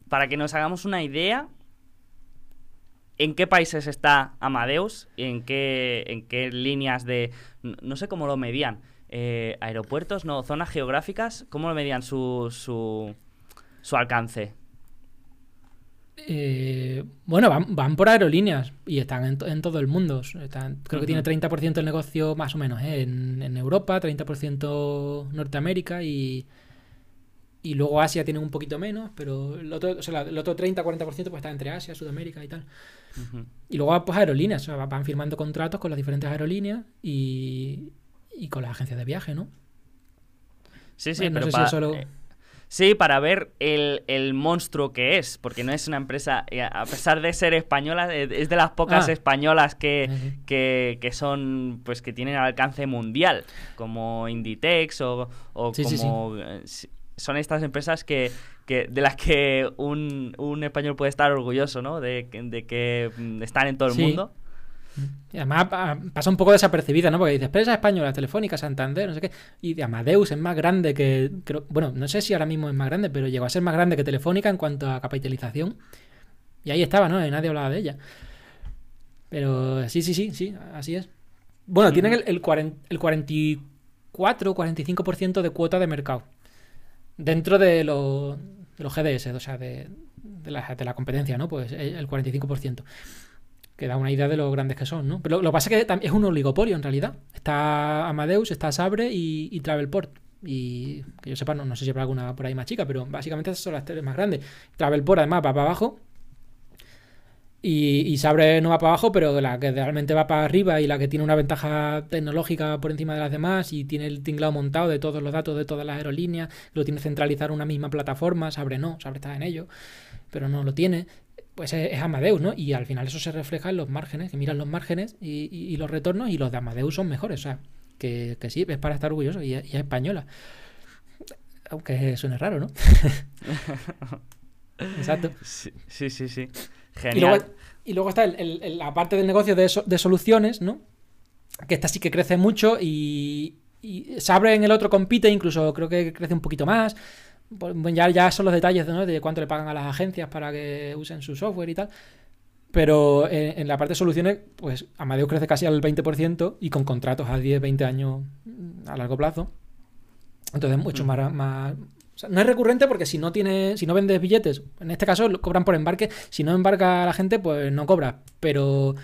[SPEAKER 2] para que nos hagamos una idea, ¿en qué países está Amadeus? ¿En qué, en qué líneas de... no sé cómo lo medían. Eh, aeropuertos, no, zonas geográficas, ¿cómo lo medían su, su, su alcance?
[SPEAKER 4] Eh, bueno, van, por aerolíneas y están en, todo el mundo. creo que tiene 30% del negocio más o menos ¿eh? en, Europa, 30% Norteamérica y, y luego Asia tiene un poquito menos, pero el otro, o sea, el otro 30-40% pues está entre Asia, Sudamérica y tal. Y luego pues aerolíneas, van firmando contratos con las diferentes aerolíneas y, y con las agencias de viaje, ¿no?
[SPEAKER 2] Sí, sí, pero eh, Sí, para ver el, monstruo que es, porque no es una empresa, eh, a pesar de ser española, eh, es de las pocas ah. españolas que, que, son, pues que tienen alcance mundial, como Inditex o, como... Eh, son estas empresas que, que de las que un, un, español puede estar orgulloso, ¿no? De, de que mm, están en todo el mundo.
[SPEAKER 4] Y además pasa un poco desapercibida, ¿no? Porque dices, empresa española, Telefónica, Santander, no sé qué. Y de Amadeus es más grande que. bueno, no sé si ahora mismo es más grande, pero llegó a ser más grande que Telefónica en cuanto a capitalización. Y ahí estaba, ¿no? Nadie hablaba de ella. Pero sí, sí, sí, sí, así es. Bueno, tienen el, el, 44, 45% de cuota de mercado. Dentro de, de los GDS, o sea, de, de, la, de la competencia, ¿no? Pues el 45% que da una idea de lo grandes que son, ¿no? Pero lo, que pasa es que es un oligopolio en realidad. Está Amadeus, está Sabre y, Travelport. Y que yo sepa, no, no, sé si habrá alguna por ahí más chica, pero básicamente esas son las tres más grandes. Travelport además va para abajo. Y, Sabre no va para abajo, pero la que realmente va para arriba y la que tiene una ventaja tecnológica por encima de las demás y tiene el tinglado montado de todos los datos de todas las aerolíneas, lo tiene centralizado en una misma plataforma, Sabre no, Sabre está en ello, pero no lo tiene pues es, Amadeus, ¿no? Y al final eso se refleja en los márgenes, que miran los márgenes y, los retornos y los de Amadeus son mejores, o sea, que, sí, es para estar orgulloso y, es española. Aunque suene raro, ¿no? Exacto.
[SPEAKER 2] Sí, sí, sí. Genial.
[SPEAKER 4] Y luego, está la parte del negocio de, de soluciones, ¿no? Que esta sí que crece mucho y, y Sabre en el otro compite, incluso creo que crece un poquito más. Pues, ya, ya son los detalles de cuánto le pagan a las agencias para que usen su software y tal. Pero en, la parte de soluciones, pues Amadeus crece casi al 20% y con contratos a 10, 20 años a largo plazo. Entonces, mucho más. más no es recurrente porque si no tiene, si no vendes billetes, en este caso cobran por embarque. Si no embarca a la gente, pues no cobra. Pero,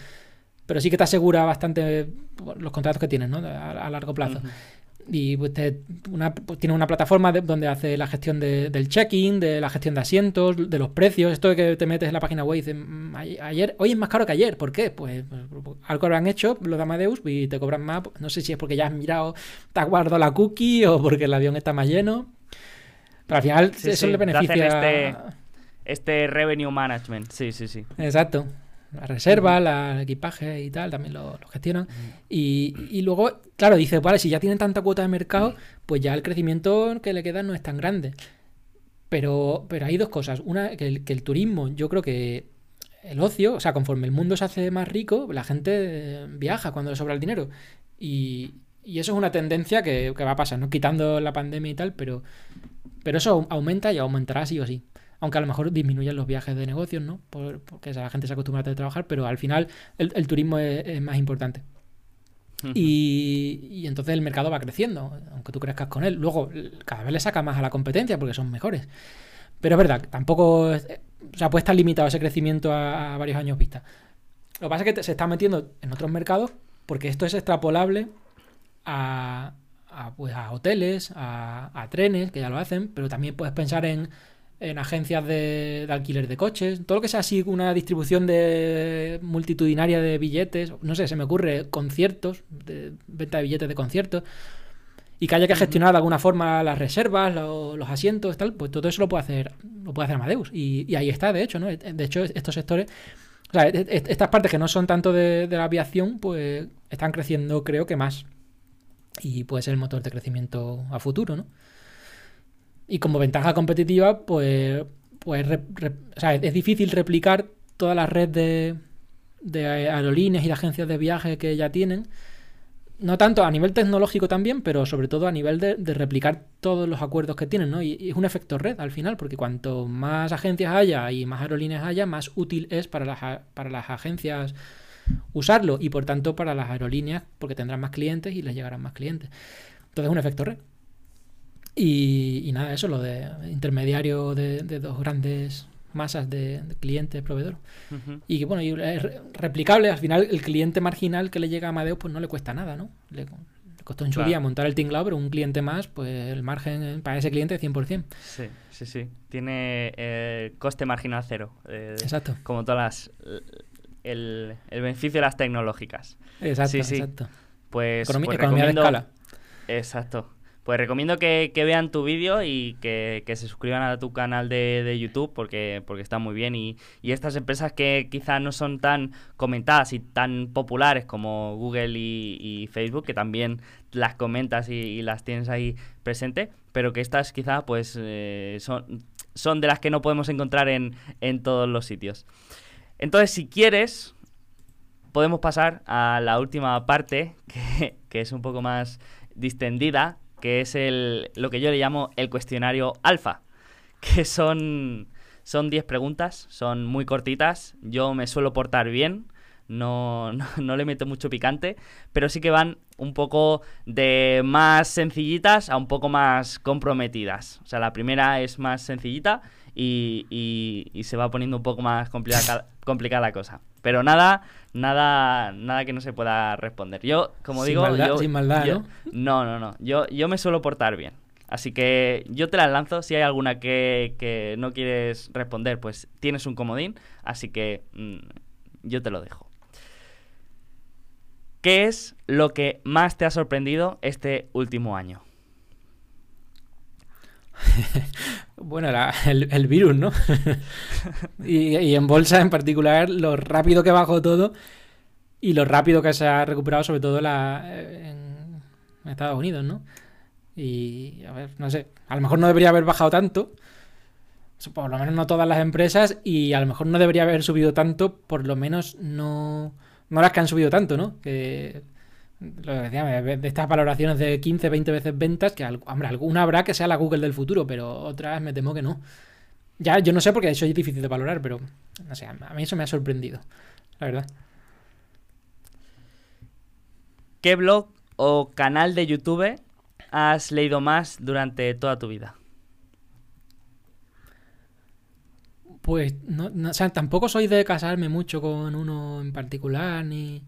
[SPEAKER 4] pero sí que te asegura bastante los contratos que tienes, ¿no? A, largo plazo y pues, pues, tiene una plataforma donde hace la gestión del check-in, de la gestión de asientos, de los precios. Esto de que te metes en la página web y dices, mm, ayer, hoy es más caro que ayer. ¿Por qué? Pues, pues algo han hecho los de Amadeus y te cobran más. No sé si es porque ya has mirado, te has guardado la cookie o porque el avión está más lleno. Pero al final eso le beneficia.
[SPEAKER 2] Este, este revenue management, sí, sí, sí.
[SPEAKER 4] Exacto la reserva, el equipaje y tal, también lo, gestionan. Y, luego, claro, dice, vale, si ya tienen tanta cuota de mercado, pues ya el crecimiento que le queda no es tan grande. Pero, pero hay dos cosas. Una, que el, que el turismo, yo creo que el ocio, o sea, conforme el mundo se hace más rico, la gente eh, viaja cuando le sobra el dinero. Y, y eso es una tendencia que, que va a pasar, ¿no? Quitando la pandemia y tal, pero, pero eso aumenta y aumentará sí o sí. Aunque a lo mejor disminuyen los viajes de negocios, ¿no? Por- porque la gente se acostumbra a trabajar, pero al final el, el turismo es, es más importante. Y, y entonces el mercado va creciendo, aunque tú crezcas con él. Luego, cada vez le saca más a la competencia porque son mejores. Pero es verdad, tampoco. es- O sea, puede estar limitado ese crecimiento a, a varios años vista. Lo que pasa es que te- se está metiendo en otros mercados porque esto es extrapolable a, a, pues, a hoteles, a, a trenes, que ya lo hacen, pero también puedes pensar en, en agencias de, de alquiler de coches, todo lo que sea así una distribución de multitudinaria de billetes, no sé, se me ocurre conciertos, de, venta de billetes de conciertos, y que haya que gestionar de alguna forma las reservas, lo- los asientos, tal, pues todo eso lo puede hacer, lo puede hacer Amadeus. Y, y ahí está, de hecho, ¿no? De hecho, estos sectores, o sea, e- e- estas partes que no son tanto de, de la aviación, pues están creciendo, creo que más. Y puede ser el motor de crecimiento a futuro, ¿no? Y como ventaja competitiva, pues, pues es difícil replicar toda la red de, aerolíneas y de agencias de viaje que ya tienen. No tanto a nivel tecnológico también, pero sobre todo a nivel de, replicar todos los acuerdos que tienen, ¿no? Y, y es un efecto red al final, porque cuanto más agencias haya y más aerolíneas haya, más útil es para las, para las agencias usarlo y por tanto para las aerolíneas, porque tendrán más clientes y les llegarán más clientes. Entonces es un efecto red. Y, y nada, eso, lo de intermediario de, de dos grandes masas de, de clientes, proveedores.
[SPEAKER 2] Ujú.
[SPEAKER 4] Y que bueno, y es re- replicable, al final el cliente marginal que le llega a Amadeus pues no le cuesta nada, ¿no? Le, le costó en su
[SPEAKER 2] Claro.
[SPEAKER 4] día montar el tinglado, pero un cliente más, pues el margen eh, para ese cliente es 100%.
[SPEAKER 2] Sí, sí, sí. Tiene eh, coste marginal cero. eh,
[SPEAKER 4] Exacto.
[SPEAKER 2] Como todas las... El, el beneficio de las tecnológicas.
[SPEAKER 4] Exacto,
[SPEAKER 2] Sí, sí.
[SPEAKER 4] exacto.
[SPEAKER 2] Pues,
[SPEAKER 4] Economi-
[SPEAKER 2] pues
[SPEAKER 4] economía de escala.
[SPEAKER 2] Exacto. Pues recomiendo que, vean tu vídeo y que, se suscriban a tu canal de, YouTube porque, porque está muy bien. Y, estas empresas que quizás no son tan comentadas y tan populares como Google y, Facebook, que también las comentas y, y las tienes ahí presente, pero que estas quizás pues eh, son, son de las que no podemos encontrar en, en todos los sitios. Entonces, si quieres, podemos pasar a la última parte, que, que es un poco más distendida, que es el, lo que yo le llamo el cuestionario alfa, que son son 10 preguntas, son muy cortitas, yo me suelo portar bien, no, no, le meto mucho picante, pero sí que van un poco de más sencillitas a un poco más comprometidas. O sea, la primera es más sencillita y, y- se va poniendo un poco más complicada la cosa. Pero nada, nada, nada que no se pueda responder. Yo, como
[SPEAKER 4] Sin
[SPEAKER 2] digo,
[SPEAKER 4] maldad-
[SPEAKER 2] yo,
[SPEAKER 4] sin maldad,
[SPEAKER 2] yo-
[SPEAKER 4] ¿no?
[SPEAKER 2] no, no, no. Yo, yo me suelo portar bien. Así que yo te las lanzo. Si hay alguna que, que no quieres responder, pues tienes un comodín. Así que mm, yo te lo dejo. ¿Qué es lo que más te ha sorprendido este último año?
[SPEAKER 4] Bueno, el, virus, ¿no? y, en bolsa en particular, lo rápido que bajó todo y lo rápido que se ha recuperado, sobre todo la, en, en Estados Unidos, ¿no? Y, a ver, no sé, a lo mejor no debería haber bajado tanto, por lo menos no todas las empresas, y a lo mejor no debería haber subido tanto, por lo menos no, no las que han subido tanto, ¿no? Que lo que decía, de estas valoraciones de 15, 20 veces ventas, que hombre, alguna habrá que sea la Google del futuro, pero otras me temo que no. Ya, yo no sé porque eso es difícil de valorar, pero no sé, a mí eso me ha sorprendido, la verdad.
[SPEAKER 2] ¿Qué blog o canal de YouTube has leído más durante toda tu vida?
[SPEAKER 4] Pues, no, no- o sea, tampoco soy de casarme mucho con uno en particular, ni...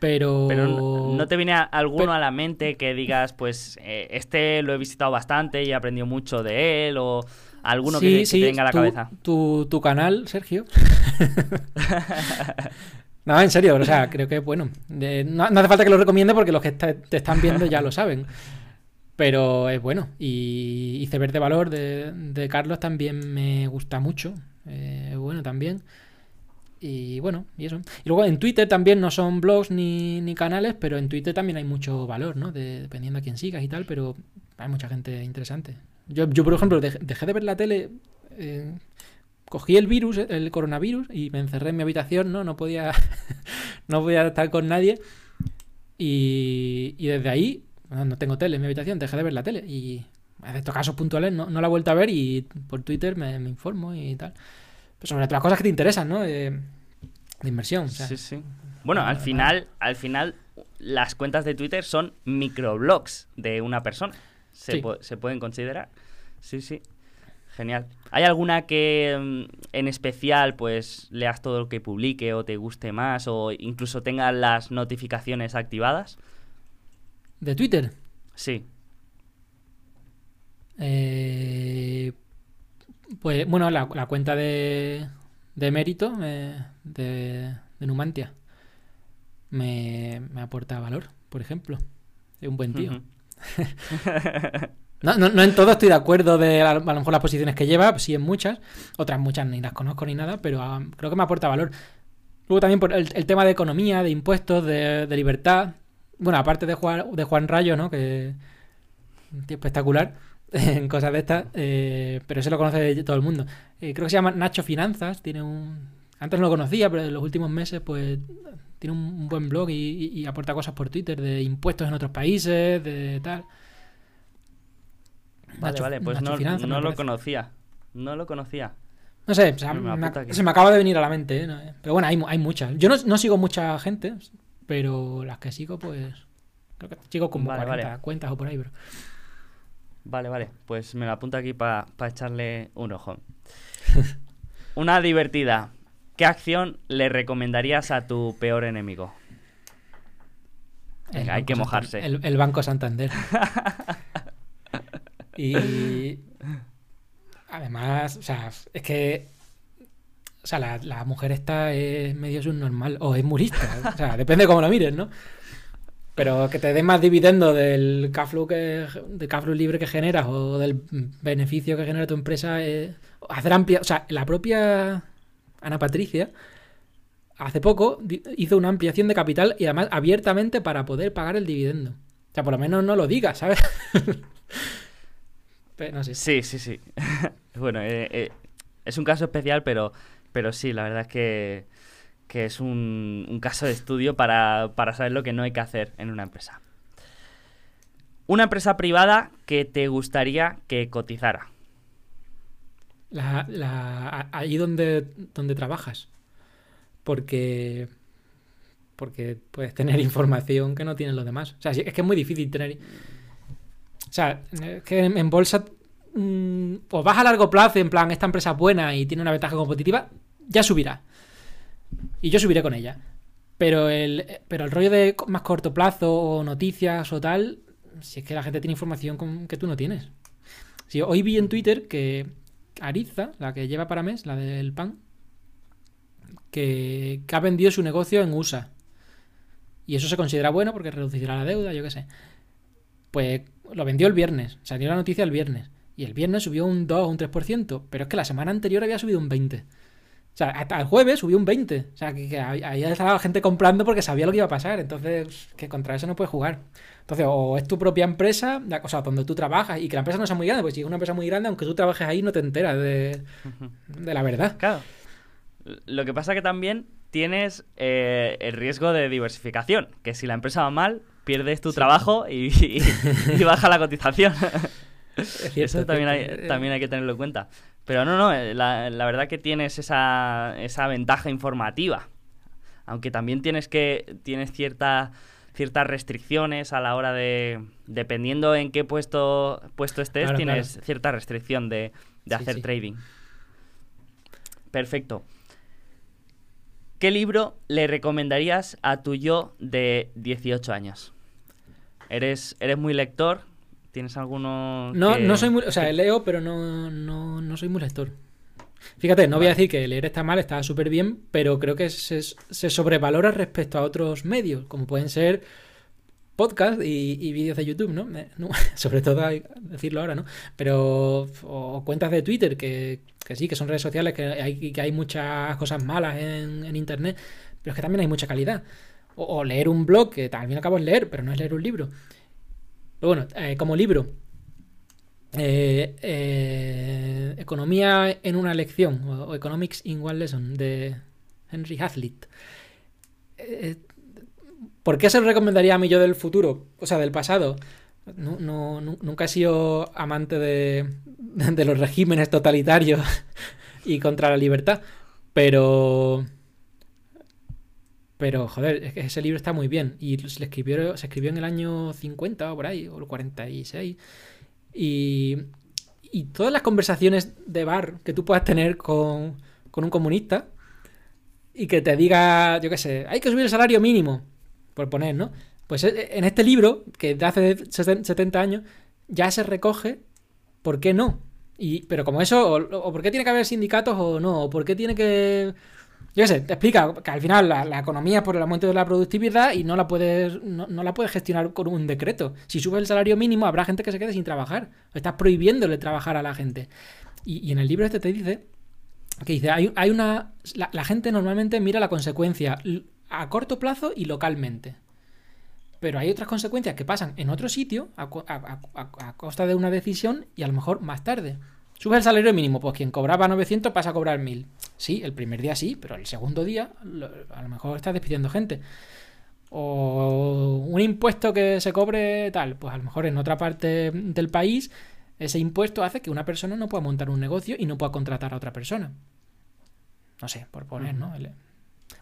[SPEAKER 4] Pero...
[SPEAKER 2] Pero no, ¿no te viene a- alguno
[SPEAKER 4] Pero-
[SPEAKER 2] a la mente que digas, pues eh, este lo he visitado bastante y he aprendido mucho de él? O alguno que,
[SPEAKER 4] Sí,
[SPEAKER 2] te- que
[SPEAKER 4] sí,
[SPEAKER 2] te venga a la
[SPEAKER 4] tu,
[SPEAKER 2] cabeza.
[SPEAKER 4] Tu, tu canal, Sergio. no, en serio, o sea, creo que bueno. de- no, no hace falta que lo recomiende porque los que te están viendo ya lo saben. Pero es bueno. Y Iceberg de Valor de, de Carlos también me gusta mucho. Eh, Es bueno también. Y bueno, y eso. Y luego en Twitter también no son blogs ni, ni canales, pero en Twitter también hay mucho valor, ¿no? De- dependiendo a quién sigas y tal, pero hay mucha gente interesante. Yo, yo por ejemplo, dej- dejé de ver la tele. eh, cogí el virus, el coronavirus, y me encerré en mi habitación, ¿no? No podía, no podía estar con nadie. Y, y desde ahí, bueno, no tengo tele en mi habitación, dejé de ver la tele. Y en estos casos puntuales no, no la he vuelto a ver y por Twitter me informo y tal. Pero sobre todo las cosas que te interesan, ¿no? Eh, de inversión. o sea.
[SPEAKER 2] Sí, sí. Bueno, al final, al final, las cuentas de Twitter son microblogs de una persona. Se,
[SPEAKER 4] Sí.
[SPEAKER 2] se pueden considerar. Sí, sí. Genial. ¿Hay alguna que mm, en especial pues leas todo lo que publique o te guste más o incluso tenga las notificaciones activadas?
[SPEAKER 4] De Twitter.
[SPEAKER 2] Sí.
[SPEAKER 4] Eh, pues bueno, la, la cuenta de, de mérito eh, de, de Numantia me, me aporta valor, por ejemplo. Es un buen tío. No, no, no en todo estoy de acuerdo de a, lo mejor las posiciones que lleva, sí en muchas, otras muchas ni las conozco ni nada, pero ah, creo que me aporta valor. Luego también por el, el tema de economía, de impuestos, de, de libertad. Bueno, aparte de Juan, de Juan Rayo, ¿no? Que espectacular en cosas de estas, eh, pero ese lo conoce todo el mundo. Eh, creo que se llama Nacho Finanzas, tiene un... Antes no lo conocía, pero en los últimos meses pues tiene un, buen blog y, y- y aporta cosas por Twitter de impuestos en otros países, de tal.
[SPEAKER 2] Vale,
[SPEAKER 4] Nacho-
[SPEAKER 2] vale, pues
[SPEAKER 4] Nacho
[SPEAKER 2] no,
[SPEAKER 4] Finanzas,
[SPEAKER 2] no lo conocía. No lo conocía.
[SPEAKER 4] No sé, o sea,
[SPEAKER 2] Me
[SPEAKER 4] me se me acaba de venir a la mente, ¿eh? No, eh. Pero bueno, hay, hay muchas. Yo no, no sigo mucha gente, pero las que sigo, pues. Creo que sigo como
[SPEAKER 2] Vale,
[SPEAKER 4] 40
[SPEAKER 2] vale.
[SPEAKER 4] cuentas o por ahí, bro.
[SPEAKER 2] Vale, vale. Pues me la apunto aquí para echarle un ojo. Una divertida. ¿Qué acción le recomendarías a tu peor enemigo? Venga, hay que
[SPEAKER 4] Santander-
[SPEAKER 2] mojarse.
[SPEAKER 4] El, el Banco Santander. y. Además, o sea, es que. O sea, la, la mujer esta es medio subnormal. O es murista. O sea, depende de cómo lo mires, ¿no? Pero que te dé más dividendo del cash flow, que, del cash libre que generas o del beneficio que genera tu empresa. eh, hacer amplia. O sea, la propia Ana Patricia hace poco hizo una ampliación de capital y además abiertamente para poder pagar el dividendo. O sea, por lo menos no lo digas, ¿sabes?
[SPEAKER 2] Sí, sí, sí. bueno, eh, eh, es un caso especial, pero, pero sí, la verdad es que, que es un, caso de estudio para, para saber lo que no hay que hacer en una empresa. Una empresa privada que te gustaría que cotizara.
[SPEAKER 4] La, la, a- ahí donde, donde trabajas. Porque. Porque puedes tener información que no tienen los demás. O sea, es que es muy difícil tener. O sea, es que en, bolsa. mm, o vas a largo plazo, en plan, esta empresa es buena y tiene una ventaja competitiva, ya subirá. Y yo subiré con ella. Pero el, pero el rollo de más corto plazo o noticias o tal, si es que la gente tiene información que tú no tienes. Sí, hoy vi en Twitter que Ariza, la que lleva para mes, la del pan, que, que ha vendido su negocio en USA. Y eso se considera bueno porque reducirá la deuda, yo qué sé. Pues lo vendió el viernes, salió la noticia el viernes. Y el viernes subió un 2 o un 3%, pero es que la semana anterior había subido un 20%. O sea, hasta el jueves subió un 20%. O sea, que, que había estaba la gente comprando porque sabía lo que iba a pasar. Entonces, que contra eso no puedes jugar. Entonces, o es tu propia empresa, la- o sea, donde tú trabajas, y que la empresa no sea muy grande, pues si es una empresa muy grande, aunque tú trabajes ahí, no te enteras de, de la verdad.
[SPEAKER 2] Claro. Lo que pasa que también tienes eh, el riesgo de diversificación, que si la empresa va mal, pierdes tu trabajo y, y- y baja la cotización.
[SPEAKER 4] Es cierto,
[SPEAKER 2] Eso
[SPEAKER 4] es
[SPEAKER 2] también hay, también hay que tenerlo en cuenta. Pero no, no, eh, la, la verdad que tienes esa, esa ventaja informativa. Aunque también tienes que tienes cierta, ciertas restricciones a la hora de... Dependiendo en qué puesto, puesto estés,
[SPEAKER 4] Claro,
[SPEAKER 2] tienes cierta restricción de, de
[SPEAKER 4] Sí,
[SPEAKER 2] hacer
[SPEAKER 4] sí.
[SPEAKER 2] trading. Perfecto. ¿Qué libro le recomendarías a tu yo de 18 años? ¿Eres, eres muy lector? ¿Tienes alguno
[SPEAKER 4] No,
[SPEAKER 2] que-
[SPEAKER 4] no soy muy. O sea, leo, pero no, no, no soy muy lector. Fíjate, no voy a decir que leer está mal, está súper bien, pero creo que se, se sobrevalora respecto a otros medios, como pueden ser podcast y, y vídeos de YouTube, ¿no? No, Sobre todo hay decirlo ahora, ¿no? Pero. O cuentas de Twitter, que, que sí, que son redes sociales, que hay, que hay muchas cosas malas en, en internet, pero es que también hay mucha calidad. O, o leer un blog, que también acabo de leer, pero no es leer un libro. Pero bueno, eh, como libro, eh, eh, Economía en una lección, o, Economics in One Lesson, de Henry Hazlitt. ¿Por qué se lo recomendaría a mí yo del futuro? O sea, del pasado. Nunca he sido amante de los regímenes totalitarios y contra la libertad. Pero. Pero, joder, es que ese libro está muy bien. Y se, escribió, se escribió en el año 50 o por ahí, o el 46. Y, y todas las conversaciones de bar que tú puedas tener con, con un comunista y que te diga, yo qué sé, hay que subir el salario mínimo, por poner, ¿no? Pues eh, en este libro, que de hace 70 años, ya se recoge por qué no. Y, pero como eso, o, por qué tiene que haber sindicatos o no, o por qué tiene que... Yo sé, te explica que al final la, economía es por el aumento de la productividad y no la puedes no, la puedes gestionar con un decreto. Si subes el salario mínimo, habrá gente que se quede sin trabajar. Estás prohibiéndole trabajar a la gente. Y, en el libro este te dice que dice, hay, hay una... la gente normalmente mira la consecuencia a corto plazo y localmente. Pero hay otras consecuencias que pasan en otro sitio a, costa de una decisión y a lo mejor más tarde. Sube el salario mínimo, pues quien cobraba 900 pasa a cobrar 1000. Sí, el primer día sí, pero el segundo día a lo mejor estás despidiendo gente. O un impuesto que se cobre tal, pues a lo mejor en otra parte del país ese impuesto hace que una persona no pueda montar un negocio y no pueda contratar a otra persona. No sé, por poner, ¿no?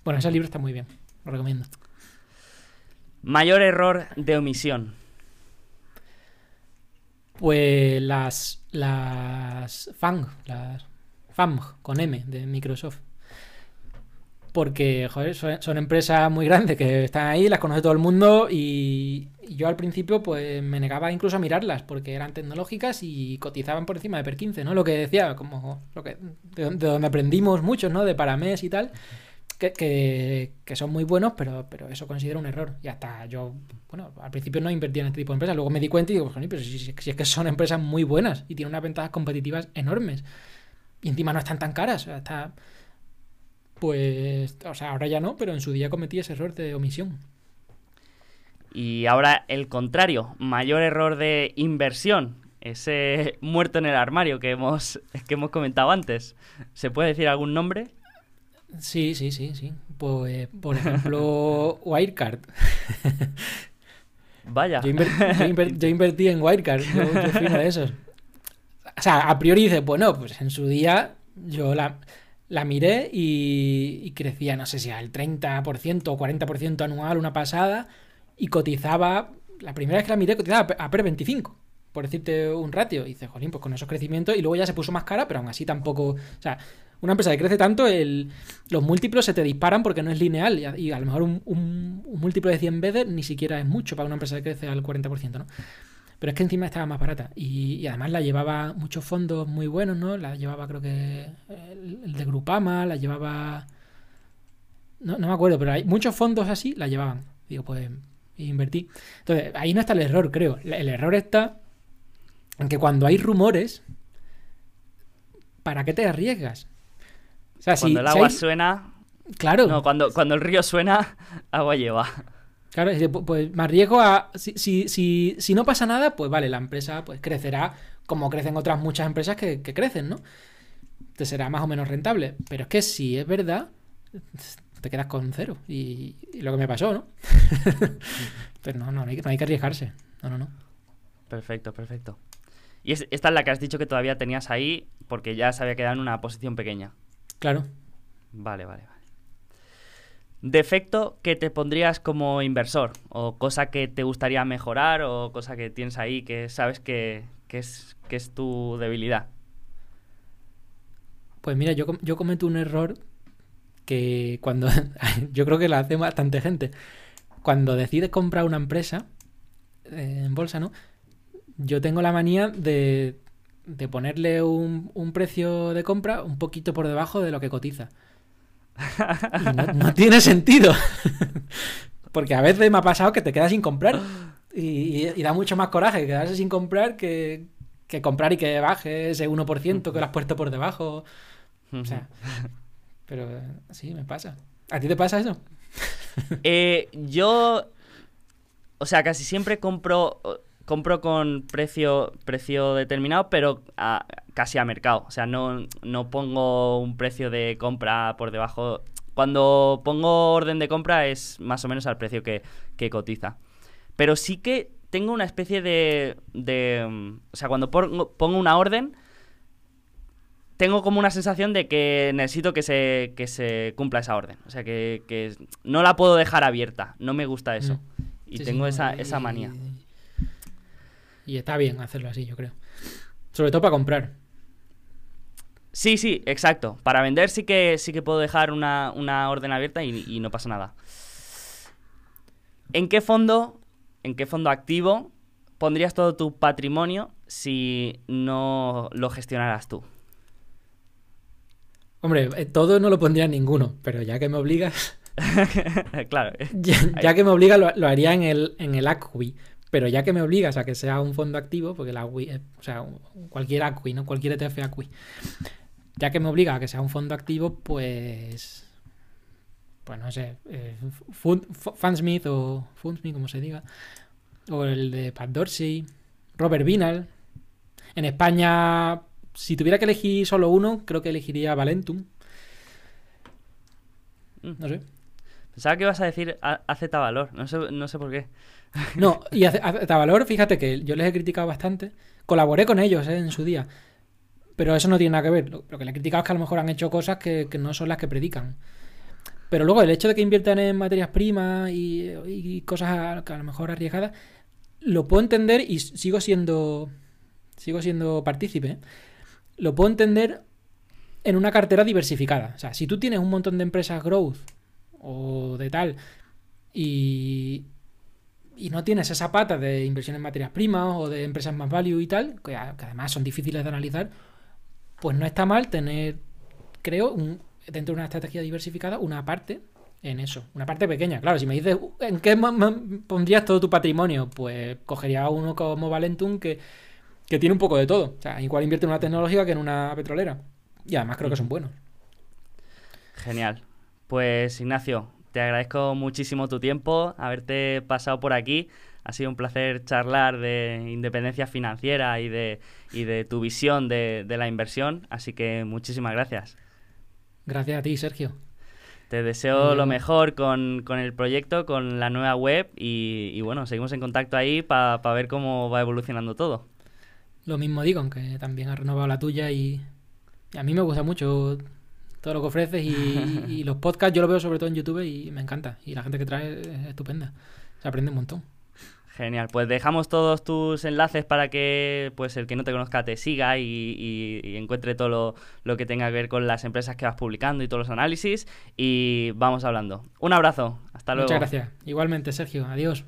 [SPEAKER 4] Bueno, ese libro está muy bien, lo recomiendo.
[SPEAKER 2] Mayor error de omisión.
[SPEAKER 4] Pues las, las FANG, las FAMG con M de Microsoft. Porque, son, empresas muy grandes que están ahí, las conoce todo el mundo y, yo al principio pues me negaba incluso a mirarlas porque eran tecnológicas y cotizaban por encima de per 15, ¿no? Lo que decía, como lo que, de, de donde aprendimos muchos, ¿no? De Paramés y tal que, son muy buenos, pero, pero eso considero un error. Y hasta yo, bueno, al principio no invertía en este tipo de empresas, luego me di cuenta y digo, pero si, es que son empresas muy buenas y tienen unas ventajas competitivas enormes. Y encima no están tan caras, está... Pues, o sea, ahora ya no, pero en su día cometí ese error de omisión.
[SPEAKER 2] Y ahora el contrario, mayor error de inversión, ese muerto en el armario que hemos, que hemos comentado antes. ¿Se puede decir algún nombre?
[SPEAKER 4] Sí, sí, sí, sí. Pues, por ejemplo, Wirecard.
[SPEAKER 2] Vaya.
[SPEAKER 4] Yo, invertí en Wirecard, yo, fui uno de esos. O sea, a priori dices, bueno, pues en su día yo la, la miré y, crecía, no sé si al 30% o 40% anual, una pasada, y cotizaba, la primera vez que la miré cotizaba a PER 25, por decirte un ratio. Y dices, jolín, pues con esos crecimientos, y luego ya se puso más cara, pero aún así tampoco, o sea, una empresa que crece tanto, el, los múltiplos se te disparan porque no es lineal. Y a, lo mejor un, múltiplo de 100 veces ni siquiera es mucho para una empresa que crece al 40%, ¿no? Pero es que encima estaba más barata. Y, además la llevaba muchos fondos muy buenos, ¿no? La llevaba, creo que el, de Grupama, la llevaba. No, no, me acuerdo, pero hay muchos fondos así la llevaban. Digo, pues invertí. Entonces, ahí no está el error, creo. El error está en que cuando hay rumores, ¿para qué te arriesgas?
[SPEAKER 2] Cuando el agua suena.
[SPEAKER 4] Claro.
[SPEAKER 2] No, cuando, cuando el río suena, agua lleva.
[SPEAKER 4] Claro, pues me arriesgo a. Si, si, si, no pasa nada, pues vale, la empresa pues crecerá como crecen otras muchas empresas que, crecen, ¿no? Te será más o menos rentable. Pero es que si es verdad, te quedas con cero. Y, lo que me pasó, ¿no? Pero no, no, no hay, no hay que arriesgarse. No, no, no.
[SPEAKER 2] Perfecto, perfecto. Y esta es la que has dicho que todavía tenías ahí porque ya se había quedado en una posición pequeña.
[SPEAKER 4] Claro.
[SPEAKER 2] Vale, vale, vale. Defecto que te pondrías como inversor, o cosa que te gustaría mejorar, o cosa que tienes ahí que sabes que, es, que es tu debilidad.
[SPEAKER 4] Pues mira, yo, yo cometo un error que cuando. yo creo que lo hace bastante gente. Cuando decides comprar una empresa eh, en bolsa, ¿no? Yo tengo la manía de de ponerle un, un, precio de compra un poquito por debajo de lo que cotiza. no, tiene sentido. Porque a veces me ha pasado que te quedas sin comprar. Y, da mucho más coraje quedarse sin comprar que, que comprar y que baje ese 1% que lo has puesto por debajo. O sea, pero sí, me pasa. ¿A ti te pasa eso?
[SPEAKER 2] Eh, yo, o sea, casi siempre compro compro con precio, precio determinado, pero casi a mercado. O sea, no, no pongo un precio de compra por debajo. Cuando pongo orden de compra es más o menos al precio que, que cotiza. Pero sí que tengo una especie de... de o sea, cuando pongo, pongo una orden tengo como una sensación de que necesito que se, que se cumpla esa orden. O sea, que, que, no la puedo dejar abierta. No me gusta eso. Mm. Y tengo esa, esa manía.
[SPEAKER 4] Y está bien hacerlo así, yo creo. Sobre todo para comprar.
[SPEAKER 2] Sí, sí, exacto. Para vender sí que sí que puedo dejar una, orden abierta y, y, no pasa nada. ¿En qué fondo, en qué fondo activo pondrías todo tu patrimonio si no lo gestionaras tú?
[SPEAKER 4] Hombre, eh, todo no lo pondría en ninguno, pero ya que me obligas.
[SPEAKER 2] claro.
[SPEAKER 4] Ya, que me obligas, lo, haría en el, en el ACWI. Pero ya que me obligas a que sea un fondo activo, porque el ACWI, o sea, cualquier ACWI, no cualquier ETF ACWI. Ya que me obliga a que sea un fondo activo, pues. Pues no sé. Eh, Fundsmith o Fundsmith, como se diga. O el de Pat Dorsey. Robert Vinal. En España, si tuviera que elegir solo uno, creo que elegiría Valentum.
[SPEAKER 2] Mm. No sé. Pensaba que ibas a decir AZ Valor, no sé, no sé por qué.
[SPEAKER 4] No, y AZ Valor, fíjate que yo les he criticado bastante. Colaboré con ellos eh, en su día. Pero eso no tiene nada que ver. Lo, que les he criticado es que a lo mejor han hecho cosas que, no son las que predican. Pero luego el hecho de que inviertan en materias primas y, cosas a, a, lo mejor arriesgadas, lo puedo entender y sigo siendo sigo siendo partícipe. ¿eh? lo puedo entender en una cartera diversificada. O sea, si tú tienes un montón de empresas growth o de tal y, y no tienes esa pata de inversión en materias primas o de empresas más value y tal, que, además son difíciles de analizar, pues no está mal tener, creo, dentro de una estrategia diversificada, una parte en eso, una parte pequeña. Claro, si me dices, ¿en qué pondrías todo tu patrimonio? Pues cogería uno como Valentum que que tiene un poco de todo. O sea, igual invierte en una tecnológica que en una petrolera. Y además creo que son buenos.
[SPEAKER 2] Genial. Pues Ignacio, te agradezco muchísimo tu tiempo, haberte pasado por aquí. Ha sido un placer charlar de independencia financiera y de, y de tu visión de, la inversión. Así que muchísimas gracias.
[SPEAKER 4] Gracias a ti, Sergio.
[SPEAKER 2] Te deseo lo mejor con, el proyecto, con la nueva web y, bueno, seguimos en contacto ahí para ver cómo va evolucionando todo
[SPEAKER 4] lo mismo digo, aunque también ha renovado la tuya y, a mí me gusta mucho todo lo que ofreces y, los podcasts yo lo veo sobre todo en YouTube y me encanta. Y la gente que trae es estupenda. Se aprende un montón.
[SPEAKER 2] Genial, pues dejamos todos tus enlaces para que pues el que no te conozca te siga y, encuentre todo lo, lo, que tenga que ver con las empresas que vas publicando y todos los análisis y vamos hablando. Un abrazo, hasta luego.
[SPEAKER 4] Muchas gracias. Igualmente, Sergio, adiós.